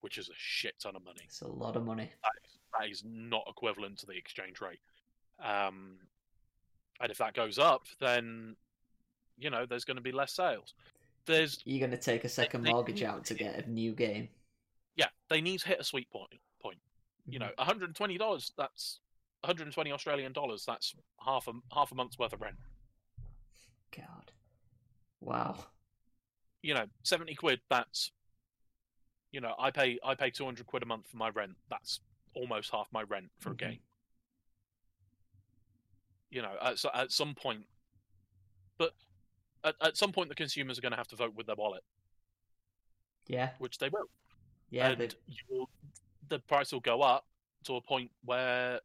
which is a shit ton of money. It's a lot of money. That is that is not equivalent to the exchange rate. Um, and if that goes up, then you know there's going to be less sales. There's You're going to take a second mortgage out to get a new game. They need to hit a sweet point. Point. You Mm-hmm. know, 120 dollars. That's 120 Australian dollars. That's half a half a month's worth of rent. God. Wow. You know, 70 quid. That's you know, I pay I pay 200 quid a month for my rent. That's almost half my rent for Mhm. a game. You know, at, at some point, but at, at some point, the consumers are going to have to vote with their wallet, Yeah. which they will. Yeah. and you will, the price will go up to a point where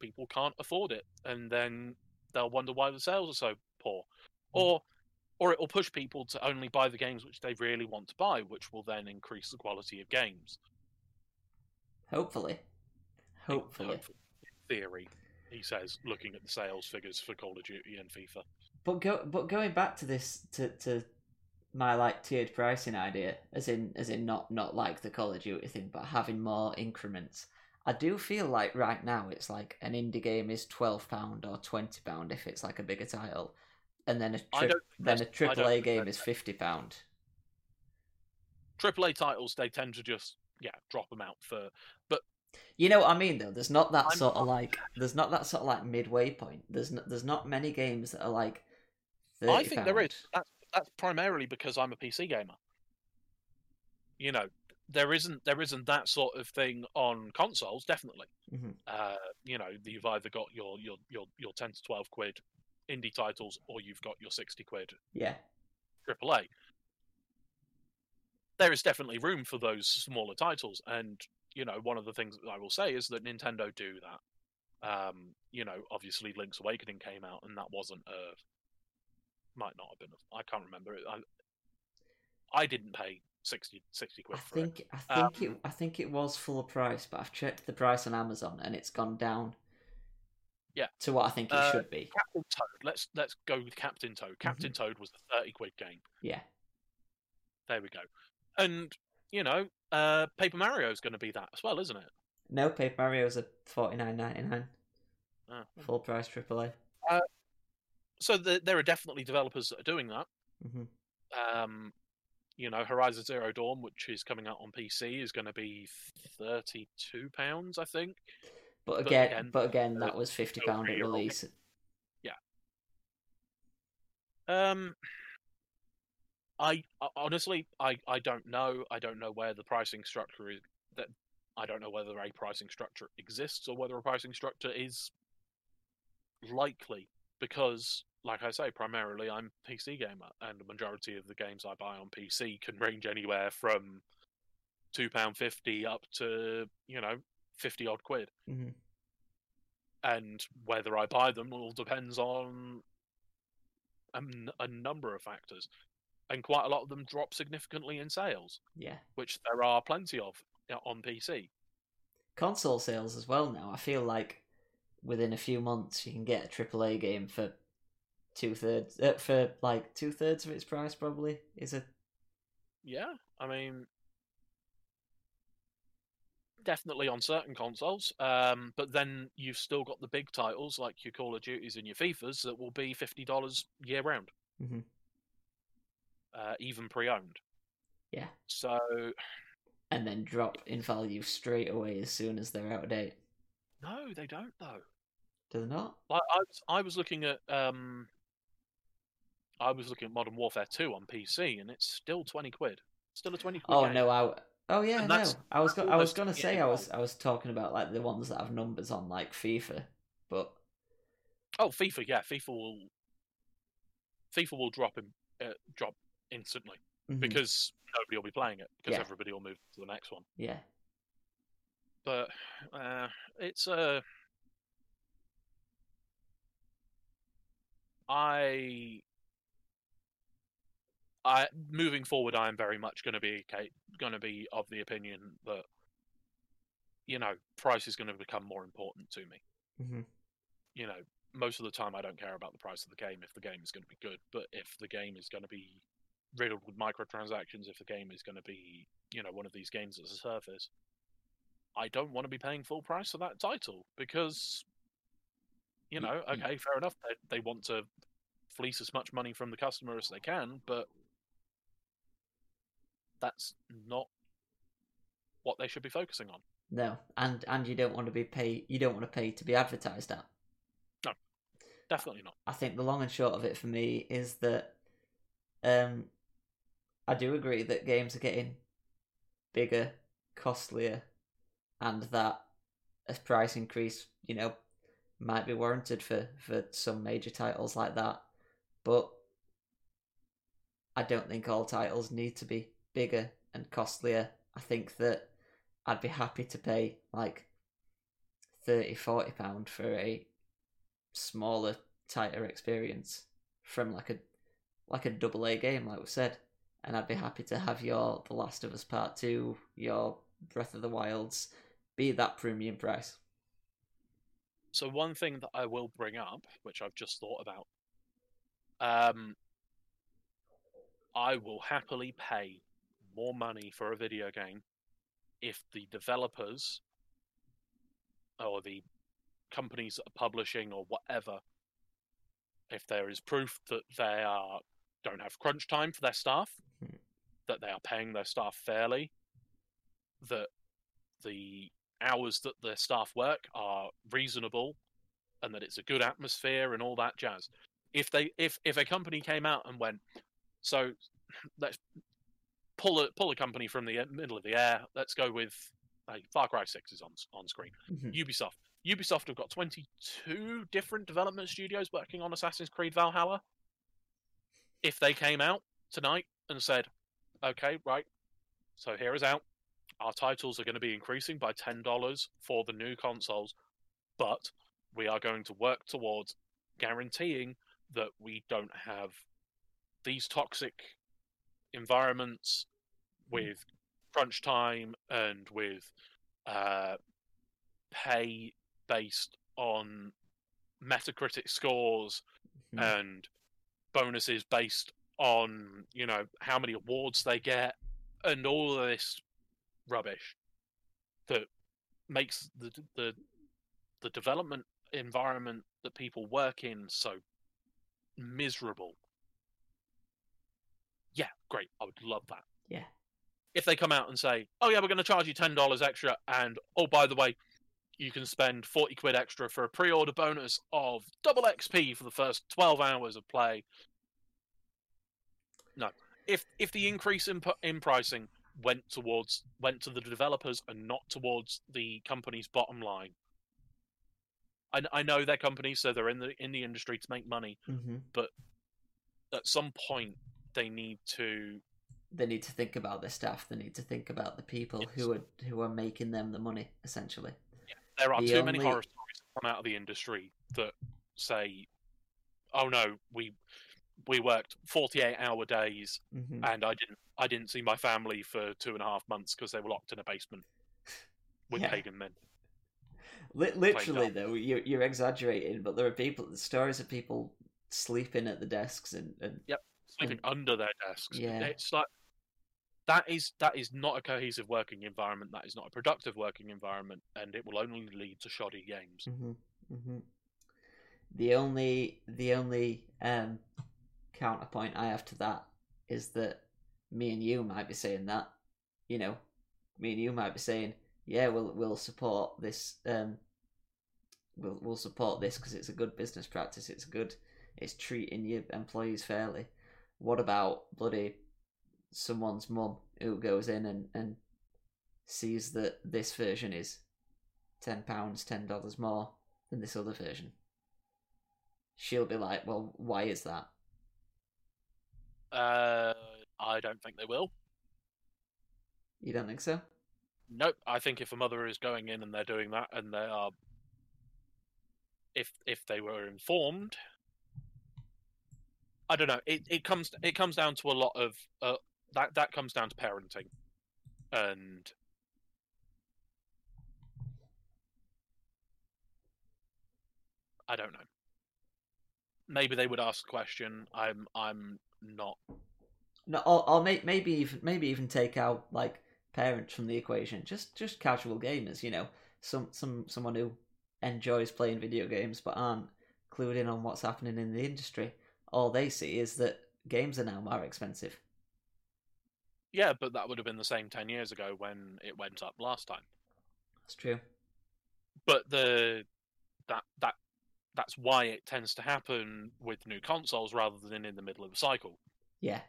people can't afford it, and then they'll wonder why the sales are so poor, mm. or or it will push people to only buy the games which they really want to buy, which will then increase the quality of games. Hopefully. Hopefully. In theory, he says, looking at the sales figures for Call of Duty and FIFA. But go but going back to this to, to my like tiered pricing idea, as in as in not not like the Call of Duty thing, but having more increments. I do feel like right now it's like an indie game is twelve pound or twenty pound if it's like a bigger title, and then a tri- then a triple A game is fifty pound. Triple A titles, they tend to just yeah drop them out for but You know what I mean though. There's not that I'm sort of like there's not that sort of like midway point. There's not, there's not many games that are like. 30 I think there is. That's that's primarily because I'm a PC gamer. You know, there isn't there isn't that sort of thing on consoles. Definitely, Mhm. uh, you know, you've either got your your your your ten to twelve quid indie titles, or you've got your sixty quid Yeah. AAA. There is definitely room for those smaller titles, and you know, one of the things that I will say is that Nintendo do that. Um, you know, obviously, Link's Awakening came out, and that wasn't a might not have been. I can't remember it. I I didn't pay 60, 60 I quid for it. think I think it Um, I think it was full price, but I've checked the price on Amazon and it's gone down. Yeah. To what I think it Uh, should be. Captain Toad. Let's let's go with Captain Toad. Captain Toad was a thirty quid game. Yeah. There we go. And you know, uh, Paper Mario is going to be that as well, isn't it? No, Paper Mario's a forty nine ninety nine. Uh, Full price AAA. So the, there are definitely developers that are doing that. hmm Um, you know, Horizon Zero Dawn, which is coming out on PC, is going to be thirty-two pounds, I think. But But again, again, but again, that was fifty pound at release. Um, I, I honestly, I, I don't know. I don't know where the pricing structure is. That I don't know whether a pricing structure exists or whether a pricing structure is likely because, like I say, primarily I'm a PC gamer, and the majority of the games I buy on PC can range anywhere from two pound fifty up to you know fifty odd quid hmm and whether I buy them all depends on a, number of factors. And quite a lot of them drop significantly in sales, Yeah. which there are plenty of you know, on PC. Console sales as well now. I feel like within a few months you can get a AAA game for two thirds uh, for like two thirds of its price probably. Is it? Yeah, I mean, definitely on certain consoles. Um, but then you've still got the big titles like your Call of Duties and your FIFAs that will be fifty dollars year round, Mhm. uh, even pre-owned. Yeah. So And then drop in value straight away as soon as they're out of date. no, they don't though. Do they not? Like I was, I was looking at um, I was looking at Modern Warfare Two on PC, and it's still twenty quid. Still a twenty quid. Oh game. no, I. Oh yeah, And no. I was go- I was gonna say I was. I was talking about like the ones that have numbers on like FIFA, but Oh, FIFA, yeah, FIFA will, FIFA will drop in, uh, drop instantly mhm, because nobody will be playing it because Yeah. everybody will move to the next one. yeah, But uh, it's a. I. I moving forward, I am very much going to be going to be of the opinion that you know price is going to become more important to me. hmm You know, most of the time I don't care about the price of the game if the game is going to be good, but if the game is going to be riddled with microtransactions, if the game is going to be you know one of these games as a service, I don't want to be paying full price for that title because, you Y- know, y- okay, fair enough. They, they want to fleece as much money from the customer as they can, but that's not what they should be focusing on. No, and and you don't want to be pay. You don't want to pay to be advertised at. No, definitely not. I think the long and short of it for me is that um I do agree that games are getting bigger, costlier, and that a price increase, you know, might be warranted for, for some major titles like that. But I don't think all titles need to be bigger and costlier. I think that I'd be happy to pay like 30 40 pound for a smaller, tighter experience from like a like a double A game, like we said. And I'd be happy to have your The Last of Us Part Two, your Breath of the Wilds, be that premium price. So one thing that I will bring up, which I've just thought about, um, I will happily pay more money for a video game if the developers or the companies that are publishing or whatever, if there is proof that they are don't have crunch time for their staff, Hmm. that they are paying their staff fairly, that the hours that their staff work are reasonable, and that it's a good atmosphere and all that jazz. If they if if a company came out and went, so let's pull a pull a company from the middle of the air. Let's go with uh, Far Cry Six is on on screen. Mhm. Ubisoft. Ubisoft have got 22 different development studios working on Assassin's Creed Valhalla. If they came out tonight and said, okay, right, so here is out, our titles are going to be increasing by $10 for the new consoles, but we are going to work towards guaranteeing that we don't have these toxic environments with crunch time and with uh, pay based on Metacritic scores Mhm. and bonuses based on you know how many awards they get and all of this rubbish that makes the the the development environment that people work in so miserable. Yeah, great. I would love that. Yeah. If they come out and say, "Oh yeah, we're going to charge you ten dollars extra," and oh by the way, you can spend forty quid extra for a pre-order bonus of double XP for the first twelve hours of play. No, if if the increase in in pricing went towards went to the developers and not towards the company's bottom line. I, I know they're companies, so they're in the in the industry to make money. Mhm. At some point, they need to They need to think about their staff. They need to think about the people who are who are making them the money, essentially. There are The too many horror stories that come out of the industry that say, "Oh no, we we worked forty-eight hour days, hmm and I didn't I didn't see my family for two and a half months because they were locked in a basement [LAUGHS] with Yeah. pagan men." Li- literally, though, you're you're exaggerating, but there are people. The stories of people sleeping at the desks and, and sleeping under their desks. Yeah. It's like that is that is not a cohesive working environment. That is not a productive working environment, and it will only lead to shoddy games. hmm hmm The only the only um counterpoint I have to that is that me and you might be saying that, you know, me and you might be saying, yeah, we'll we'll support this. Um, we'll we'll support this because it's a good business practice. It's good. It's treating your employees fairly. What about bloody someone's mum who goes in and and sees that this version is ten pounds, ten dollars more than this other version? She'll be like, well, why is that? Uh, I don't think they will. You don't think so? Nope. I think if a mother is going in and they're doing that, and they are, if if they were informed, I don't know. It it comes it comes down to a lot of uh, that that comes down to parenting, and I don't know. Maybe they would ask a question. I'm I'm not. No, or, or may, maybe even maybe even take out like parents from the equation. Just just casual gamers, you know, some some someone who enjoys playing video games but aren't clued in on what's happening in the industry. All they see is that games are now more expensive. Yeah, but that would have been the same ten years ago when it went up last time. That's true. But the that that that's why it tends to happen with new consoles rather than in the middle of a cycle. Yeah.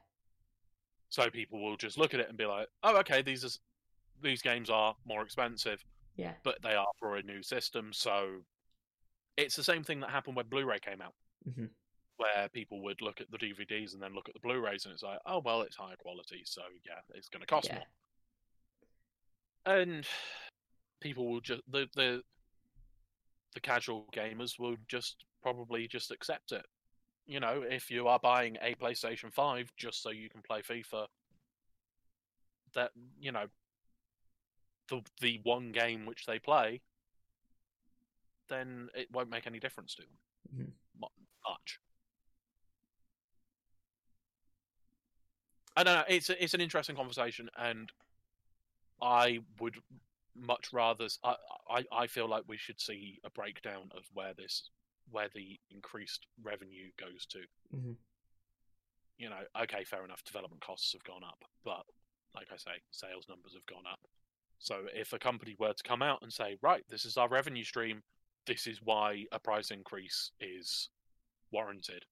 So people will just look at it and be like, "Oh, okay, these are these games are more expensive, Yeah. but they are for a new system." So it's the same thing that happened when Blu-ray came out, hmm where people would look at the DVDs and then look at the Blu-rays, and it's like, "Oh, well, it's higher quality, so yeah, it's going to cost Yeah. more." And people will just the the the casual gamers will just probably just accept it. You know, if you are buying a PlayStation 5 just so you can play FIFA, that you know the the one game which they play, then it won't make any difference to them Mhm. Much. I don't know. It's a, it's an interesting conversation, and I would much rather. I I feel like we should see a breakdown of where this where the increased revenue goes to. Mhm. You know, okay, fair enough. Development costs have gone up, but like I say, sales numbers have gone up. So if a company were to come out and say, right, this is our revenue stream, this is why a price increase is warranted.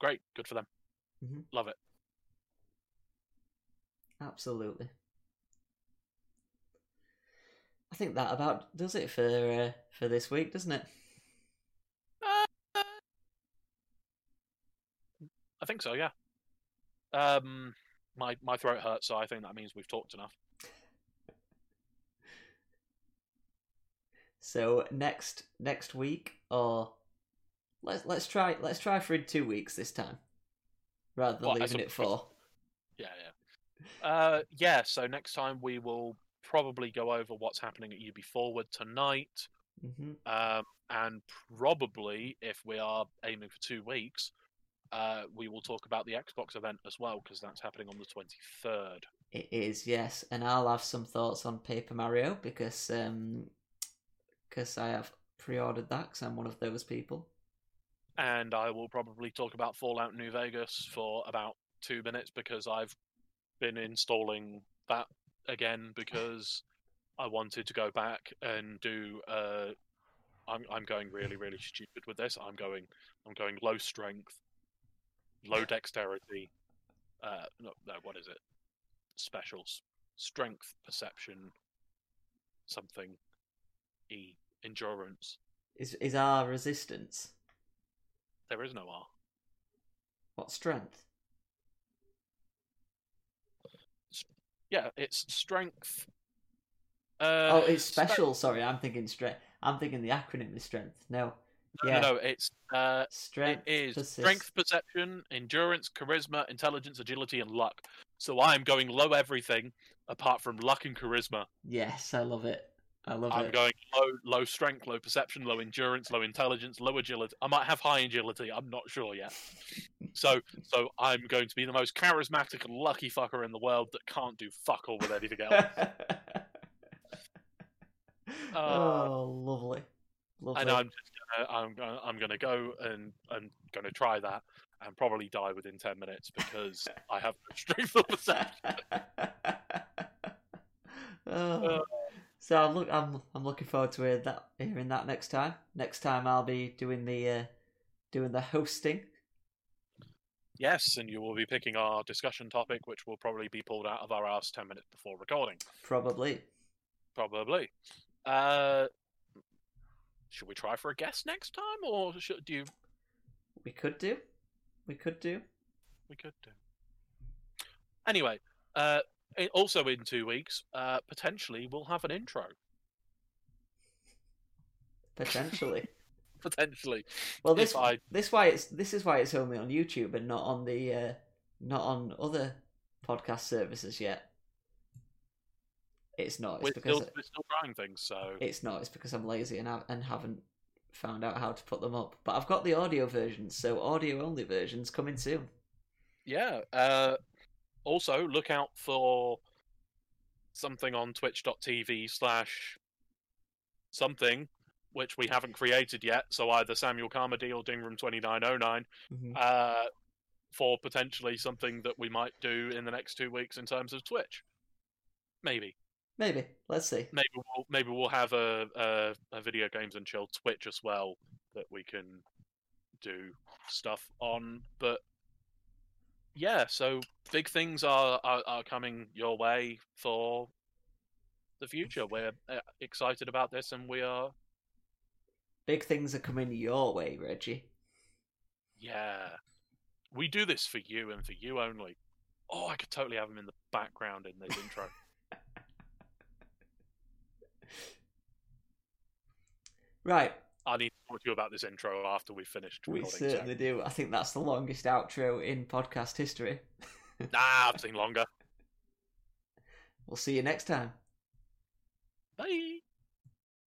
Great, good for them. Mhm. Love it. Absolutely. I think that about does it for uh, for this week, doesn't it? Uh, I think so, yeah. Um, my my throat hurts, so I think that means we've talked enough. So next next week, or let's let's try let's try for in two weeks this time, rather than What, leaving it for. [LAUGHS] Yeah, yeah. Uh, yeah. So next time we will probably go over what's happening at Ubi Forward tonight, hmm um, and probably if we are aiming for two weeks, uh, we will talk about the Xbox event as well because that's happening on the twenty third. It is yes, and I'll have some thoughts on Paper Mario because um, because I have pre-ordered that because I'm one of those people. And I will probably talk about Fallout New Vegas for about two minutes because I've been installing that again because I wanted to go back and do. Uh, I'm I'm going really really stupid with this. I'm going I'm going low strength, low dexterity. Uh, no, no, what is it? Specials, strength, perception, something, e endurance. Is is our resistance There is no R. what strength? Yeah, it's strength. Uh, oh, it's spe- special. Sorry, I'm thinking strength. I'm thinking the acronym is strength. No, No, yeah. no, no. It's uh, strength is persist- strength, perception, endurance, charisma, intelligence, agility, and luck. So I am going low everything apart from luck and charisma. Yes, I love it. I love I'm it. going low, low strength, low perception, low endurance, low intelligence, low agility. I might have high agility. I'm not sure yet. so, so I'm going to be the most charismatic and lucky fucker in the world that can't do fuck all with anything else. [LAUGHS] oh, lovely, lovely. and I'm just gonna, I'm gonna, I'm gonna go and I'm gonna try that and probably die within ten minutes because I have no [LAUGHS] strength or perception. [LAUGHS] Oh. Uh. So I'm look, I'm I'm looking forward to hear that hearing that next time. Next time I'll be doing the uh, doing the hosting. Yes, and you will be picking our discussion topic, which will probably be pulled out of our ass ten minutes before recording. Probably. Probably. Uh, should we try for a guest next time, or should do you? We could do. We could do. We could do. Anyway, uh, also in two weeks, uh, potentially we'll have an intro. Potentially. [LAUGHS] Potentially, Well, this I- this why it's this is why it's only on YouTube and not on the uh, not on other podcast services yet. It's not. It's we're because still, we're still trying things. So it's not. It's because I'm lazy and I, and haven't found out how to put them up. But I've got the audio versions, so audio only versions coming soon. Yeah. Uh, also, look out for something on twitch.tv slash something, which we haven't created yet. So either Samuel Carmody or Dingram2909 Mhm. uh, for potentially something that we might do in the next two weeks in terms of Twitch. Maybe. Maybe. Let's see. Maybe we'll maybe we'll have a, a, a video games and chill Twitch as well that we can do stuff on. But yeah, so big things are, are, are coming your way for the future. We're uh, excited about this, and we are Big things are coming your way, Reggie. yeah. We do this for you and for you only. Oh, I could totally have him in the background in this intro. [LAUGHS] Right. I need to talk to you about this intro after we've finished We recording. so- certainly do. I think that's the longest outro in podcast history. [LAUGHS] Nah, I've seen longer. We'll see you next time. Bye.